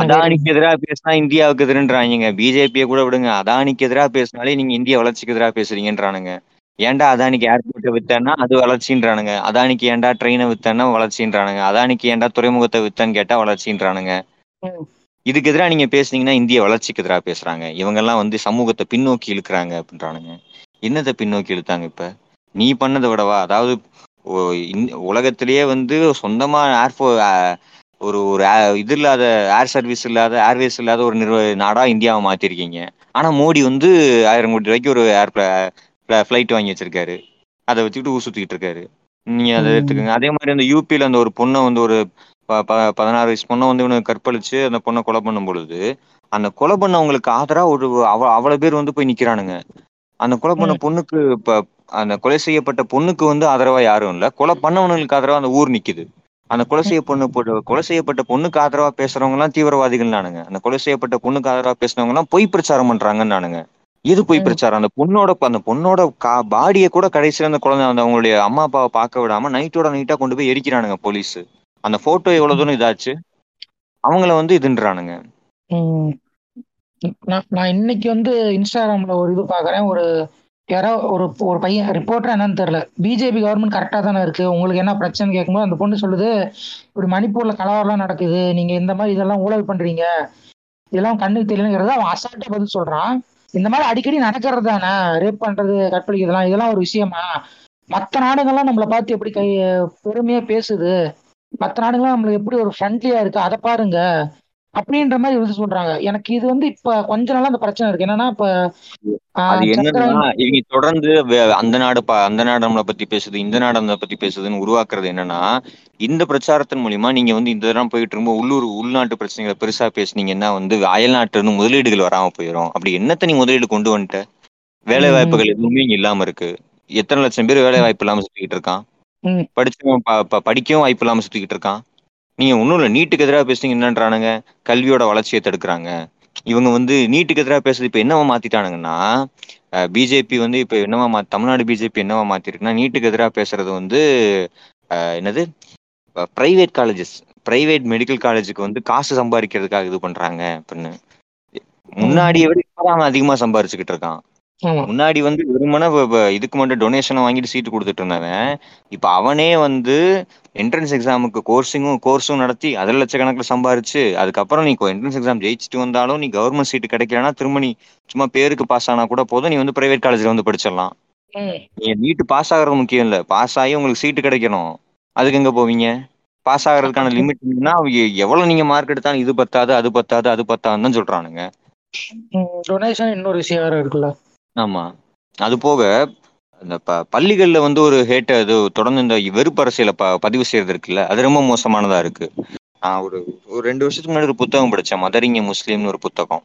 அதானிக்கு எதிராக பேசினா இந்தியாவுக்கு எதிரான்றாங்க. பிஜேபியை கூட விடுங்க. அதானிக்கு எதிராக பேசினாலே நீங்க இந்திய வளர்ச்சிக்கு எதிராக பேசுறீங்கன்றானுங்க. ஏன்டா அதானிக்கு ஏர்போர்ட்டை வித்தேன்னா அது வளர்ச்சின்றானுங்க. அதானிக்கு ஏன்டா ட்ரெயினை வித்தேன்னா வளர்ச்சின்றானுங்க. அதானிக்கு ஏன்டா துறைமுகத்தை வித்தேன்னு கேட்டா வளர்ச்சின்றானுங்க. இதுக்கு எதிராக நீங்க பேசுனீங்கன்னா இந்திய வளர்ச்சிக்கு எதிராக பேசுறாங்க. இவங்க எல்லாம் வந்து சமூகத்தை பின்னோக்கி இழுக்கிறாங்க அப்படின்றானுங்க. என்னத்தை பின்னோக்கி இழுத்தாங்க இப்ப? நீ பண்ணதை விடவா? அதாவது உலகத்திலேயே வந்து சொந்தமா ஏர்போ ஒரு ஒரு இது இல்லாத ஏர் சர்வீஸ் இல்லாத ஏர்வேஸ் இல்லாத ஒரு நிறுவ நாடா இந்தியாவை மாத்திருக்கீங்க. ஆனா மோடி வந்து ஆயிரம் கோடி ரூபாய்க்கு ஒரு ஏர் ஃபிளைட் வாங்கி வச்சிருக்காரு. அதை வச்சுக்கிட்டு ஊர் சுத்திக்கிட்டு இருக்காரு. நீங்க அதை. எடுத்துக்கோங்க. அதே மாதிரி அந்த யூபியில அந்த ஒரு பொண்ணை வந்து ஒரு பதினாறு வயசு பொண்ணை வந்து இவனுக்கு கற்பழிச்சு அந்த பொண்ணை கொலை பண்ணும் பொழுது அந்த கொலை பண்ணவங்களுக்கு ஆதரா ஒரு அவ அவ்வளவு பேர் வந்து போய் நிக்கிறானுங்க. அந்த கொலை பண்ண. பொண்ணுக்கு இப்ப அந்த கொலை செய்யப்பட்ட பொண்ணுக்கு வந்து ஆதரவா யாரும் இல்ல. கொலை பண்ணவனுங்களுக்கு ஆதரவா அந்த ஊர் நிக்குது. அந்த கொலை செய்ய பொண்ணு கொலை செய்யப்பட்ட பொண்ணுக்கு ஆதரவா பேசுறவங்க எல்லாம் தீவிரவாதிகள் நானுங்க அந்த கொலை செய்யப்பட்ட பொண்ணுக்கு ஆதரவா பேசுனவங்க எல்லாம் பொய் பிரச்சாரம் பண்றாங்கன்னு நானுங்க எது பொய். பிரச்சாரம். அந்த பொண்ணோட அந்த பொண்ணோட கா பாடியை கூட கடைசியில அந்த குழந்தை அந்த அவங்களுடைய அம்மா அப்பாவை பார்க்க விடாம நைட்டோட நைட்டா கொண்டு போய் எரிக்கிறானுங்க போலீஸ் அந்த போட்டோ எவ்வளவு தூரம் இதாச்சு? அவங்கள வந்து இதுன்றானுங்க. நான் இன்னைக்கு வந்து இன்ஸ்டாகிராம்ல ஒரு இது பார்க்குறேன். ஒரு யாரோ ஒரு ஒரு பையன் ரிப்போர்ட்டர் என்னன்னு தெரியல. பிஜேபி கவர்மெண்ட் கரெக்டாக தானே இருக்கு. உங்களுக்கு என்ன பிரச்சனை கேட்கும்போது அந்த பொண்ணு சொல்லுது இப்படி மணிப்பூர்ல கலவரம்லாம் நடக்குது. நீங்க இந்த மாதிரி இதெல்லாம் ஊழல் பண்றீங்க. இதெல்லாம் கண்ணுக்கு தெரியலங்கிறத அவன் அசால்ட்டா பதில் சொல்றான். இந்த மாதிரி அடிக்கடி நடக்கிறது தானே ரேப் பண்றது கற்பழிக்கிறதுலாம் இதெல்லாம் ஒரு விஷயமா? மற்ற நாடுகள்லாம் நம்மளை பார்த்து எப்படி கை பெருமையா பேசுது? மற்ற நாடுகள்லாம் நம்மளுக்கு எப்படி ஒரு ஃப்ரெண்ட்லியா இருக்கு? அதை பாருங்க. அப்படின்ற மாதிரி வந்து சொல்றாங்க. எனக்கு இது வந்து இப்ப கொஞ்ச நாளா அந்த பிரச்சனை இருக்கு. என்னன்னா இப்ப அது என்னன்னா இவங்க தொடர்ந்து அந்த நாடு அந்த நாடு நம்மளை பத்தி பேசுது இந்த நாடு நம்மளை பத்தி பேசுதுன்னு உருவாக்குறது என்னன்னா இந்த பிரச்சாரத்தின் மூலியமா நீங்க வந்து இந்த இதெல்லாம் போயிட்டு ரொம்ப உள்ளூர் உள்நாட்டு பிரச்சனைகளை பெருசா பேசுனீங்கன்னா வந்து அயல்நாட்டுல இருந்து முதலீடுகள் வராம போயிடும் அப்படி என்னத்த நீ முதலீடு கொண்டு வந்துட்ட? வேலை வாய்ப்புகள் எதுவுமே இங்க இல்லாம இருக்கு. எத்தனை லட்சம் பேர் வேலை வாய்ப்பு இல்லாம சுத்திக்கிட்டு இருக்கான்? படிச்சவன் படிக்கவும் வாய்ப்பு இல்லாம சுத்திக்கிட்டு இருக்கான். நீங்க ஒண்ணும் இல்ல நீட்டுக்கு எதிராக பேசுனீங்க என்னன்றானுங்க? கல்வியோட வளர்ச்சியை தடுக்கிறாங்க. இவங்க வந்து நீட்டுக்கு எதிராக பேசுறது இப்ப என்னவா மாத்திட்டானுங்கன்னா பிஜேபி வந்து இப்ப என்னவா மா தமிழ்நாடு பிஜேபி என்னவா மாத்திருக்குன்னா நீட்டுக்கு எதிராக பேசுறது வந்து என்னது? பிரைவேட் காலேஜஸ் பிரைவேட் மெடிக்கல் காலேஜுக்கு வந்து காசு சம்பாதிக்கிறதுக்காக இது பண்றாங்க அப்படின்னு. முன்னாடியை விட இப்பதான் அதிகமா சம்பாரிச்சுக்கிட்டு இருக்கான். முன்னாடி வந்து வெறுமனே இதுக்கு மட்டும் டொனேஷனை வாங்கிட்டு சீட்டு கொடுத்துட்டு இருந்தவன். இப்ப அவனே வந்து என்ட்ரன்ஸ் எக்ஸாமுக்கு கோர்ஸிங்கும் கோர்ஸும் நடத்தி அதில் லட்சக்கணக்கில் சம்பாரிச்சு அதுக்கப்புறம் நீ என்ட்ரன்ஸ் எக்ஸாம் ஜெயிச்சுட்டு வந்தாலும் நீ கவர்மெண்ட் சீட்டு கிடைக்கலனா திரும்ப நீ சும்மா பேருக்கு பாஸ் ஆனா கூட போதும். நீ வந்து பிரைவேட் காலேஜ்ல வந்து படிச்சிடலாம். நீ நீட்டு பாஸ் ஆகிறது முக்கியம் இல்ல. பாஸ் ஆகி உங்களுக்கு சீட்டு கிடைக்கணும். அதுக்கு எங்க போவீங்க? பாஸ் ஆகிறதுக்கான லிமிட் அவங்க எவ்வளவு நீங்க மார்க் எடுத்தாலும் இது பத்தாது அது பத்தாது அது பத்தாதுன்னு தான் சொல்றானுங்க. டொனேஷன் இன்னொரு விஷயம் வேற இருக்குல்ல. ஆமா. அது போக இந்த ப பள்ளிகள்ல வந்து ஒரு ஹேட்ட இது தொடர்ந்து இந்த வெறுப்பு அரசியலை ப பதிவு செய்யறது இருக்குல்ல அது ரொம்ப மோசமானதா இருக்கு. நான் ஒரு ஒரு ரெண்டு வருஷத்துக்கு முன்னாடி ஒரு புத்தகம் படிச்சேன் மதரிங்க முஸ்லீம்னு ஒரு புத்தகம்.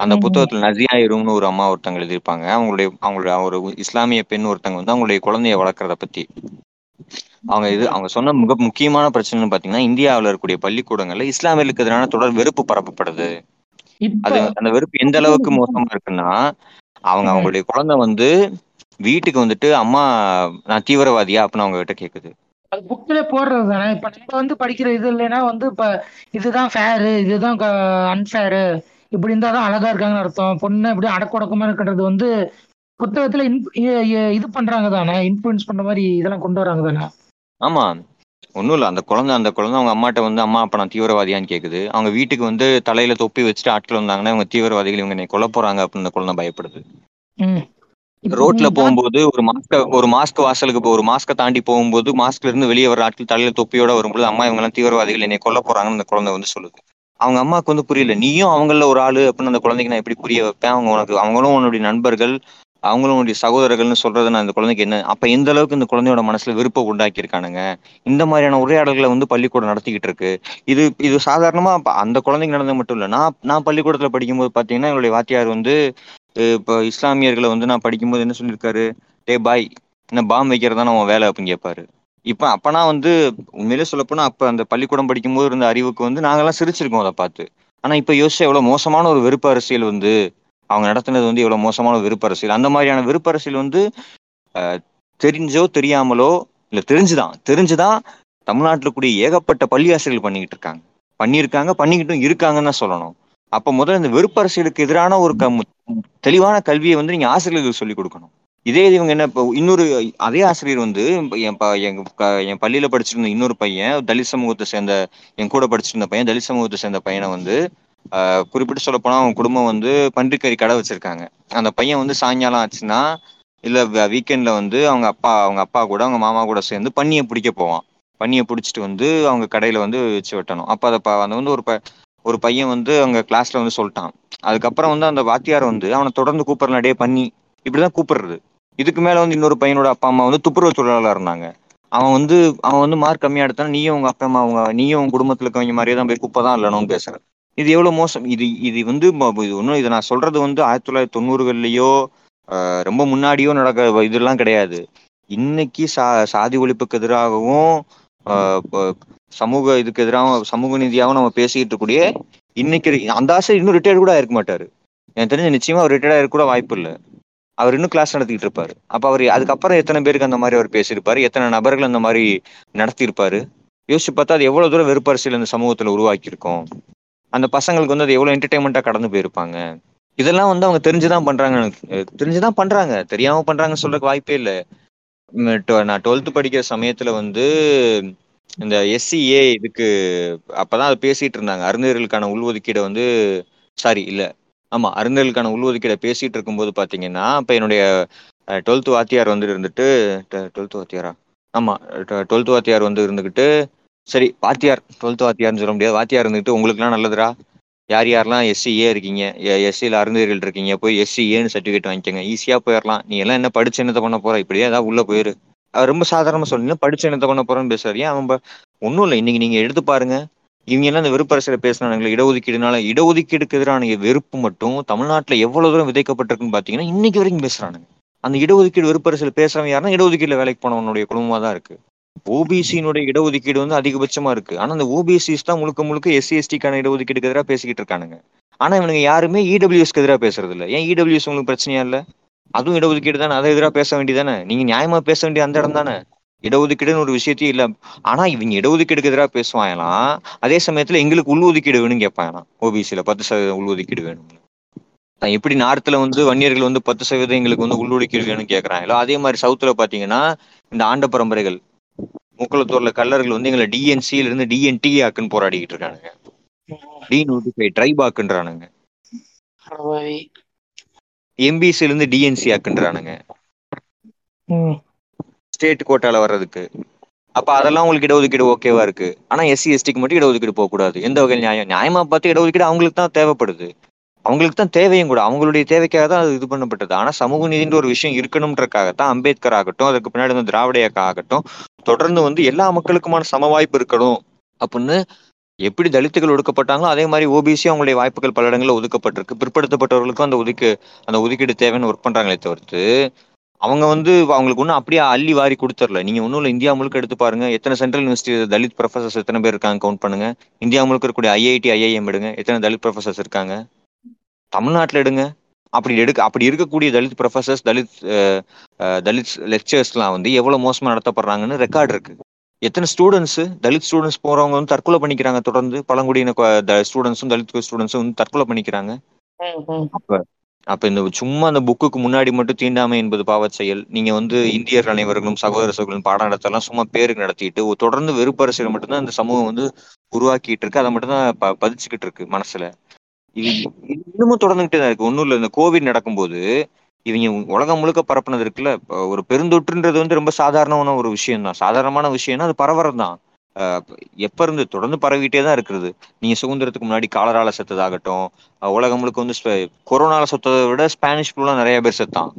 அந்த. புத்தகத்துல நசியா இரும்னு ஒரு அம்மா ஒருத்தங்க எழுதியிருப்பாங்க. அவங்களுடைய அவங்களுடைய ஒரு இஸ்லாமிய பெண் ஒருத்தங்க வந்து அவங்களுடைய குழந்தைய வளர்க்கறத பத்தி. அவங்க இது அவங்க சொன்ன மிக முக்கியமான பிரச்சனைன்னு பாத்தீங்கன்னா இந்தியாவுல இருக்கக்கூடிய பள்ளிக்கூடங்கள்ல இஸ்லாமியர்களுக்கு எதிரான தொடர் வெறுப்பு பரப்பப்படுது. அது அந்த வெறுப்பு எந்த அளவுக்கு மோசமா இருக்குன்னா அவங்க. அவங்களுடைய குழந்தை வந்து வீட்டுக்கு வந்துட்டு அம்மா நான் தீவிரவாதியா? அப்படின்னு அவங்க கிட்ட கேக்குது. அது புக்ல போடுறது தானே. இப்ப நம்ம வந்து படிக்கிற இது இல்லைன்னா வந்து இப்ப இதுதான் ஃபேரு இதுதான் அன்ஃபேரு இப்படி இருந்தா தான் அழகா இருக்காங்கன்னு அர்த்தம். பொண்ணு இப்படி அடக்குடக்கமா இருக்கிறது வந்து புத்தகத்துல இது பண்றாங்க தானே. இன்ஃபுளுன்ஸ் பண்ற மாதிரி இதெல்லாம் கொண்டு வராங்க தானே. ஆமா. ஒண்ணும் இல்ல. அந்த குழந்தை அந்த குழந்தை அவங்க அம்மாட்ட வந்து அம்மா அப்ப நான் தீவிரவாதியான்னு கேக்குது. அவங்க வீட்டுக்கு வந்து தலையில தொப்பி வச்சுட்டு ஆட்கள் வந்தாங்கன்னா இவங்க தீவிரவாதிகள் இவங்க என்னை கொல்ல போறாங்க அப்படின்னு அந்த குழந்தை பயப்படுது. ரோட்ல போகும்போது ஒரு மாஸ்க ஒரு மாஸ்க் வாசலுக்கு ஒரு மாஸ்க தாண்டி போகும்போது மாஸ்க்ல இருந்து வெளியே வர ஆட்கள் தலையில தொப்பியோட வரும்போது அம்மா இவங்க எல்லாம் தீவிரவாதிகள் என்னை கொல்ல போறாங்கன்னு அந்த குழந்தை வந்து சொல்லுது. அவங்க அம்மாவுக்கு வந்து புரியல. நீயும் அவங்கள ஒரு ஆளு அப்படின்னு அந்த குழந்தைக்கு நான் எப்படி புரிய வைப்பேன்? அவங்க உனக்கு அவங்களும் உன்னுடைய நண்பர்கள் அவங்களும் உன்னுடைய சகோதரர்கள்னு சொல்றது நான் அந்த குழந்தைக்கு என்ன அப்ப எந்த அளவுக்கு இந்த குழந்தையோட மனசுல விருப்பம் உண்டாக்கி இருக்கானுங்க இந்த மாதிரியான உரையாடல்களை வந்து பள்ளிக்கூடம் நடத்திக்கிட்டு இருக்கு. இது இது சாதாரணமா அந்த குழந்தைங்க நடந்தது மட்டும் இல்ல. நான் நான் பள்ளிக்கூடத்துல படிக்கும்போது பாத்தீங்கன்னா என்னுடைய வாத்தியார் வந்து இப்போ இஸ்லாமியர்களை வந்து நான் படிக்கும்போது என்ன சொல்லியிருக்காரு? டே பாய் என்ன பாம் வைக்கிறதா உன் வேலை? அப்படின்னு கேட்பாரு. இப்போ அப்பனா வந்து உண்மையிலே சொல்லப்போனா அப்போ அந்த பள்ளிக்கூடம் படிக்கும்போது இருந்த அறிவுக்கு வந்து நாங்கெல்லாம் சிரிச்சிருக்கோம் அதை பார்த்து. ஆனால் இப்போ யோசிச்சா எவ்வளோ மோசமான ஒரு விருப்ப அரசியல் வந்து அவங்க நடத்தினது வந்து எவ்வளோ மோசமான ஒரு அரசியல். அந்த மாதிரியான விருப்ப அரசியல் வந்து தெரிஞ்சோ தெரியாமலோ இல்லை தெரிஞ்சுதான் தெரிஞ்சுதான் தமிழ்நாட்டில் கூடிய ஏகப்பட்ட பள்ளி ஆசிரியர்கள் பண்ணிக்கிட்டு இருக்காங்க. பண்ணியிருக்காங்க பண்ணிக்கிட்டும் இருக்காங்கன்னு தான் சொல்லணும். அப்ப முதல்ல இந்த வெறுப்பரசியலுக்கு எதிரான ஒரு தெளிவான கல்வியை வந்து நீங்க ஆசிரியர்களுக்கு சொல்லிக் கொடுக்கணும். இதே இது இவங்க என்ன இப்போ இன்னொரு அதே ஆசிரியர் வந்து என் ப- என் பள்ளியில படிச்சிருந்த இன்னொரு பையன் தலித் சமூகத்தை சேர்ந்த என் கூட படிச்சிருந்த பையன் தலித் சமூகத்தை சேர்ந்த பையனை வந்து குறிப்பிட்டு சொல்ல போனா அவன் குடும்பம் வந்து பன்றிக்கறி கடை வச்சிருக்காங்க. அந்த பையன் வந்து சாயங்காலம் ஆச்சுன்னா இல்ல வீக்கெண்ட்ல வந்து அவங்க அப்பா அவங்க அப்பா கூட அவங்க மாமா கூட சேர்ந்து பன்னியை பிடிக்க போவான். பன்னியை பிடிச்சிட்டு வந்து அவங்க கடையில வந்து வச்சு வெட்டணும். அப்ப அதை ப- அந்த வந்து ஒரு ப- ஒரு பையன் வந்து அவங்க கிளாஸ்ல வந்து சொல்லிட்டான். அதுக்கப்புறம் வந்து அந்த வாத்தியார் வந்து அவனை தொடர்ந்து கூப்பிடலாம் நடே பண்ணி இப்படிதான் கூப்பிடுறது. இதுக்கு மேல வந்து இன்னொரு பையனோட அப்பா அம்மா வந்து துப்புரவு தொழிலாளர் இருந்தாங்க. அவன் வந்து அவன் வந்து மார்க் கம்மியா எடுத்தா நீயும் உங்க அப்பா அம்மா அவங்க நீயும் உங்க குடும்பத்துல இருக்கவங்க மாதிரியே தான் போய் குப்பை தான் இல்லணும்னு பேசுறேன் இது எவ்வளவு மோசம். இது இது வந்து இது ஒன்றும் இதை நான் சொல்றது வந்து ஆயிரத்தி தொள்ளாயிரத்தி தொண்ணூறுகள்லயோ ரொம்ப முன்னாடியோ நடக்க இதெல்லாம் கிடையாது. இன்னைக்கு சா சாதி ஒழிப்புக்கு எதிராகவும் சமூக இதுக்கு எதிராகவும் சமூக நீதியாகவும் நம்ம பேசிக்கிட்டு இருக்கக்கூடிய இன்னைக்கு அந்த ஆசை இன்னும் ரிட்டையர்ட் கூட ஆயிருக்க மாட்டாரு. எனக்கு தெரிஞ்ச நிச்சயமா அவர் ரிட்டையர்ட் ஆயிருக்க கூட வாய்ப்பு இல்லை. அவர் இன்னும் கிளாஸ் நடத்திட்டு இருப்பாரு. அப்ப அவர் அதுக்கப்புறம் எத்தனை பேருக்கு அந்த மாதிரி அவர் பேசியிருப்பாரு? எத்தனை நபர்கள் அந்த மாதிரி நடத்தியிருப்பாரு? யோசிச்சு பார்த்தா அது எவ்வளவு தூரம் வெறுப்பரசியல் இந்த சமூகத்துல உருவாக்கியிருக்கோம். அந்த பசங்களுக்கு வந்து அது எவ்வளவு என்டர்டைன்மெண்ட்டா கடந்து போயிருப்பாங்க. இதெல்லாம் வந்து அவங்க தெரிஞ்சுதான் பண்றாங்க எனக்கு, தெரிஞ்சுதான் பண்றாங்க. தெரியாம பண்றாங்கன்னு சொல்றதுக்கு வாய்ப்பே இல்லை. நான் டுவெல்த் படிக்கிற சமயத்துல வந்து இந்த எஸ்சிஏ இதுக்கு அப்பதான் அதை பேசிட்டு இருந்தாங்க. அருந்தர்களுக்கான உள்ஒதுக்கீடை வந்து சாரி இல்ல. ஆமா அருந்தர்களுக்கான உள்ஒதுக்கீடை பேசிட்டு இருக்கும்போது பாத்தீங்கன்னா இப்ப என்னுடைய டுவெல்த் வாத்தியார் வந்து இருந்துட்டு டுவெல்த் வாத்தியாரா? ஆமா டுவெல்த் வாத்தியார் வந்து இருந்துகிட்டு சரி வாத்தியார் டுவெல்த் வாத்தியார்னு சொல்ல முடியாது. வாத்தியார் இருந்துட்டு உங்களுக்குலாம் நல்லதுடா. யார் யாரெல்லாம் எஸ்சிஏ இருக்கீங்க? எஸ்சியில் அருந்தர்கள் இருக்கீங்க போய் எஸ்சிஏன்னு சர்டிஃபிகேட் வாங்கிக்கோங்க. ஈஸியாக போயிடலாம் நீ எல்லாம் என்ன படிச்சு என்னத்தை பண்ண போகிற இப்படியே ஏதாவது உள்ளே போயிரு. ரொம்ப சாதாரணமா சொன்னீங்க படிச்சு என்னத்த கொண்டு போறேன்னு பேசுறாரு. ஏன்? அவன் ஒன்றும் இல்லை. இன்னைக்கு நீங்க எடுத்து பாருங்க. இவங்க எல்லாம் இந்த வெறுப்பரசியல பேசினாங்களே இடஒதுக்கீடுனால. இடஒதுக்கீடுக்கு எதிரான வெறுப்பு மட்டும் தமிழ்நாட்டில் எவ்வளவு தூரம் விதைக்கப்பட்டிருக்குன்னு பாத்தீங்கன்னா இன்னைக்கு வரைக்கும் பேசுறானுங்க. அந்த இடஒதுக்கீடு வெறுப்பரசியல் பேசுறவன் யாருன்னா இடஒதுக்கீடுல வேலைக்கு போனவனுடைய குடும்பமா தான் இருக்கு. ஓபிசியினுடைய இடஒதுக்கீடு வந்து அதிகபட்சமா இருக்கு. ஆனா அந்த ஓபிசிஸ் தான் முழுக்க முழுக்க எஸ்சி எஸ்டிக்கான இடஒதுக்கீடுக்கு எதிராக பேசிக்கிட்டு இருக்கானுங்க. ஆனா இவனுங்க யாருமே இடபிள்யூஎஸ்க்கு எதிராக பேசுறது இல்லை ஏன்? இடபிள்யூஎஸ் உங்களுக்கு பிரச்சனையா இல்லை? அதுவும் இடஒதுக்கீடு தானே? அதை எதிராக பேச வேண்டியதானே நீங்க நியாயமா பேச வேண்டிய அந்த இடம் தானே? இடஒதுக்கீடுன்னு ஒரு விஷயத்தையும் இல்ல. ஆனா இவங்க இடஒதுக்கீடுக்கு எதிராக பேசுவாங்களாம் அதே சமயத்துல எங்களுக்கு உள்ஒதுக்கீடு வேணும்னு கேட்பாங்களாம் ஓபிசியில பத்து சதவீதம் உள்ஒதுக்கீடு வேணும் எப்படி நார்த்ல வந்து வன்னியர்கள் வந்து பத்து சதவீதம் எங்களுக்கு வந்து உள்ஒதுக்கீடு வேணும்னு கேட்கறாங்களோ அதே மாதிரி சவுத்துல பாத்தீங்கன்னா இந்த ஆண்ட பரம்பரைகள் முக்குளத்தூர்ல கல்லர்கள் வந்து எங்களை டிஎன்சியில இருந்து டிஎன்டி ஆக்குன்னு போராடிக்கிட்டு இருக்கானுங்க. டி நோட்டிஃபை ட்ரைப் ஆக்குன்றானுங்க எம்பிசில இருந்து டிஎன்சி ஆக்குன்றானுங்க. ஸ்டேட் கோட்டால வர்றதுக்கு. அப்ப அதெல்லாம் உங்களுக்கு இடஒதுக்கீடு ஓகேவா இருக்கு? ஆனா எஸ்சி எஸ்டிக்கு மட்டும் இடஒதுக்கீடு போக கூடாது எந்த வகையில் நியாயம்? நியாயமா பார்த்து இடஒதுக்கீடு அவங்களுக்கு தான் தேவைப்படுது. அவங்களுக்கு தான் தேவையும் கூட. அவங்களுடைய தேவைக்காக தான் அது இது பண்ணப்பட்டது. ஆனா சமூக நீதின்ற ஒரு விஷயம் இருக்கணும்ன்றக்காகத்தான் அம்பேத்கர் ஆகட்டும் அதுக்கு பின்னாடி வந்து திராவிட இயக்கம் ஆகட்டும் தொடர்ந்து வந்து எல்லா மக்களுக்குமான சம வாய்ப்பு இருக்கணும் அப்படின்னு எப்படி தலித்துகள் ஒடுக்கப்பட்டாங்களோ அதே மாதிரி ஓபிசி அவங்களுடைய வாய்ப்புகள் பல இடங்களில் ஒதுக்கப்பட்டிருக்கு. பிற்படுத்தப்பட்டவர்களுக்கும் அந்த ஒதுக்கு அந்த ஒதுக்கீடு தேவைன்னு ஒர்க் பண்றாங்களே தவிர்த்து அவங்க வந்து அவங்களுக்கு ஒன்றும் அப்படியே அள்ளி வாரி கொடுத்துர்ல. நீங்க ஒன்றும் இல்லை இந்தியா முழுக்க எடுத்து பாருங்க. எத்தனை சென்ட்ரல் யூனிவர்சிட்டி தலித் ப்ரொஃபசர்ஸ் எத்தனை பேர் இருக்காங்க கவுண்ட் பண்ணுங்க. இந்தியா முழுக்க இருக்கக்கூடிய ஐஐடி ஐஐஎம் எடுங்க. எத்தனை தலித் ப்ரொஃபசர்ஸ் இருக்காங்க? தமிழ்நாட்டில் எடுங்க. அப்படி எடுக்க அப்படி இருக்கக்கூடிய தலித் ப்ரொஃபசர்ஸ் தலித் தலித் லெக்சர்ஸ்லாம் வந்து எவ்வளோ மோசமாக நடத்தப்படுறாங்கன்னு ரெக்கார்ட் இருக்கு. எத்தனை ஸ்டூடெண்ட்ஸ் தலித் ஸ்டூடெண்ட்ஸ் போறவங்க வந்து தற்கொலை பண்ணிக்கிறாங்க தொடர்ந்து. பழங்குடியின ஸ்டூடெண்ட்ஸும் தலித் ஸ்டூடெண்ட்ஸும் வந்து தற்கொலை பண்ணிக்கிறாங்க. அப்ப இந்த சும்மா அந்த புக்குக்கு முன்னாடி மட்டும் தீண்டாமை என்பது பாவச் செயல். நீங்க வந்து இந்தியர் அனைவர்களும் சகோதர சகோதரர்களும் பாடம் நடத்தலாம் சும்மா பேருக்கு நடத்திட்டு தொடர்ந்து வெறுப்பரசியல் மட்டும்தான் இந்த சமூகம் வந்து உருவாக்கிட்டு இருக்கு. அதை மட்டும்தான் ப பதிச்சுக்கிட்டு இருக்கு மனசுல. இது இது இன்னமும் தொடர்ந்துகிட்டே தான் இருக்கு. ஒன்றும் இல்லை. இந்த கோவிட் நடக்கும்போது இவங்க உலகம் முழுக்க பரப்புனது இருக்குல்ல ஒரு பெருந்தொற்றுன்றது வந்து ரொம்ப சாதாரணமான ஒரு விஷயம் தான் சாதாரணமான விஷயம்னா அது பரவறது தான் எப்ப இருந்து தொடர்ந்து பரவிட்டே தான் இருக்கிறது நீங்க சுதந்திரத்துக்கு முன்னாடி காலரால செத்ததாகட்டும் உலகம் முழுக்க வந்து கொரோனால செத்ததை விட ஸ்பானிஷ் ஃப்ளூலாம் நிறைய பேர் செத்தான்.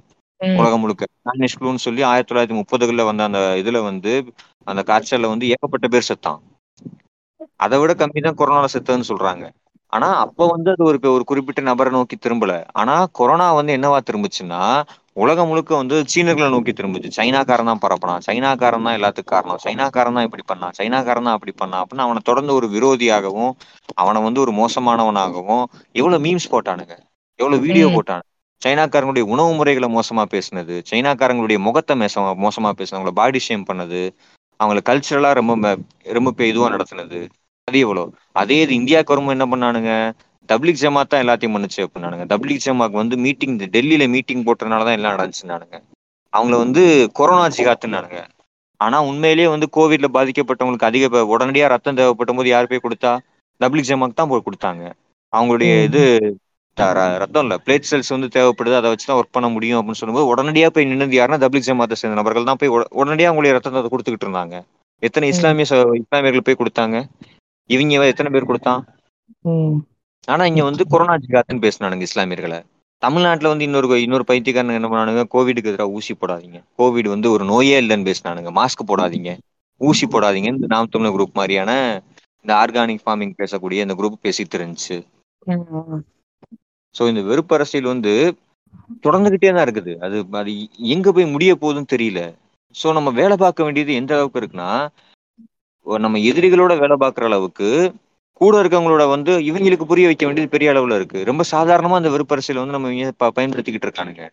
உலகம் முழுக்க. ஸ்பானிஷ் ஃப்ளூன்னு சொல்லி ஆயிரத்தி தொள்ளாயிரத்தி முப்பதுகளில் வந்த அந்த இதுல வந்து அந்த காய்ச்சல்ல வந்து ஏகப்பட்ட பேர் செத்தான். அதை விட கம்மி தான் கொரோனால செத்ததுன்னு சொல்றாங்க. ஆனா அப்ப வந்து அது ஒரு ஒரு குறிப்பிட்ட நபரை நோக்கி திரும்பல. ஆனா கொரோனா வந்து என்னவா திரும்புச்சுன்னா உலகம் முழுக்க வந்து சீனர்களை நோக்கி திரும்புச்சு. சைனாக்காரன் தான் பரப்பினான். சைனாக்காரன் தான் எல்லாத்துக்கும் காரணம். சைனாக்காரன் தான் இப்படி பண்ணான். சைனாக்காரன் தான் அப்படி பண்ணான் அப்படின்னு அவனை தொடர்ந்து ஒரு விரோதியாகவும் அவனை வந்து ஒரு மோசமானவனாகவும் எவ்வளவு மீம்ஸ் போட்டானுங்க. எவ்வளவு வீடியோ ம். போட்டானுங்க. சைனாக்காரங்களுடைய உணவு முறைகளை மோசமா பேசுனது சைனாக்காரங்களுடைய முகத்தை மோசமா மோசமா பேசுனது அவங்கள பாடி ஷேம் பண்ணது அவங்கள கல்ச்சரலா ரொம்ப ரொம்ப இதுவா நடத்துனது. அது எவ்வளோ அதே இது இந்தியாவுக்கு வரும்போது என்ன பண்ணானுங்க? தப்லிக் ஜமாத் தான் எல்லாத்தையும் பண்ணுச்சு அப்படின்னானுங்க. தப்லிக் ஜமாக் வந்து மீட்டிங் டெல்லியில மீட்டிங் போட்டதுனால தான் எல்லாம் நடந்துச்சுனானுங்க அவங்கள வந்து கொரோனா ஜிகாத்துனானுங்க ஆனா உண்மையிலேயே வந்து கோவிட்ல பாதிக்கப்பட்டவங்களுக்கு அதிக உடனடியா ரத்தம் தேவைப்பட்ட போது யார் போய் கொடுத்தா? தப்லிக் ஜமாக் தான் போய் கொடுத்தாங்க. அவங்களுடைய. இது ரத்தம் இல்ல. பிளேட் செல்ஸ் வந்து தேவைப்படுது. அதை வச்சு தான் ஒர்க் பண்ண முடியும் அப்படின்னு சொல்லும்போது உடனடியா போய் நின்னது யாருன்னா தப்லிக் ஜமாத்தை சேர்ந்த நபர்கள் தான் போய் உட- உடனடியா அவங்களுடைய ரத்தத்தை கொடுத்துக்கிட்டு இருந்தாங்க. எத்தனை. இஸ்லாமிய இஸ்லாமியர்கள் போய் கொடுத்தாங்க? இவங்க எத்தனை பேர் கொடுத்தான். ஆனா இங்க வந்து கொரோனா ஜிகாத்துன்னு பேசினானுங்க இஸ்லாமியர்களை. தமிழ்நாட்டுல வந்து இன்னொரு இன்னொரு பைத்தியக்காரன் என்ன பண்ணானுங்க கோவிடுக்கு எதிராக ஊசி போடாதீங்க. கோவிட் வந்து ஒரு நோயே இல்லைன்னு பேசினானுங்க. மாஸ்க் போடாதீங்க. ஊசி போடாதீங்க. இந்த நாம் தமிழர் குரூப் மாதிரியான இந்த ஆர்கானிக் ஃபார்மிங் பேசக்கூடிய இந்த குரூப் பேசிட்டு இருந்துச்சு. சோ இந்த வெறுப்பு அரசியல் வந்து தொடர்ந்துகிட்டே தான் இருக்குது. அது அது எங்க போய் முடிய போகுதுன்னு தெரியல. சோ நம்ம வேலை பார்க்க வேண்டியது எந்த அளவுக்கு இருக்குன்னா நம்ம எதிரிகளோட வேலை பார்க்குற அளவுக்கு கூட இருக்கவங்களோட வந்து இவங்களுக்கு புரிய வைக்க வேண்டியது பெரிய அளவுல இருக்கு. ரொம்ப சாதாரணமா அந்த வெறுப்பு அரசியலை வந்து நம்ம பயன்படுத்திக்கிட்டு இருக்கானுங்க.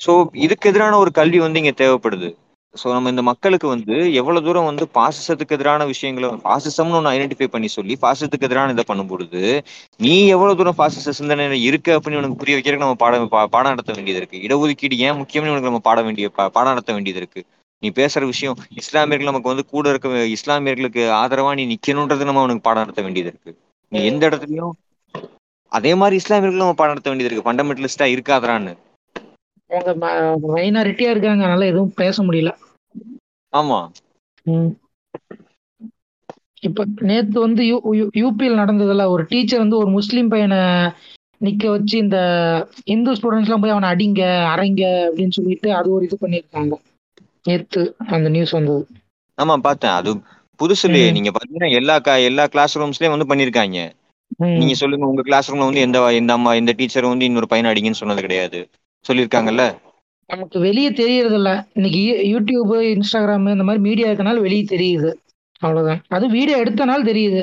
சோ இதுக்கு எதிரான ஒரு கல்வி வந்து இங்க தேவைப்படுது. சோ நம்ம இந்த மக்களுக்கு வந்து எவ்வளவு தூரம் வந்து பாசிசத்துக்கு எதிரான விஷயங்களை பாசிசம்னு ஒன்று ஐடென்டிஃபை பண்ணி சொல்லி பாசிசத்துக்கு எதிரான இதை பண்ணும் பொழுது நீ எவ்வளவு தூரம் பாசிச சிந்தனை இருக்கு அப்படின்னு உனக்கு புரிய வைக்கிறதுக்கு நம்ம பாடம் பாடம் நடத்த வேண்டியது இருக்கு. இடஒதுக்கீடு ஏன் முக்கியம்னு உனக்கு நம்ம பாட வேண்டிய பாடம் நடத்த வேண்டியது இருக்கு. நீ பேசுற விஷயம் இஸ்லாமியர்கள் நமக்கு வந்து கூட இருக்க இஸ்லாமியர்களுக்கு ஆதரவா நீ நிக்கணும்ன்றது நம்ம அவனுக்கு பாடம் நடத்த வேண்டியது இருக்கு. நீ எந்த இடத்துலயும் அதே மாதிரி இஸ்லாமியர்களும் நம்ம பாடம் நடத்த வேண்டியது இருக்கு. ஃபண்டமெண்டலிஸ்டா இருக்காதரான்னு அவங்க மைனாரிட்டியா இருக்காங்க. அதனால எதுவும் பேச முடியல. ஆமா. இப்ப நேத்து வந்து யூபியில் நடந்ததுல ஒரு டீச்சர் வந்து ஒரு முஸ்லீம் பையனை நிக்க வச்சு இந்த இந்து ஸ்டூடெண்ட்ஸ் எல்லாம் போய் அவனை அடிங்க அரைங்க அப்படின்னு சொல்லிட்டு அது ஒரு இது பண்ணியிருக்காங்க. நேத்து அந்த நியூஸ் வந்தது. ஆமா பார்த்தேன். அது புதுசு இல்லையே ம். நீங்க பாத்தீங்கன்னா எல்லா எல்லா கிளாஸ் ரூம்ஸ்லயும் வந்து பண்ணிருக்காங்க. நீங்க சொல்லுங்க உங்க கிளாஸ் ரூம்ல வந்து எந்த எந்த அம்மா எந்த டீச்சர் வந்து இன்னொரு பையனை அடிங்கன்னு சொன்னது கிடையாது. சொல்லியிருக்காங்கல்ல? நமக்கு வெளியே தெரியறது இல்ல இன்னைக்கு யூடியூப் இன்ஸ்டாகிராம் இந்த மாதிரி மீடியா இருக்கனால வெளியே தெரியுது. அவ்வளவுதான். அது வீடியோ எடுத்தனால தெரியுது.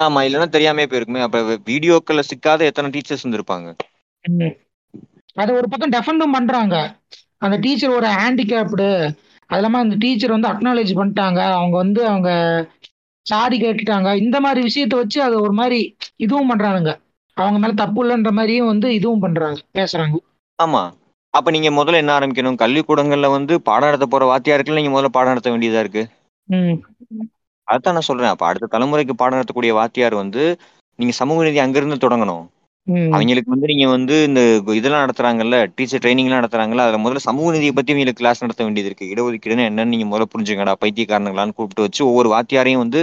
ஆமா இல்லைன்னா தெரியாமே போயிருக்குமே. அப்ப வீடியோக்கள்ல சிக்காத எத்தனை டீச்சர்ஸ் இருந்திருப்பாங்க? ம். அது ஒரு பக்கம் டெஃபண்டும் பண்றாங்க. அந்த டீச்சர் ஒரு ஹேண்டிகேப்டு அது இல்லாம அந்த டீச்சர் வந்து அக்னாலேஜ் பண்ணிட்டாங்க. அவங்க வந்து அவங்க சாரி கேட்டுட்டாங்க. இந்த மாதிரி விஷயத்த வச்சு அது ஒரு மாதிரி இதுவும் பண்றானுங்க. அவங்க மேல தப்பு இல்லைன்ற மாதிரியும் வந்து இதுவும் பண்றாங்க பேசுறாங்க. ஆமா. அப்ப நீங்க முதல்ல என்ன ஆரம்பிக்கணும்? கல்விக்கூடங்கள்ல வந்து பாடம் நடத்த போற வாத்தியாருக்கு நீங்க முதல்ல பாடம் நடத்த வேண்டியதா இருக்கு? ம். அதான் நான் சொல்றேன். அப்ப அடுத்த தலைமுறைக்கு பாடம் நடத்தக்கூடிய வாத்தியார் வந்து நீங்க சமூக நீதி அங்கிருந்து தொடங்கணும். ம். அவங்களுக்கு வந்து நீங்க வந்து இந்த இதெல்லாம் நடத்துறாங்கல்ல டீச்சர் ட்ரைனிங் எல்லாம் நடத்துறாங்கல்ல அதுல முதல்ல சமூக நீதியை பத்தி உங்களுக்கு கிளாஸ் நடத்த வேண்டியது இருக்கு இடஒதுக்கீடுன்னு என்னன்னு நீங்க முதல்ல புரிஞ்சுக்கடா பைத்தியக்காரங்களான்னு கூப்பிட்டு வச்சு ஒவ்வொரு வாத்தியாரையும் வந்து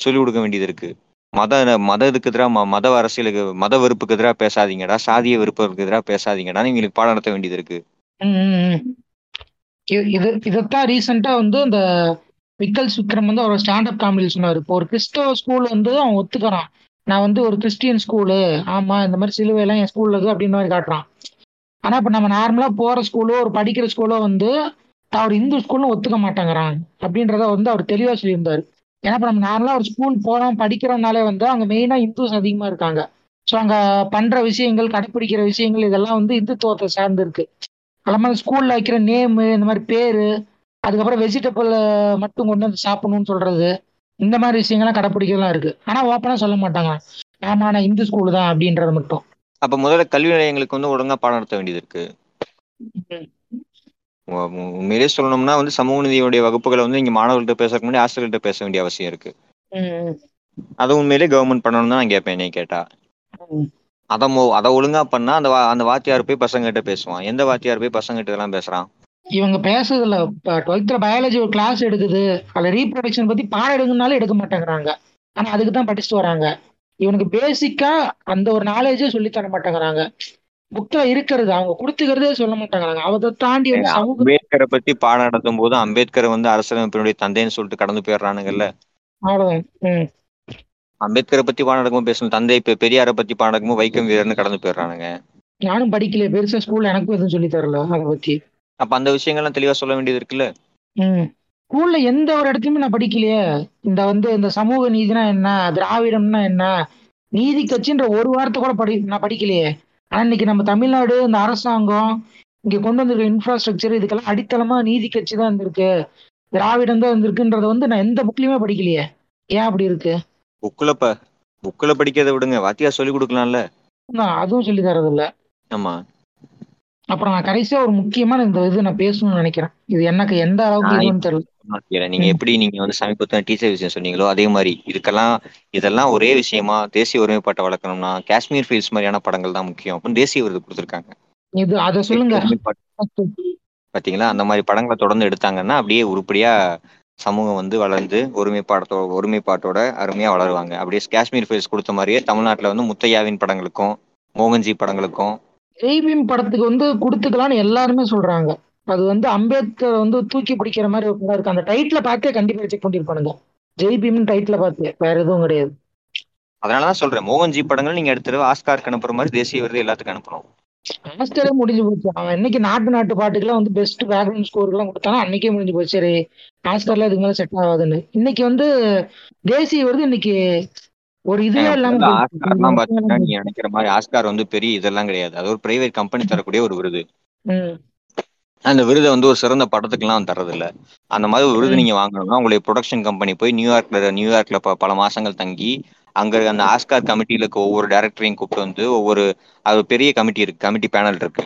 சொல்லிக் கொடுக்க வேண்டியது இருக்கு மத மத இதுக்கு எதிராக மத அரசியலுக்கு மத வெறுப்புக்கு எதிராக பேசாதீங்கடா சாதிய வெறுப்புக்கு எதிராக பேசாதீங்கடா இவங்களுக்கு பாடம் நடத்த வேண்டியது இருக்கு ம், ம், ம். இ- இது இதைத்தான் ரீசெண்டா வந்து இந்த விக்கல்ஸ் விக்ரம் வந்து அவர் ஸ்டாண்டப் காமெடியில் சொன்னார். இப்போ ஒரு கிறிஸ்தவ ஸ்கூல் வந்து அவன் ஒத்துக்கிறான். நான் வந்து ஒரு கிறிஸ்டியன் ஸ்கூலு ஆமா இந்த மாதிரி சிலுவையெல்லாம் என் ஸ்கூல்ல இருக்கு அப்படின்னு மாதிரி காட்டுறான். ஆனா இப்ப நம்ம நார்மலா போற ஸ்கூலோ ஒரு படிக்கிற ஸ்கூலோ வந்து அவர் இந்து ஸ்கூல்னு ஒத்துக்க மாட்டேங்கிறான் அப்படின்றத வந்து அவர் தெளிவா சொல்லியிருந்தாரு. ஏன்னா இப்ப நம்ம நார்மலா ஒரு ஸ்கூல் போறோம் படிக்கிறோம்னாலே வந்து அங்க மெயினா இந்துஸ் அதிகமா இருக்காங்க. ஸோ அங்க பண்ற விஷயங்கள் கடைப்பிடிக்கிற விஷயங்கள் இதெல்லாம் வந்து இந்துத்துவத்தை சார்ந்து இருக்கு அது மாதிரி ஸ்கூல்ல வைக்கிற நேமு இந்த மாதிரி பேரு அதுக்கப்புறம் வெஜிடபிள் மட்டும் கொண்டு வந்து சாப்பிடணும்னு சொல்றது இந்த மாதிரி விஷயங்கள்லாம் கடைப்பிடிக்கலாம் இருக்கு. ஆனா ஓப்பனா சொல்ல மாட்டாங்க. ஆமா நான் இந்து ஸ்கூல் தான் அப்படின்றது மட்டும். அப்ப முதல்ல கல்வி நிலையங்களுக்கு வந்து ஒழுங்கா பாடம் நடத்த வேண்டியது இருக்கு. ம். உ- உ- உண்மையிலேயே சொல்லணும்னா வந்து சமூக நீதியுடைய வகுப்புகளை வந்து இங்க மாணவர்கள்ட்ட பேசறதுக்கு முன்னாடி ஆசிரியர்கள்ட்ட பேச வேண்டிய அவசியம் இருக்கு. அதை உண்மையிலேயே கவர்மெண்ட் பண்ணணும் தான் நான் கேட்பேன் என்னை கேட்டா. அதை அதை ஒழுங்கா பண்ணா அந்த அந்த வாத்தியார் போய் பசங்ககிட்ட பேசுவான். எந்த வாத்தியார் போய் பசங்ககிட்ட எல்லாம் பேசுறான்? இவங்க பேசுறதுல டுவெல்த்ல பயாலஜி ஒரு கிளாஸ் எடுக்குது. அதுல ரீப்ரொடக்ஷன் பத்தி பாடம் எடுக்கணும்னாலும் எடுக்க மாட்டேங்கிறாங்க. ஆனா அதுக்கு தான் படிச்சுட்டு வராங்க. இவனுக்கு பேசிக்கா அந்த ஒரு நாலேஜே சொல்லி தர மாட்டேங்கிறாங்க. புக்ல இருக்கிறது அவங்க கொடுத்துக்கிறதே சொல்ல மாட்டேங்கிறாங்க. அதை தாண்டி அம்பேத்கரை பத்தி பாடம் நடத்தும் போது அம்பேத்கர் வந்து அரசியலமைப்பினுடைய தந்தைன்னு சொல்லிட்டு கடந்து போயிடுறானுங்கல்ல? அவ்வளவுதான். அம்பேத்கரை பத்தி பாடம் நடக்கும்போது பேசணும். தந்தை பெரியாரை பத்தி பாடம் நடக்கும்போது வைக்கம் வீரர்னு கடந்து போயிடுறானுங்க. நானும் படிக்கல பெருசா ஸ்கூல்ல எனக்கும் எதுவும் சொல்லி தரல அதை பத்தி. அப்ப அந்த விஷயங்கள்லாம் தெளிவா சொல்ல வேண்டியது இருக்குல்ல? ஸ்கூல்ல எந்த ஒரு இடத்துலயுமே நான் படிக்கலையே. இந்த வந்து இந்த சமூக நீதினா என்ன திராவிடம்னா என்ன நீதி கட்சின்ற ஒரு வார்த்தை கூட படி நான் படிக்கலையே. ஆனா இன்னைக்கு நம்ம தமிழ்நாடு இந்த அரசாங்கம் இங்க கொண்டு வந்திருக்க இன்ஃப்ராஸ்ட்ரக்சர் இதுக்கெல்லாம் அடித்தளமா நீதி கட்சி தான் இருந்திருக்கு. திராவிடம் தான் இருந்திருக்குன்றத வந்து நான் எந்த புக்லயுமே படிக்கலையே. ஏன் அப்படி இருக்கு? புக்குல ப புக்குல படிக்கிறத விடுங்க. வாத்தியார் சொல்லி கொடுக்கலாம்ல? அதுவும் சொல்லி தரது இல்ல ஆமா. அப்புறம் நான் கடைசியா ஒரு முக்கியமான இந்த இது நான் பேசணும்னு நினைக்கிறேன். இது எனக்கு எந்த அளவுக்கு தெரியல. நீங்க. எப்படி நீங்க வந்து சமீபத்துல டீச்சர் விஷயம் சொன்னீங்களோ அதே மாதிரி இதுக்கெல்லாம் இதெல்லாம் ஒரே விஷயமா தேசிய ஒருமைப்பாட்டை வளர்க்கணும்னா காஷ்மீர் ஃபீல்ஸ் மாதிரியான படங்கள் தான் முக்கியம். அப்படின்னு தேசிய விருது கொடுத்துருக்காங்க. இது அதை சொல்லுங்க. பாத்தீங்களா? அந்த மாதிரி படங்களை தொடர்ந்து எடுத்தாங்கன்னா அப்படியே உருப்படியா சமூகம் வந்து வளர்ந்து ஒருமைப்பாட்டோ ஒருமைப்பாட்டோட அருமையா வளருவாங்க. அப்படியே காஷ்மீர் ஃபீல்ஸ் கொடுத்த மாதிரியே தமிழ்நாட்டுல வந்து முத்தையாவின் படங்களுக்கும் மோகன்ஜி படங்களுக்கும் ஜெய்பீம் படத்துக்கு வந்து கொடுத்துக்கலாம்னு எல்லாருமே சொல்றாங்க. அது வந்து அம்பேத்கர் வந்து தூக்கி பிடிக்கிற மாதிரி ஒரு படம் இருக்கு. அந்த டைட்டில பார்த்தே கண்டிப்பா செக் பண்ணிருப்பானுங்க ஜெய்பீம் டைட்டில பார்த்து. வேற எதுவும் கிடையாது. அதனாலதான் சொல்றேன். மோகன்ஜி படங்கள் நீங்க அடுத்த தடவை ஆஸ்காருக்கு அனுப்புற மாதிரி தேசிய விருது எல்லாத்துக்கும் அனுப்பணும். ஆஸ்டரே முடிஞ்சு போச்சு. அவன் இன்னைக்கு நாட்டு நாட்டு பாட்டுக்கெல்லாம் வந்து பெஸ்ட் பேக்ரவுண்ட் ஸ்கோருக்குலாம் கொடுத்தானா அன்னைக்கே முடிஞ்சு போச்சு. சரி ஆஸ்கர்ல இதுக்கு மேல செட் ஆகாதுன்னு. இன்னைக்கு வந்து தேசிய விருது இன்னைக்கு ஒரு இதுவே இல்லாம நீங்க நினைக்கிற மாதிரி ஆஸ்கார் வந்து பெரிய இதெல்லாம் கிடையாது. அது ஒரு பிரைவேட் கம்பெனி தரக்கூடிய ஒரு விருது. அந்த விருதை வந்து ஒரு சிறந்த படத்துக்குலாம் தரது இல்ல அந்த மாதிரி ஒரு விருது. நீங்க வாங்கணும்னா உங்களுடைய ப்ரொடக்ஷன் கம்பெனி போய் நியூயார்க்ல நியூயார்க்ல பல மாசங்கள் தங்கி அங்க அந்த ஆஸ்கார் கமிட்டியில இருக்க ஒவ்வொரு டேரக்டரையும் கூப்பிட்டு வந்து ஒவ்வொரு அது பெரிய கமிட்டி இருக்கு கமிட்டி பேனல் இருக்கு.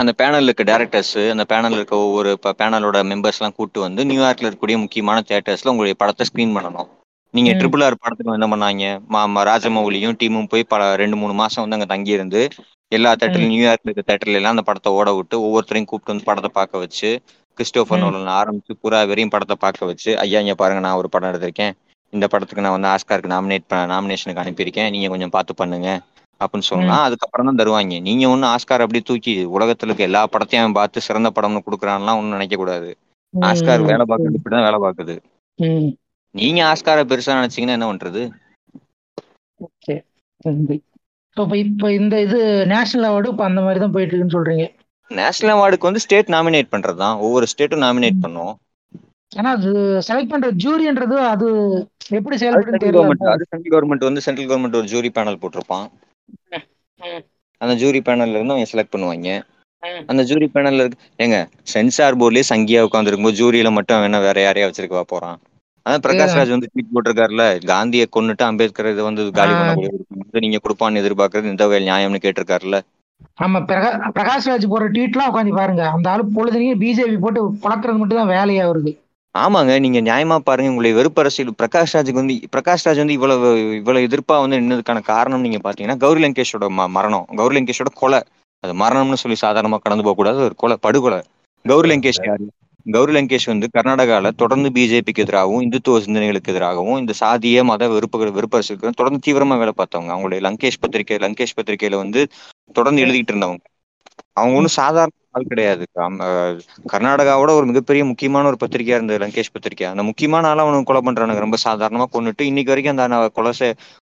அந்த பேனல்ல இருக்க டேரக்டர்ஸ் அந்த பேனல்ல இருக்க ஒவ்வொரு பேனலோட மெம்பர்ஸ் எல்லாம் கூட்டு வந்து நியூயார்க்ல இருக்கக்கூடிய முக்கியமான தியேட்டர்ஸ்ல உங்களுடைய படத்தை ஸ்கிரீன் பண்ணணும். நீங்க. ட்ரிபிள் ஆர் படத்துக்கு என்ன பண்ணாங்க? மா- மா- ராஜமௌலியும் டீமும் போய் பல ரெண்டு மூணு மாசம் வந்து அங்க தங்கி இருந்து எல்லா தேட்டர்லயும் நியூயார்க்ல இருக்க தேட்டர்ல எல்லாம் அந்த படத்தை ஓட விட்டு ஒவ்வொருத்தரையும் கூப்பிட்டு வந்து படத்தை பார்க்க வச்சு கிறிஸ்டோபர். நோலன் ஆரம்பிச்சு புறா வரையும் படத்தை பார்க்க வச்சு ஐயா இங்க பாருங்க நான் ஒரு படம் எடுத்திருக்கேன். இந்த படத்துக்கு நான் வந்து ஆஸ்காருக்கு நாமினேட் நாமினேஷனுக்கு அனுப்பியிருக்கேன். நீங்க கொஞ்சம் பார்த்து பண்ணுங்க. அப்படின்னு சொல்லலாம் அதுக்கப்புறம் தான் தருவாங்க. நீங்க ஒன்னும் ஆஸ்கார் அப்படி தூக்கி உலகத்துல இருக்க எல்லா படத்தையும் பார்த்து சிறந்த படம்னு கொடுக்குறான்லாம் ஒன்றும் நினைக்க கூடாது ஆஸ்கார். வேலை பார்க்கறது இப்படிதான் வேலை பார்க்குது. நீங்க ஆஸ்காரை பெருசா நினைச்சீங்கன்னா என்ன பண்றது? ஓகே இப்போ இப்போ இந்த இது நேஷனல் அவார்டு இப்போ அந்த மாதிரி தான் போயிட்டு இருக்குன்னு சொல்றீங்க. நேஷனல் அவார்டுக்கு வந்து ஸ்டேட் நாமினேட் பண்றது தான் ஒவ்வொரு ஸ்டேட்டும் நாமினேட் பண்ணும். ஆனா அது செலக்ட் பண்ற ஜூரின்றது அது எப்படி செயல்படுன்னு தெரியல. அது சென்ட்ரல் கவர்மெண்ட் வந்து சென்ட்ரல் கவர்மெண்ட் ஒரு ஜூரி பேனல் போட்டிருப்பான். அந்த ஜூரி பேனல்ல இருந்து அவங்க செலக்ட் பண்ணுவாங்க. அந்த ஜூரி பேனல்ல இருக்கு ஏங்க சென்சார் போர்ட்லயே சங்கியா உட்காந்துருக்கும்போது ஜூரியில மட்டும் என்ன வேற யாரையா வச்சிருக்கவா போறான்? அதான் பிரகாஷ் ராஜ் வந்து ட்வீட் போட்டிருக்காருல காந்தியை கொன்னுட்டு அம்பேத்கர் இதை வந்து காலி. பண்ணக்கூடிய நீங்க கொடுப்பான்னு எதிர்பார்க்கறது இந்த வகையில் நியாயம்னு கேட்டிருக்காருல்ல ஆமா பிரகா பிரகாஷ் ராஜ் போற ட்வீட்லாம் உட்காந்து பாருங்க. அந்த ஆளு பொழுதுனையும் பிஜேபி போட்டு பழக்கிறது மட்டும் தான் வேலையா வருது. ஆமாங்க நீங்க நியாயமா பாருங்க உங்களுடைய வெறுப்பு அரசியல் பிரகாஷ் ராஜுக்கு வந்து பிரகாஷ் ராஜ் வந்து இவ்வளவு இவ்வளவு எதிர்ப்பா வந்து நின்னதுக்கான காரணம் நீங்க பாத்தீங்கன்னா கௌரி லங்கேஷோட மரணம். கௌரி லங்கேஷோட கொலை. அது மரணம்னு சொல்லி சாதாரணமா கடந்து போக கூடாது ஒரு கொலை படுகொலை. கௌரி லங்கேஷ் யாரு? கௌரி லங்கேஷ் வந்து கர்நாடகால தொடர்ந்து பிஜேபிக்கு எதிராகவும் இந்துத்துவ சிந்தனைகளுக்கு எதிராகவும் இந்த சாதிய மத வெறுப்புகள் வெறுப்பரசுக்கு தொடர்ந்து தீவிரமா வேலை பார்த்தவங்க. அவங்களுடைய லங்கேஷ் பத்திரிகை லங்கேஷ் பத்திரிகையில வந்து தொடர்ந்து எழுதிட்டு இருந்தவங்க. அவங்க ஒன்றும் சாதாரண ஆள் கிடையாது. கர்நாடகாவோட ஒரு மிகப்பெரிய முக்கியமான ஒரு பத்திரிகையா இருந்தது லங்கேஷ் பத்திரிகை. அந்த முக்கியமான ஆள் அவனுக்கு கொலை பண்றானுங்க. ரொம்ப சாதாரணமா கொண்டுட்டு இன்னைக்கு வரைக்கும் அந்த கொலை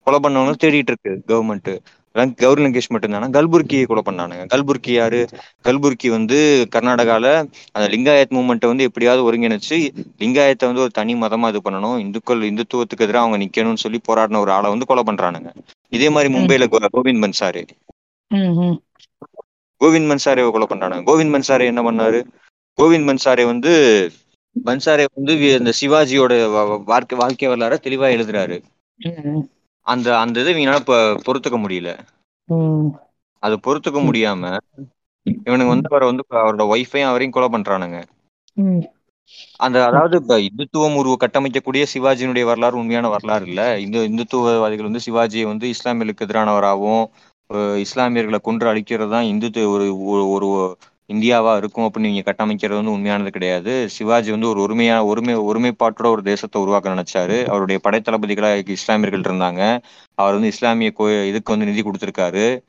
கொலை பண்ணவங்க தேடிட்டு இருக்கு கவர்மெண்ட் கௌரி லங்கேஷ் மட்டும்தானா? கல்புர்கியை கொலை பண்ணானுங்க. கல்புர்கி யாரு? கல்புர்கி வந்து கர்நாடகால அந்த லிங்காயத் மூமெண்ட்டை வந்து எப்படியாவது ஒருங்கிணைச்சு லிங்காயத்தை வந்து ஒரு தனி மதமா இது பண்ணணும் இந்துக்கள் இந்துத்துவத்துக்கு எதிராக அவங்க நிக்கணும்னு சொல்லி போராடின ஒரு ஆளை வந்து கொலை பண்றானுங்க. இதே மாதிரி மும்பைல கோ- கோவிந்த் பன்சாரி கோவிந்த் பன்சாரே கொலை பண்றானுங்க. கோவிந்த் பன்சாரே என்ன பண்ணாரு? கோவிந்த் பன்சாரே வந்து பன்சாரே வந்து இந்த சிவாஜியோட வாழ்க்கை வாழ்க்கை வரலாற தெளிவா எழுதுறாரு. அந்த அந்த இதை பொ- பொறுத்துக்க முடியல. அது பொறுத்துக்க முடியாம இவனுங்க வந்து அவரை வந்து அவரோட ஒய்ஃபையும் அவரையும் கொலை பண்றானுங்க. அந்த அதாவது இப்ப இந்துத்துவம் உருவ கட்டமைக்கக்கூடிய சிவாஜியினுடைய வரலாறு உண்மையான வரலாறு இல்ல. இந்த இந்துத்துவவாதிகள் வந்து சிவாஜியை வந்து இஸ்லாமியர்களுக்கு எதிரானவராகவும் இஸ்லாமியர்களை கொன்று அழிக்கிறது தான் இந்துத்துவ ஒரு- ஒரு இந்தியாவா இருக்கும் அப்படின்னு நீங்க கட்டமைக்கிறது வந்து உண்மையானது கிடையாது. சிவாஜி வந்து ஒரு ஒருமையா ஒருமை ஒருமைப்பாட்டோட ஒரு தேசத்தை உருவாக்க நினைச்சாரு. அவருடைய படைத்தளபதிகளா இஸ்லாமியர்கள் இருந்தாங்க. அவர் வந்து இஸ்லாமிய கோ இதுக்கு வந்து நிதி கொடுத்திருக்காரு.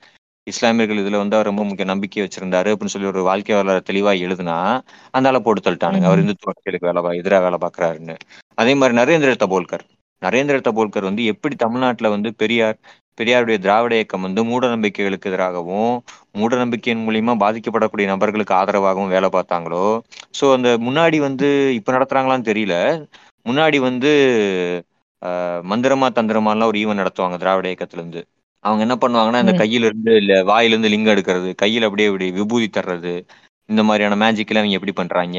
இஸ்லாமியர்கள் இதுல வந்து அவர் ரொம்ப முக்கிய நம்பிக்கை வச்சிருந்தாரு அப்படின்னு சொல்லி ஒரு வாழ்க்கை வரலாறு தெளிவா எழுதுனா அந்த ஆளை போட்டு தள்ளிட்டானுங்க. அவர் இந்துத்துவ அரசியலுக்கு வேலை பா- எதிரா வேலை பாக்குறாருன்னு அதே மாதிரி நரேந்திர தபோல்கர். நரேந்திர தபோல்கர் வந்து எப்படி தமிழ்நாட்டுல வந்து பெரியார் பெரியாருடைய திராவிட இயக்கம் வந்து மூட நம்பிக்கைகளுக்கு எதிராகவும் மூட நம்பிக்கையின் மூலியமா பாதிக்கப்படக்கூடிய நபர்களுக்கு ஆதரவாகவும் வேலை பார்த்தாங்களோ? சோ அந்த முன்னாடி வந்து இப்ப நடத்துறாங்களான்னு தெரியல. முன்னாடி வந்து மந்திரமா தந்திரமாலாம் ஒரு ஈவென்ட் நடத்துவாங்க திராவிட இயக்கத்துல இருந்து அவங்க என்ன பண்ணுவாங்கன்னா இந்த. கையில இருந்து இல்ல வாயில இருந்து லிங்கம் எடுக்கிறது கையில அப்படியே இப்படி விபூதி தர்றது இந்த மாதிரியான மேஜிக் எல்லாம் அவங்க எப்படி பண்றாங்க?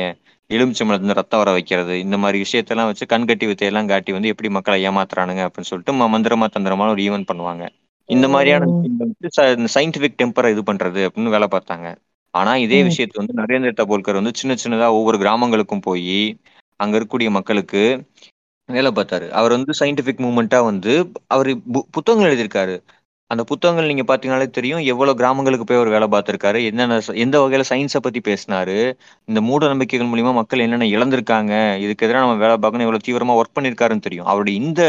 எலுமிச்சம்பழத்துல ரத்தம் வர வைக்கிறது இந்த மாதிரி விஷயத்தெல்லாம் வச்சு கண்கட்டி வித்தையெல்லாம் காட்டி வந்து எப்படி மக்களை ஏமாத்துறானுங்க அப்படின்னு சொல்லிட்டு ம- மந்திரமா தந்திரமான ஒரு ஈவென்ட் பண்ணுவாங்க. இந்த மாதிரியான சயின்டிபிக் டெம்பரை இது பண்றது அப்படின்னு வேலை பார்த்தாங்க. ஆனா இதே. விஷயத்தை வந்து நரேந்திர தபோல்கர் வந்து சின்ன சின்னதா ஒவ்வொரு கிராமங்களுக்கும் போய் அங்க இருக்கக்கூடிய மக்களுக்கு வேலை பார்த்தாரு. அவர் வந்து சயின்டிபிக் மூமெண்டா வந்து அவர் புத்தகங்கள் எழுதியிருக்காரு. அந்த புத்தகங்கள் நீங்க பாத்தீங்கனாலே தெரியும் எவ்வளவு கிராமங்களுக்கு போய் அவர் வேலை பார்த்திருக்காரு என்னென்ன எந்த வகையில சயின்ஸை பத்தி பேசினாரு இந்த மூட நம்பிக்கைகள் மூலியமா மக்கள் என்னென்ன இழந்திருக்காங்க இதுக்கு எதிராக நம்ம வேலை பார்க்கணும் எவ்வளவு தீவிரமா ஒர்க் பண்ணிருக்காருன்னு தெரியும். அவருடைய இந்த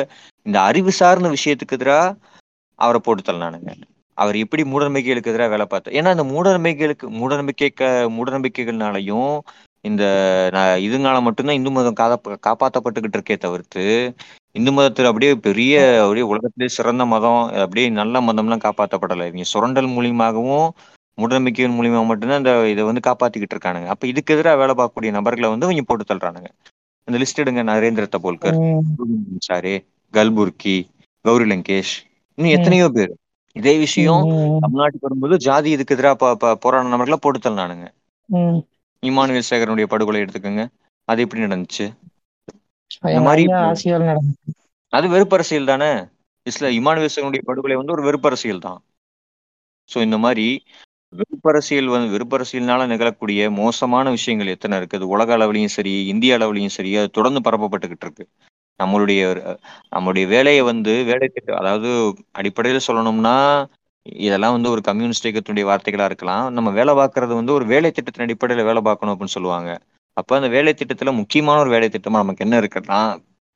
இந்த அறிவு சார்ந்த விஷயத்துக்கு எதிராக அவரை போட்டு தள்ளினானுங்க. அவர் எப்படி மூடநம்பிக்கைகளுக்கு எதிராக வேலை பார்த்தார் ஏன்னா இந்த மூடநம்பிக்கைகளுக்கு மூடநம்பிக்கை மூடநம்பிக்கைகள்னாலையும் இந்த இதுனால மட்டும்தான் இந்து மதம் காப்ப காப்பாற்றப்பட்டுக்கிட்டு இருக்கே தவிர்த்து இந்து மதத்துல அப்படியே பெரிய அப்படியே உலகத்திலே சிறந்த மதம் அப்படியே நல்ல மதம்லாம் காப்பாற்றப்படலை இவங்க சுரண்டல் மூலியமாகவும் மூடநம்பிக்கைகள் மூலியமா மட்டும்தான் இந்த இதை வந்து காப்பாத்திக்கிட்டு இருக்கானுங்க அப்ப இதுக்கு எதிராக வேலை பார்க்கக்கூடிய நபர்களை வந்து இவங்க போட்டு தள்ளுறானுங்க அந்த லிஸ்ட் எடுங்க நரேந்திர தபோல்கர். சாரே கல்புர்கி கௌரி லங்கேஷ் இன்னும் எத்தனையோ பேர் இதே விஷயம். தமிழ்நாட்டுக்கு வரும்போது ஜாதி இதுக்கு எதிராக போராடின நபர்களை போட்டு தள்ளினானுங்க. இமானுவேல் சேகரனுடைய படுகொலை எடுத்துக்கோங்க. அது எப்படி நடந்துச்சு? மாதிரி அது வெறுப்பரசியல் தானே? இஸ்ல இமானுவேல் சேகரனுடைய படுகொலை வந்து ஒரு வெறுப்பரசியல் தான். சோ இந்த மாதிரி வெறுப்பரசியல் வந்து வெறுப்பரசியல்னால நிகழக்கூடிய மோசமான விஷயங்கள் எத்தனை இருக்கு? அது உலக அளவுலயும் சரி இந்திய அளவுலயும் சரி அது தொடர்ந்து பரப்பப்பட்டுக்கிட்டு இருக்கு. நம்மளுடைய நம்மளுடைய வேலையை வந்து வேலை திட்டம் அதாவது அடிப்படையில சொல்லணும்னா இதெல்லாம் வந்து ஒரு கம்யூனிஸ்ட் இயக்கத்தினுடைய வார்த்தைகளா இருக்கலாம். நம்ம வேலை பார்க்கறது வந்து ஒரு வேலை திட்டத்தின் அடிப்படையில வேலை பார்க்கணும் அப்படின்னு சொல்லுவாங்க. அப்ப அந்த வேலை திட்டத்துல முக்கியமான ஒரு வேலை திட்டமா நமக்கு என்ன இருக்குன்னா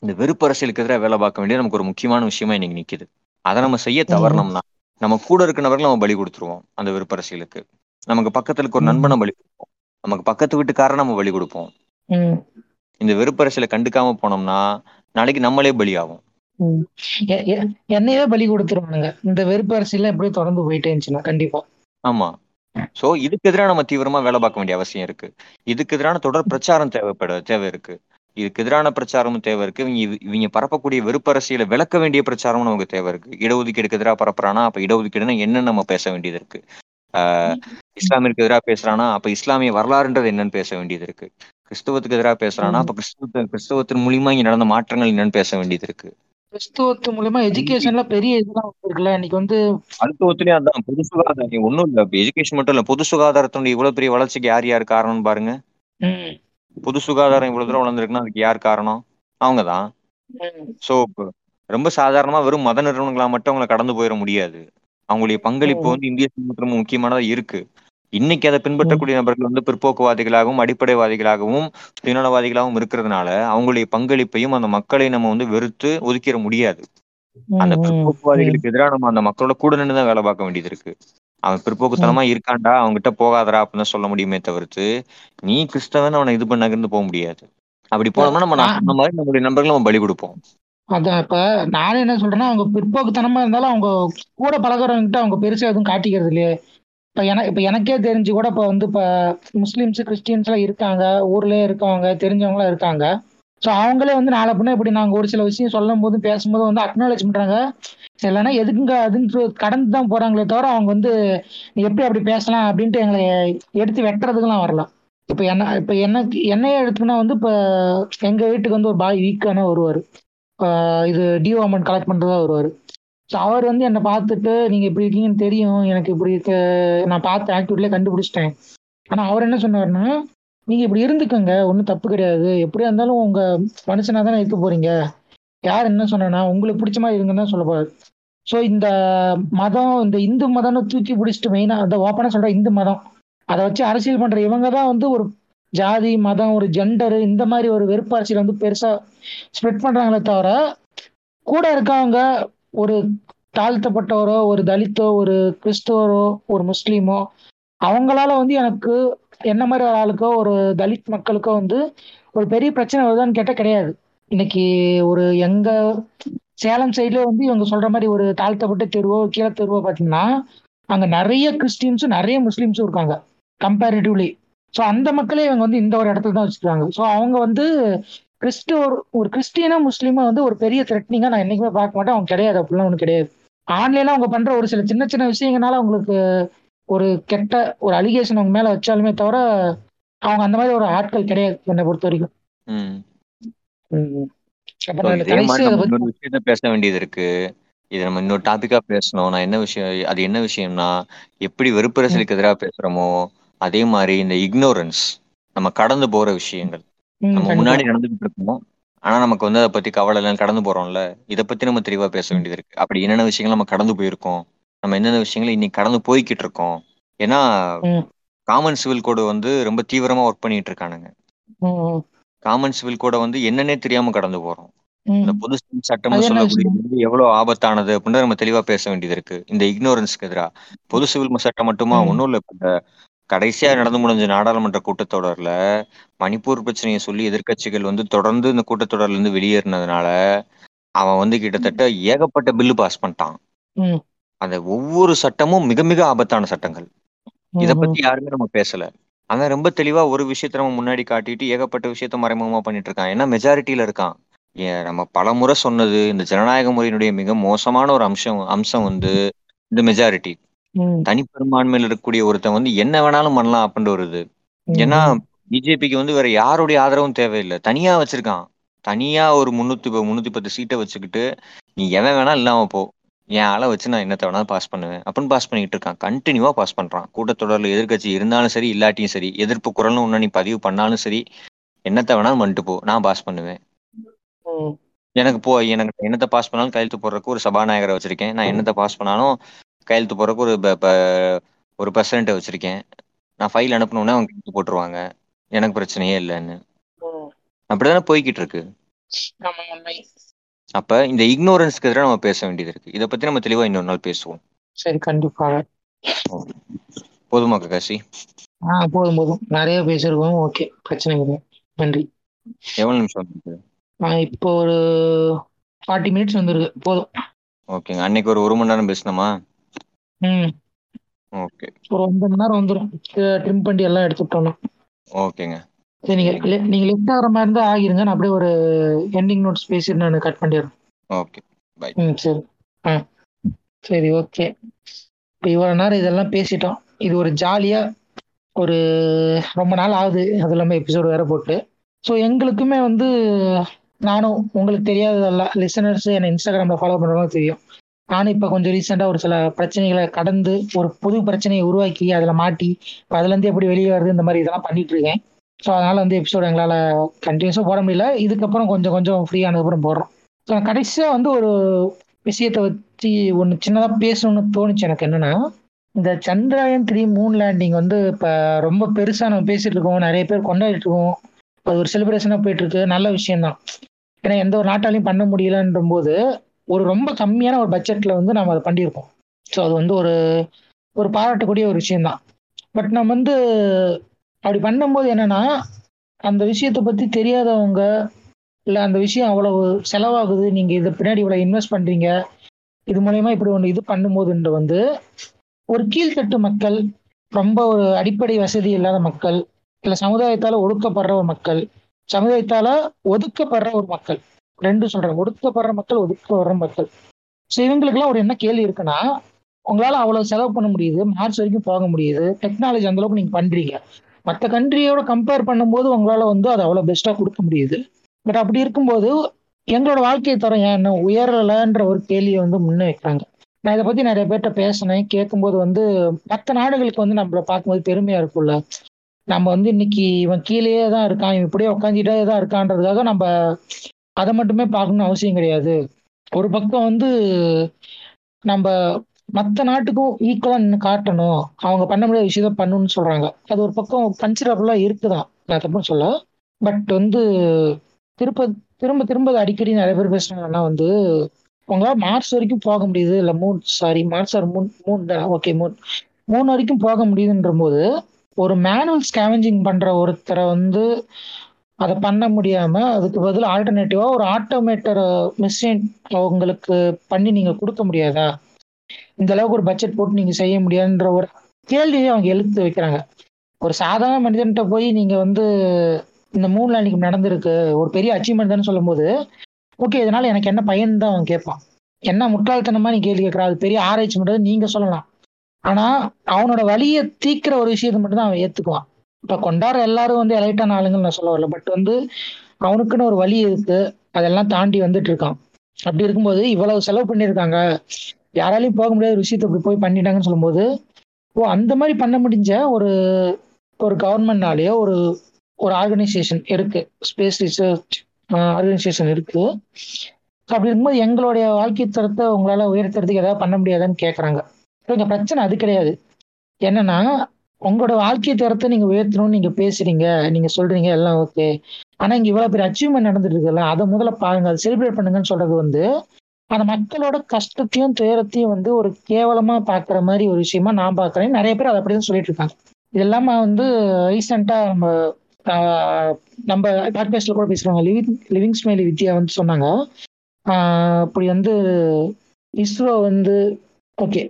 இந்த வெறுப்பு அரசியலுக்கு எதிராக வேலை பார்க்க வேண்டியது நமக்கு ஒரு முக்கியமான விஷயமா இன்னைக்கு நிக்குது. அதை நம்ம செய்ய தவறினோம்னா நம்ம கூட இருக்க நபர்கள் நம்ம பலி கொடுத்துருவோம் அந்த வெறுப்பு அரசியலுக்கு. நமக்கு பக்கத்துல இருக்க ஒரு நண்பனை பலி கொடுப்போம். நமக்கு பக்கத்து வீட்டுக்காரன் நம்ம பலி கொடுப்போம். இந்த வெறுப்பு அரசியலை கண்டுக்காம போனோம்னா நாளைக்கு நம்மளே பலியாகும். ம். எ- எ- என்னையே பலி கொடுத்துருவானுங்க. இந்த வெறுப்பு அரசியல் எப்படி தொடர்ந்து போயிட்டே இருந்துச்சுன்னா கண்டிப்பா. ஆமா. சோ இதுக்கு எதிராக நம்ம தீவிரமா வேலை பார்க்க வேண்டிய அவசியம் இருக்கு. இதுக்கு எதிரான தொடர் பிரச்சாரம் தேவைப்பட தேவை இருக்கு. இதுக்கு எதிரான பிரச்சாரமும் தேவை இருக்கு. இவங்க இது- இவங்க பரப்பக்கூடிய வெறுப்பு அரசியலை விளக்க வேண்டிய பிரச்சாரமும் நமக்கு தேவை இருக்கு. இடஒதுக்கீடுக்கு எதிராக பரப்புறானா அப்ப இடஒதுக்கீடுனா என்னன்னு நம்ம பேச வேண்டியது இருக்கு. ஆஹ் இஸ்லாமிற்கு எதிராக பேசுறானா அப்ப இஸ்லாமிய வரலாறுன்றது என்னன்னு பேச வேண்டியது இருக்கு. கிறிஸ்துவத்துக்கு எதிராக பேசுறானா அப்ப கிறிஸ்துவ கிறிஸ்தவத்தின் மூலியமா இங்க நடந்த மாற்றங்கள் என்னன்னு பேச வேண்டியது இருக்கு. கிறிஸ்துவத்து மூலமா எஜுகேஷன்ல பெரிய இதெல்லாம் இருக்குல்ல இன்னைக்கு வந்து மருத்துவத்திலயும் அதான் பொது சுகாதாரம். ஒண்ணும் இல்ல. எஜுகேஷன் மட்டும் இல்ல. பொது சுகாதாரத்தினுடைய இவ்வளவு பெரிய வளர்ச்சிக்கு யார் யார் காரணம்னு பாருங்க. பொது சுகாதாரம் இவ்வளவு தூரம் வளர்ந்துருக்குன்னா அதுக்கு யார் காரணம்? அவங்கதான். சோ ரொம்ப சாதாரணமா வெறும் மத நிறுவனங்களா மட்டும் அவங்களை கடந்து போயிட முடியாது. அவங்களுடைய பங்களிப்பு. வந்து இந்திய சமூகத்துல முக்கியமானதா இருக்கு. இன்னைக்கு அதை பின்பற்றக்கூடிய நபர்கள் வந்து பிற்போக்குவாதிகளாகவும் அடிப்படைவாதிகளாகவும் சுயநலவாதிகளாகவும் இருக்கிறதுனால அவங்களுடைய பங்களிப்பையும் அந்த மக்களை நம்ம வந்து வெறுத்து ஒதுக்கிட முடியாது. அந்த பிற்போக்குவாதிகளுக்கு எதிராக நம்ம அந்த மக்களோட கூட நின்று தான் வேலை பார்க்க வேண்டியது இருக்கு. அவன் பிற்போக்குத்தனமா இருக்கான்டா அவன்கிட்ட போகாதடா அப்படின்னு சொல்ல முடியுமே தவிர்த்து நீ கிறிஸ்தவன் அவனை இது பண்ண போக முடியாது. அப்படி போனோம்னா நம்ம நான் சொன்ன மாதிரி நம்மளுடைய நண்பர்கள் நம்ம பலி கொடுப்போம். அதான் இப்ப நானே என்ன சொல்றேன்னா அவங்க பிற்போக்குத்தனமா இருந்தாலும் அவங்க கூட பழகுறவங்கிட்ட அவங்க பெருசா எதுவும் காட்டிக்கிறது இல்லையே. இப்போ எனக்கு இப்போ எனக்கே தெரிஞ்சு கூட இப்போ வந்து இப்போ முஸ்லீம்ஸ் கிறிஸ்டின்ஸ்லாம் இருக்காங்க. ஊர்லயே இருக்கவங்க தெரிஞ்சவங்களாம் இருக்காங்க. ஸோ அவங்களே வந்து நாளை பின்ன இப்படி நாங்கள் ஒரு சில விஷயம் சொல்லும் போது பேசும்போது வந்து அக்னாலேஜ் பண்ணுறாங்க இல்லைன்னா எதுக்குங்க அதுன்னு கடந்து தான் போகிறாங்களே தவிர அவங்க வந்து நீ எப்படி அப்படி பேசலாம் அப்படின்ட்டு எங்களை எடுத்து வெட்டுறதுக்கெல்லாம் வரலாம் இப்போ என்ன இப்போ என்ன என்னையே எடுத்துக்கினா வந்து இப்போ எங்கள் வீட்டுக்கு வந்து ஒரு பாய் வீக்கான வருவார் இது டியூ அமௌண்ட் கலெக்ட் பண்ணுறதா வருவார் ஸோ அவர் வந்து என்னை பார்த்துட்டு நீங்க இப்படி இருக்கீங்கன்னு தெரியும். எனக்கு இப்படி இருக்க நான் பார்த்த ஆக்டிவிட்டிலே கண்டுபிடிச்சிட்டேன். ஆனா அவர் என்ன சொன்னார்னா நீங்க இப்படி இருந்துக்கோங்க. ஒன்றும் தப்பு கிடையாது. எப்படியா இருந்தாலும் உங்க மனுஷனா தானே இருக்க போறீங்க. யார் என்ன சொன்னா உங்களுக்கு பிடிச்ச மாதிரி இருங்கன்னு தான் சொல்ல போறாரு. ஸோ இந்த மதம் இந்த இந்து மதம்னு தூக்கி பிடிச்சிட்டு மெயினாக அந்த ஓப்பனாக சொல்ற இந்து மதம். அதை வச்சு அரசியல் பண்ற இவங்க தான் வந்து ஒரு ஜாதி மதம் ஒரு ஜெண்டர் இந்த மாதிரி ஒரு வெறுப்பு அரசியல் வந்து பெருசா ஸ்ப்ரெட் பண்றாங்களே தவிர கூட இருக்கவங்க ஒரு தாழ்த்தப்பட்டவரோ ஒரு தலித்தோ ஒரு கிறிஸ்துவரோ ஒரு முஸ்லீமோ அவங்களால வந்து எனக்கு என்ன மாதிரி ஒரு ஆளுக்கோ ஒரு தலித் மக்களுக்கோ வந்து ஒரு பெரிய பிரச்சனை வருதான்னு கேட்டால் கிடையாது. இன்னைக்கு ஒரு எங்க சேலம் சைட்ல வந்து இவங்க சொல்ற மாதிரி ஒரு தாழ்த்தப்பட்ட தெருவோ கீழே தெருவோ பார்த்தீங்கன்னா அங்க நிறைய கிறிஸ்டின்ஸும் நிறைய முஸ்லீம்ஸும் இருக்காங்க கம்பேரிட்டிவ்லி ஸோ அந்த மக்களே இவங்க வந்து இந்த ஒரு இடத்துல தான் வச்சுருக்காங்க. ஸோ அவங்க வந்து கிறிஸ்துவ ஒரு கிறிஸ்டியனா முஸ்லீமா வந்து ஒரு பெரிய த்ரெட்னிங்கா நான் என்னைக்குமே பார்க்க மாட்டேன். அவங்க கிடையாது. அப்படிலாம் ஒன்றும் கிடையாது. ஆன்லைன்ல அவங்க பண்ற ஒரு சில சின்ன சின்ன விஷயங்களால அவங்களுக்கு ஒரு கெட்ட ஒரு அலிகேஷன் அவங்க மேல வச்சாலுமே தவிர அவங்க அந்த மாதிரி ஒரு ஆட்கள் கிடையாது என்னை பொறுத்த வரைக்கும் பேச வேண்டியது இருக்கு. இது நம்ம இன்னொரு டாபிக்கா பேசணும். நான் என்ன விஷயம் அது என்ன விஷயம்னா எப்படி வெறுப்பரசலுக்கு எதிராக பேசுறோமோ அதே மாதிரி இந்த இக்னோரன்ஸ் நம்ம கடந்து போற விஷயங்கள். நம்ம முன்னாடி நடந்துகிட்டு இருக்கோம் ஆனா நமக்கு வந்து அதை பத்தி கவலை இல்லைன்னு கடந்து போறோம்ல. இதை பத்தி நம்ம தெளிவா பேச வேண்டியது இருக்கு. அப்படி என்னென்ன விஷயங்கள் நம்ம கடந்து போயிருக்கோம்? நம்ம என்னென்ன விஷயங்கள் இன்னைக்கு கடந்து போய்கிட்டு இருக்கோம் ஏன்னா காமன் சிவில் கோடு வந்து ரொம்ப தீவிரமா ஒர்க் பண்ணிட்டு இருக்கானுங்க காமன் சிவில் கோடை வந்து என்னன்னே தெரியாம கடந்து போறோம். இந்த. பொது சொல்லக்கூடியது விஷயம்? வந்து எவ்வளவு ஆபத்தானது அப்படின்னு நம்ம தெளிவா பேச வேண்டியது இருக்கு. இந்த இக்னோரன்ஸ்க்கு எதிரா. பொது சிவில் சட்டம் மட்டுமா? ஒன்றும் இல்லை. கடைசியா நடந்து முடிஞ்ச நாடாளுமன்ற கூட்டத்தொடர்ல மணிப்பூர் பிரச்சனையை சொல்லி எதிர்க்கட்சிகள் வந்து தொடர்ந்து இந்த கூட்டத்தொடர்ல இருந்து வெளியேறினதுனால அவன் வந்து கிட்டத்தட்ட ஏகப்பட்ட பில்லு பாஸ் பண்ணிட்டான். அந்த ஒவ்வொரு சட்டமும் மிக மிக ஆபத்தான சட்டங்கள். இத பத்தி யாருமே நம்ம பேசல. அவன் ரொம்ப தெளிவா ஒரு விஷயத்த நம்ம முன்னாடி காட்டிட்டு ஏகப்பட்ட விஷயத்த மறைமுகமா பண்ணிட்டு இருக்கான். ஏன்னா மெஜாரிட்டியில இருக்கான். நம்ம பல முறை சொன்னது இந்த ஜனநாயக முறையினுடைய மிக மோசமான ஒரு அம்சம் அம்சம் வந்து இந்த மெஜாரிட்டி தனிப்பெரும்பான்மையில் இருக்கக்கூடிய ஒருத்தன் வந்து என்ன வேணாலும் பண்ணலாம் அப்படின்ற ஒரு இது. ஏன்னா பிஜேபிக்கு வந்து வேற யாருடைய ஆதரவும் தேவையில்லை. தனியா வச்சிருக்கான். தனியா ஒரு முன்னூத்தி முன்னூத்தி பத்து சீட்டை வச்சுக்கிட்டு நீ எவன் வேணா இல்லாம போ. என் ஆளை வச்சு நான் என்னத்த வேணாலும் பாஸ் பண்ணுவேன். அப்படின்னு பாஸ் பண்ணிட்டு இருக்கான். கண்டினியூவா பாஸ் பண்றான். கூட்டத்தொடர்ல எதிர்க்கட்சி இருந்தாலும் சரி இல்லாட்டியும் சரி எதிர்ப்பு குரல்னு ஒண்ணு நீ பதிவு பண்ணாலும் சரி என்னத்த வேணாலும் பண்ணிட்டு போ. நான் பாஸ் பண்ணுவேன். எனக்கு போ எனக்கு என்னத்தை பாஸ் பண்ணாலும் கையெழுத்து போடுறதுக்கு ஒரு சபாநாயகரை வச்சிருக்கேன். நான் என்னத்தை பாஸ் பண்ணாலும் கையெழுத்து போடுறதுக்கு ஒரு ஒரு பிரசிடென்ட்டை வச்சிருக்கேன். நான் ஃபைல் அனுப்பணும்னா அவங்க கையெழுத்து போட்டுருவாங்க. எனக்கு பிரச்சனையே இல்லைன்னு. அப்படிதானே போய்கிட்டு இருக்கு. அப்ப இந்த இக்னோரன்ஸ்க்கு எதிராக நம்ம பேச வேண்டியது இருக்கு. இதை பத்தி நம்ம தெளிவா இன்னொரு நாள் பேசுவோம். சரி கண்டிப்பாக போதுமா ககாசி ஆ போதும் போதும். நிறைய பேசியிருக்கோம். ஓகே பிரச்சனை இல்லை. நன்றி. எவ்வளவு நிமிஷம் இப்போ ஒரு ஃபார்ட்டி மினிட்ஸ் வந்துருக்கு. போதும். ஓகேங்க. அன்னைக்கு ஒரு ஒரு மணி நேரம் பேசினோமா? ம். ஓகே. ஒரு ஒன்பது மணி நேரம் வந்துடும் ட்ரிம் பண்ணி எல்லாம் எடுத்துட்டோம்னா ஓகேங்க. சரி நீங்க நீங்க லெஃப்ட் ஆகிற மாதிரி இருந்தா ஆகிருங்க. நான் அப்படியே ஒரு எண்டிங் நோட்ஸ் பேசிட்டு நான் கட் பண்ணிடுறேன். ஓகே. பை. ம் சரி. ஆ. சரி ஓகே. இப்போ இவ்வளோ நேரம் இதெல்லாம் பேசிட்டோம். இது ஒரு ஜாலியா ஒரு ரொம்ப நாள் ஆகுது. அது இல்லாமல் எபிசோடு வேற போட்டு. ஸோ எங்களுக்குமே வந்து நானும் உங்களுக்கு தெரியாததெல்லாம் லிசனர்ஸ் என்னை இன்ஸ்டாகிராமில் ஃபாலோ பண்ணுறவங்க தெரியும். நானும் இப்போ கொஞ்சம் ரீசெண்டாக ஒரு சில பிரச்சனைகளை கடந்து ஒரு புது பிரச்சனையை உருவாக்கி அதில் மாட்டி இப்போ அதுலேருந்து எப்படி வெளியே வருது இந்த மாதிரி இதெல்லாம் பண்ணிட்டு இருக்கேன். ஸோ அதனால வந்து எபிசோடு எங்களால் கண்டினியூஸாக போட முடியல. இதுக்கப்புறம் கொஞ்சம் கொஞ்சம் ஃப்ரீ ஆனதுக்கப்புறம் போடுறோம். ஸோ கடைசியாக வந்து ஒரு விஷயத்தை வச்சு ஒன்று சின்னதாக பேசணும்னு தோணுச்சு எனக்கு என்னன்னா இந்த சந்திராயன் த்ரீ மூன் லேண்டிங் வந்து இப்போ ரொம்ப பெருசாக நம்ம பேசிகிட்டு இருக்கோம். நிறைய பேர் கொண்டாடிட்டு இருக்கோம். அது ஒரு செலிப்ரேஷனாக போயிட்டு இருக்கு. நல்ல விஷயம்தான். ஏன்னா எந்த ஒரு நாட்டாலையும் பண்ண முடியலன்ற போது ஒரு ரொம்ப கம்மியான ஒரு பட்ஜெட்ல வந்து நம்ம அதை பண்ணியிருக்கோம் ஸோ அது வந்து ஒரு ஒரு பாராட்டக்கூடிய ஒரு விஷயம்தான். பட் நம்ம வந்து அப்படி பண்ணும்போது என்னன்னா அந்த விஷயத்தை பத்தி தெரியாதவங்க இல்லை அந்த விஷயம் அவ்வளவு செலவாகுது நீங்க இதை பின்னாடி இவ்வளவு இன்வெஸ்ட் பண்றீங்க இது மூலயமா இப்படி ஒன்று இது பண்ணும்போதுன்ற வந்து ஒரு கீழ்த்தட்டு மக்கள் ரொம்ப ஒரு அடிப்படை வசதி இல்லாத மக்கள் இல்லை சமுதாயத்தால் ஒடுக்கப்படுற ஒரு மக்கள் சமுதாயத்தால் ஒதுக்கப்படுற ஒரு மக்கள். ரெண்டு சொல்றேன். ஒடுக்கப்படுற மக்கள் ஒதுக்கப்படுற மக்கள். ஸோ இவங்களுக்குலாம் ஒரு என்ன கேள்வி இருக்குன்னா உங்களால அவ்வளவு செலவு பண்ண முடியுது மார்ச் வரைக்கும் போக முடியுது டெக்னாலஜி அந்த அளவுக்கு நீங்க பண்றீங்க. மற்ற கண்ட்ரியோட கம்பேர் பண்ணும்போது உங்களால வந்து அது அவ்வளவு பெஸ்டா கொடுக்க முடியுது. பட் அப்படி இருக்கும்போது எங்களோட வாழ்க்கை தரம் ஏன் இன்னும் உயரலைன்ற ஒரு கேள்வியை வந்து முன்னே வைக்கிறாங்க. நான் இதை பத்தி நிறைய பேர்கிட்ட பேசினேன். கேட்கும்போது வந்து மற்ற நாடுகளுக்கு வந்து நம்மள பார்க்கும்போது பெருமையா இருக்கும்ல. நம்ம வந்து இன்னைக்கு இவன் கீழேயே தான் இருக்கான். இவன் இப்படியே உட்காந்துட்டே தான் இருக்கான்றதுக்காக நம்ம அதை மட்டுமே பார்க்கணும்னு அவசியம் கிடையாது. ஒரு பக்கம் வந்து நம்ம மற்ற நாட்டுக்கும் ஈக்குவலாக நின்று காட்டணும். அவங்க பண்ண முடியாத விஷயத்த பண்ணணும்னு சொல்கிறாங்க அது ஒரு பக்கம் கன்சிடரபுளா இருக்குதான். நான் தப்புன்னு சொல்ல பட் வந்து திருப்ப திரும்ப திரும்ப அடிக்கடி நிறைய பேர் பேசுறாங்கன்னா வந்து உங்களால் மார்ச் வரைக்கும் போக முடியுது. இல்லை மூணு சாரி மார்ச் ஆர் மூணு மூணு ஓகே மூணு மூணு வரைக்கும் போக முடியுதுன்ற போது ஒரு மேனுவல் ஸ்கேவஞ்சிங் பண்ணுற ஒருத்தரை வந்து அதை பண்ண முடியாம அதுக்கு பதில் ஆல்டர்னேட்டிவா ஒரு ஆட்டோமேட்டர் மிஷின் அவங்களுக்கு பண்ணி நீங்க கொடுக்க முடியாதா? இந்த அளவுக்கு ஒரு பட்ஜெட் போட்டு நீங்க செய்ய முடியாதுன்ற ஒரு கேள்வியை அவங்க எழுத்து வைக்கிறாங்க. ஒரு சாதாரண மனிதன்கிட்ட போய் நீங்க வந்து இந்த மூணு அன்னைக்கு நடந்திருக்கு ஒரு பெரிய அச்சீவ்மெண்ட் தான் சொல்லும்போது ஓகே இதனால எனக்கு என்ன பயன் தான் அவன் கேட்பான். என்ன முட்டாள்தனமா நீ கேள்வி கேட்கறா அது பெரிய ஆராய்ச்சி மட்டும் நீங்க சொல்லலாம். ஆனா அவனோட வழியை தீக்கிற ஒரு விஷயத்தை மட்டும் தான் அவன் ஏத்துக்குவான். இப்ப கொண்டாடுற எல்லாரும் வந்து எலைட்டான ஆளுங்கன்னு நான் சொல்ல வரல. பட் வந்து அவனுக்குன்னு ஒரு வழி இருக்கு. அதெல்லாம் தாண்டி வந்துட்டு இருக்கான். அப்படி இருக்கும்போது இவ்வளவு செலவு பண்ணியிருக்காங்க. யாராலையும் போக முடியாத ஒரு விஷயத்தை இப்படி போய் பண்ணிட்டாங்கன்னு சொல்லும்போது ஓ அந்த மாதிரி பண்ண முடிஞ்ச ஒரு ஒரு கவர்மெண்ட்னாலேயோ ஒரு ஒரு ஆர்கனைசேஷன் இருக்கு. ஸ்பேஸ் ரிசர்ச் ஆர்கனைசேஷன் இருக்கு. அப்படி இருக்கும்போது எங்களுடைய வாழ்க்கை தரத்தை உங்களால உயர்த்துறதுக்கு ஏதாவது பண்ண முடியாதான்னு கேட்குறாங்க கொஞ்சம் பிரச்சனை அது கிடையாது. என்னன்னா உங்களோட வாழ்க்கை தரத்தை நீங்க உயர்த்தணும்னு நீங்க பேசுறீங்க. நீங்க சொல்றீங்க எல்லாம் ஓகே ஆனா இங்க இவ்வளவு பெரிய அச்சீவ்மெண்ட் நடந்துட்டு இருக்குல்ல அதை முதல்ல பாருங்க அதை செலிப்ரேட் பண்ணுங்கன்னு சொல்றது வந்து அந்த மக்களோட கஷ்டத்தையும் துயரத்தையும் வந்து ஒரு கேவலமா பாக்குற மாதிரி ஒரு விஷயமா நான் பாக்குறேன் நிறைய பேர் அதை அப்படிதான் சொல்லிட்டு இருக்காங்க. இது இல்லாம வந்து ரீசெண்டா நம்ம நம்ம பாட்காஸ்ட்ல கூட பேசுறாங்க லிவிங் லிவிங் ஸ்மைலி வித்யா வந்து சொன்னாங்க. ஆஹ், அப்படி வந்து இஸ்ரோ வந்து ஓகே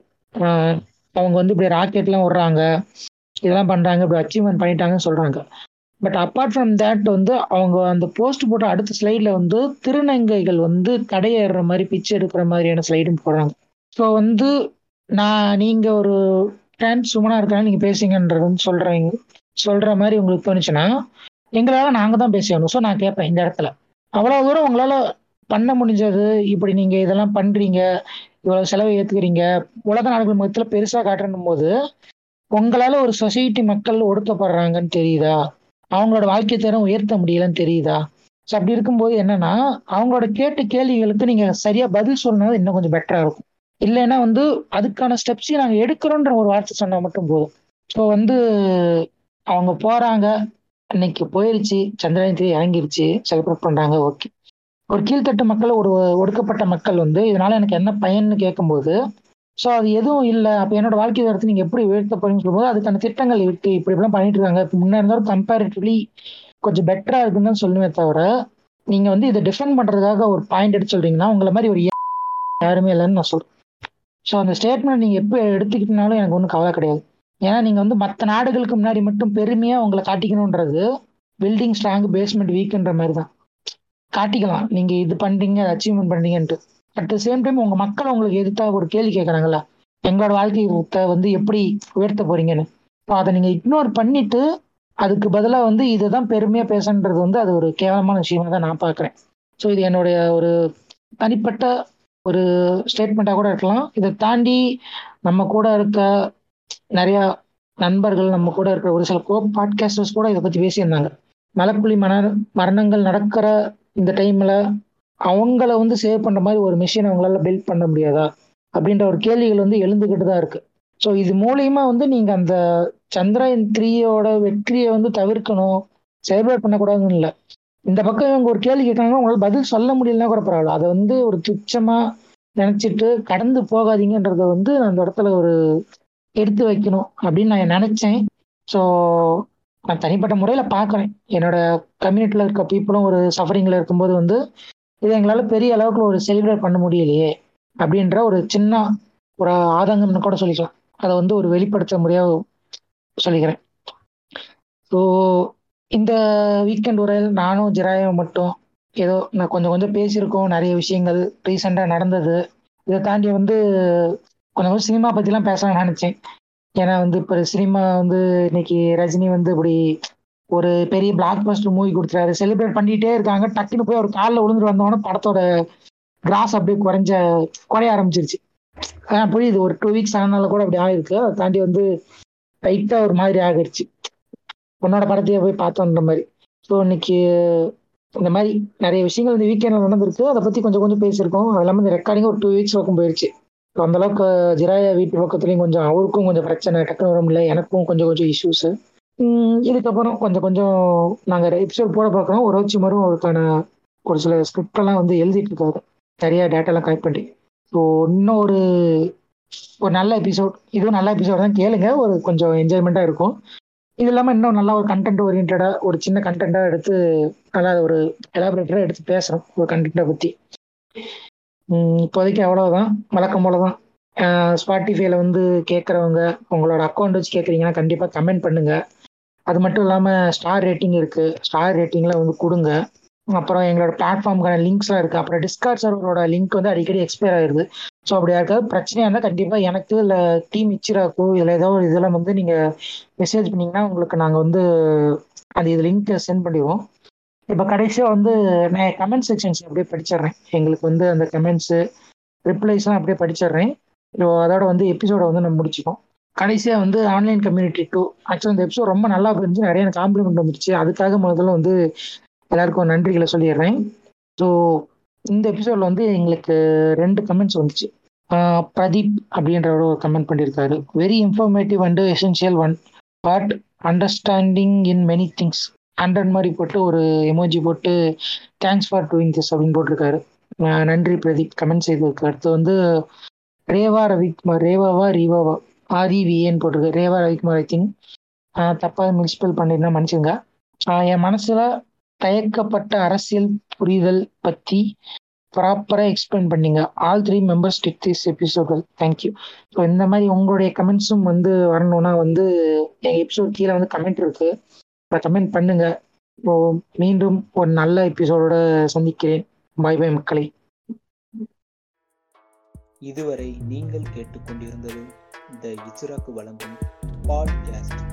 அவங்க வந்து இப்படி ராக்கெட்லாம் விடுறாங்க இதெல்லாம் பண்றாங்க இப்படி அச்சீவ்மெண்ட் பண்ணிட்டாங்கன்னு சொல்றாங்க. பட் அப்பார்ட் ஃப்ரம் தேட் வந்து அவங்க அந்த போஸ்ட் போட்ட அடுத்த ஸ்லைட்ல வந்து திருநங்கைகள் வந்து தடையேறுற மாதிரி பிச்சை எடுக்கிற மாதிரியான ஸ்லைடும் போடுறாங்க. ஸோ வந்து நான் நீங்க ஒரு டிரான்ஸ் உமனா இருக்காங்க நீங்க பேசுங்கன்றது வந்து சொல்றீங்க சொல்ற மாதிரி உங்களுக்கு தோணுச்சுன்னா எங்களால நாங்க தான் பேசணும் ஸோ நான் கேட்பேன் இந்த இடத்துல. அவ்வளவு தூரம் உங்களால பண்ண முடிஞ்சது இப்படி நீங்க இதெல்லாம் பண்றீங்க இவ்வளவு செலவை ஏத்துக்கிறீங்க உலக நாடுகள் மொத்தத்துல பெருசா காட்டணும் போது உங்களால ஒரு சொசைட்டி மக்கள் ஒடுக்கப்படுறாங்கன்னு தெரியுதா? அவங்களோட வாழ்க்கை தரம் உயர்த்த முடியலன்னு தெரியுதா? ஸோ அப்படி இருக்கும்போது என்னன்னா அவங்களோட கேட்ட கேள்விகளுக்கு நீங்க சரியா பதில் சொன்னது இன்னும் கொஞ்சம் பெட்டரா இருக்கும். இல்லைன்னா வந்து அதுக்கான ஸ்டெப்ஸையும் நாங்கள் எடுக்கிறோன்ற ஒரு வார்த்தை சொன்னா மட்டும் போதும். ஸோ வந்து அவங்க போறாங்க. இன்னைக்கு போயிருச்சு. சந்திரயான் த்ரீ இறங்கிருச்சு. செலிப்ரேட் பண்றாங்க. ஓகே ஒரு கீழ்த்தட்டு மக்கள் ஒரு ஒடுக்கப்பட்ட மக்கள் வந்து இதனால எனக்கு என்ன பயன்னு கேட்கும்போது ஸோ அது எதுவும் இல்லை. அப்போ என்னோட வாழ்க்கை தரத்தை நீங்கள் எப்படி உயர்த்த போறீங்கன்னு சொல்லும்போது அதுக்கான திட்டங்கள் இருக்கு. இப்படி இப்படிலாம் பண்ணிட்டு இருக்காங்க. இப்போ முன்னே இருந்தாலும் கம்பேரிட்டிவ்லி கொஞ்சம் பெட்டரா இருக்குன்னு தான் சொல்லுவேன் தவிர நீங்க வந்து இதை டிஃபெண்ட் பண்றதுக்காக ஒரு பாயிண்ட் எடுத்து சொல்றீங்கன்னா உங்களை மாதிரி ஒரு யாருமே இல்லைன்னு நான் சொல்றேன். ஸோ அந்த ஸ்டேட்மெண்ட் நீங்க எப்போ எடுத்துக்கிட்டனாலும் எனக்கு ஒன்றும் கவலை கிடையாது. ஏன்னா நீங்க வந்து மற்ற நாடுகளுக்கு முன்னாடி மட்டும் பெருமையா உங்களை காட்டிக்கணுன்றது பில்டிங் ஸ்ட்ராங் பேஸ்மெண்ட் வீக்குன்ற மாதிரி தான். காட்டிக்கலாம். நீங்க இது பண்றீங்க அச்சீவ்மெண்ட் பண்றீங்கன்ட்டு. அட் த சேம் டைம் உங்க மக்கள் உங்களுக்கு எதிர்த்தா ஒரு கேள்வி கேட்கறாங்கல்ல எங்களோட வாழ்க்கை வந்து எப்படி உயர்த்த போறீங்கன்னு? இப்போ அதை நீங்க இக்னோர் பண்ணிட்டு அதுக்கு பதிலாக வந்து இதுதான் பெருமையா பேசன்றது வந்து அது ஒரு கேவலமான விஷயமா தான் நான் பார்க்குறேன் ஸோ இது என்னுடைய ஒரு தனிப்பட்ட ஒரு ஸ்டேட்மெண்ட்டாக கூட இருக்கலாம். இதை தாண்டி நம்ம கூட இருக்க நிறைய நண்பர்கள் நம்ம கூட இருக்கிற ஒரு சில கோ பாட்காஸ்டர்ஸ் கூட இதை பற்றி பேசியிருந்தாங்க. மலக்குழி மன மரணங்கள் நடக்கிற இந்த டைம்ல அவங்கள வந்து சேவ் பண்ற மாதிரி ஒரு மிஷின் அவங்களால பில்ட் பண்ண முடியாதா? அப்படின்ற ஒரு கேள்விகள் வந்து எழுந்துகிட்டு தான் இருக்கு. ஸோ இது மூலியமா வந்து நீங்க அந்த சந்திராயன் த்ரீயோட வெற்றியை வந்து தவிர்க்கணும் செலிப்ரேட் பண்ணக்கூடாதுன்னு இல்லை. இந்த பக்கம் இவங்க ஒரு கேள்வி கேட்டாங்கன்னா உங்களால் பதில் சொல்ல முடியலன்னா கூட பரவாயில்ல. அதை வந்து ஒரு துச்சமா நினைச்சிட்டு கடந்து போகாதீங்கன்றத வந்து நான் அந்த இடத்துல ஒரு எடுத்து வைக்கணும் அப்படின்னு நான் நினைச்சேன். ஸோ நான் தனிப்பட்ட முறையில் பார்க்குறேன். என்னோட கம்யூனிட்டியில் இருக்க பீப்புளும் ஒரு சஃபரிங்கில் இருக்கும்போது வந்து இது எங்களால் பெரிய அளவுக்கு ஒரு செலிப்ரேட் பண்ண முடியலையே அப்படின்ற ஒரு சின்ன ஒரு ஆதங்கம்னு கூட சொல்லிக்கலாம். அதை வந்து ஒரு வெளிப்படுத்த முடியாத சொல்லிக்கிறேன். ஸோ இந்த வீக்கெண்ட் உரையில் நானும் ஜிராயும் மட்டும் ஏதோ நான் கொஞ்சம் கொஞ்சம் பேசியிருக்கோம் நிறைய விஷயங்கள் ரீசெண்டாக நடந்தது. இதை தாண்டி வந்து கொஞ்சம் கொஞ்சம் சினிமா பற்றிலாம் பேசலாம்னு நினச்சேன். ஏன்னா வந்து இப்போ சினிமா வந்து இன்னைக்கு ரஜினி வந்து இப்படி ஒரு பெரிய பிளாக் பஸ்டர் மூவி கொடுத்துறாரு. செலிப்ரேட் பண்ணிட்டே இருக்காங்க. டக்குன்னு போய் ஒரு காலில் விழுந்துட்டு வந்தோடனே படத்தோட கிராஸ் அப்படியே குறைஞ்ச குறைய ஆரம்பிச்சிருச்சு. ஆனால் புரியுது. ஒரு டூ வீக்ஸ் ஆனால கூட அப்படி ஆயிருக்கு. அதை தாண்டி வந்து லைட்டாக ஒரு மாதிரி ஆகிருச்சு உன்னோட படத்தையே போய் பார்த்தோன்ற மாதிரி. ஸோ இன்னைக்கு இந்த மாதிரி நிறைய விஷயங்கள் இந்த வீக்கெண்டில் நடந்திருக்கு. அதை பற்றி கொஞ்சம் கொஞ்சம் பேசியிருக்கோம். அது இல்லாமல் இந்த ரெக்கார்டிங் ஒரு டூ வீக்ஸ் பக்கம் போயிடுச்சு ஸோ அந்தளவுக்கு ஜிராயா வீட்டு பக்கத்துலேயும் கொஞ்சம் அவருக்கும் கொஞ்சம் பிரச்சனை டக்குனு வர முடியல எனக்கும் கொஞ்சம் கொஞ்சம் இஷ்யூஸு இதுக்கப்புறம் கொஞ்சம் கொஞ்சம் நாங்கள் எபிசோட் போட பார்க்குறோம் ஒரு வச்சு மறும் அவருக்கான ஒரு சில ஸ்கிரிப்டெல்லாம் வந்து எழுதிட்டு இருக்காரு. நிறைய டேட்டாலாம் கலெக்ட் பண்ணி. ஸோ இன்னும் ஒரு ஒரு நல்ல எபிசோட் இதுவும் நல்ல எபிசோட் தான். கேளுங்க. ஒரு கொஞ்சம் என்ஜாய்மெண்ட்டாக இருக்கும். இது இல்லாமல் இன்னும் நல்லா ஒரு கண்டென்ட் ஓரியன்டாக ஒரு சின்ன கண்டென்ட்டாக எடுத்து நல்லா ஒரு எலாபரேட்டராக எடுத்து பேசுகிறோம் ஒரு கண்டென்ட்டை பற்றி இப்போதைக்கு அவ்வளோதான் வழக்கம் போல தான் ஸ்பாட்டிஃபைல வந்து கேட்குறவங்க உங்களோட அக்கௌண்ட் வச்சு கேட்குறீங்கன்னா கண்டிப்பாக கமெண்ட் பண்ணுங்கள் அது மட்டும் இல்லாமல் ஸ்டார் ரேட்டிங் இருக்குது ஸ்டார் ரேட்டிங்கில் வந்து கொடுங்க. அப்புறம் எங்களோட பிளாட்ஃபார்முக்கான லிங்க்ஸ்லாம் இருக்குது அப்புறம் டிஸ்கார்ட் சர்வரோட லிங்க் வந்து அடிக்கடி எக்ஸ்பயர் ஆயிருது. ஸோ அப்படி இருக்காது பிரச்சனையாக இருந்தால் கண்டிப்பாக எனக்கு இல்லை டீம் இச்சிராக்கோ இல்லை ஏதோ ஒரு இதெல்லாம் வந்து நீங்கள் மெசேஜ் பண்ணிங்கன்னா உங்களுக்கு நாங்கள் வந்து அந்த இது லிங்க் சென்ட் பண்ணிடுவோம். இப்போ கடைசியாக வந்து நான் கமெண்ட் செக்ஷன்ஸ் அப்படியே படிச்சிடுறேன். எங்களுக்கு வந்து அந்த கமெண்ட்ஸு ரிப்ளைஸ்லாம் அப்படியே படிச்சிடுறேன். அதோட வந்து எபிசோட வந்து நம்ம முடிச்சுக்கோம் கடைசியாக வந்து ஆன்லைன் கம்யூனிட்டி டூ ஆக்சுவலாக இந்த எபிசோட் ரொம்ப நல்லா இருந்துச்சு. நிறைய காம்ப்ளிமெண்ட் வந்துருச்சு. அதுக்காக முதல்ல வந்து எல்லாருக்கும் நன்றிகளை சொல்லிடுறேன். ஸோ இந்த எபிசோடில் வந்து எங்களுக்கு ரெண்டு கமெண்ட்ஸ் வந்துச்சு. பிரதீப் அப்படின்றவர் ஒரு கமெண்ட் பண்ணியிருக்காரு very informative and essential one but understanding in many things hundred மாதிரி போட்டு ஒரு எமோஜி போட்டு தேங்க்ஸ் ஃபார் டூயிங் திஸ் அப்படின்னு போட்டிருக்காரு. நன்றி பிரதீப். கமெண்ட் செய்திருக்கு அடுத்து வந்து ரேவா ரவிக்குமார் ரேவாவா ரீவாவா? ஆர்இவிஏன்னு போட்டிருக்கு. ரேவா ரவிக்குமார் ஐ திங்க் தப்பாக மிஸ்பெல் பண்ணிருந்தேன் மன்னிச்சுங்க என் மனசுல தயக்கப்பட்ட அரசியல் புரிதல் பற்றி ப்ராப்பராக எக்ஸ்பிளைன் பண்ணீங்க. All three members dig this எபிசோட்கள் thank you so இந்த மாதிரி உங்களுடைய கமெண்ட்ஸும் வந்து வரணும்னா வந்து எங்கள் எபிசோட் கீழே வந்து கமெண்ட் இருக்கு. கமெண்ட் பண்ணுங்க. ஸோ மீண்டும் ஒரு நல்ல எபிசோடோட சந்திக்கிறேன். பாய் பாய் மக்களை. இதுவரை நீங்கள் கேட்டுக்கொண்டிருந்தது த இசுராக்கு வழங்கும் பாட்காஸ்ட்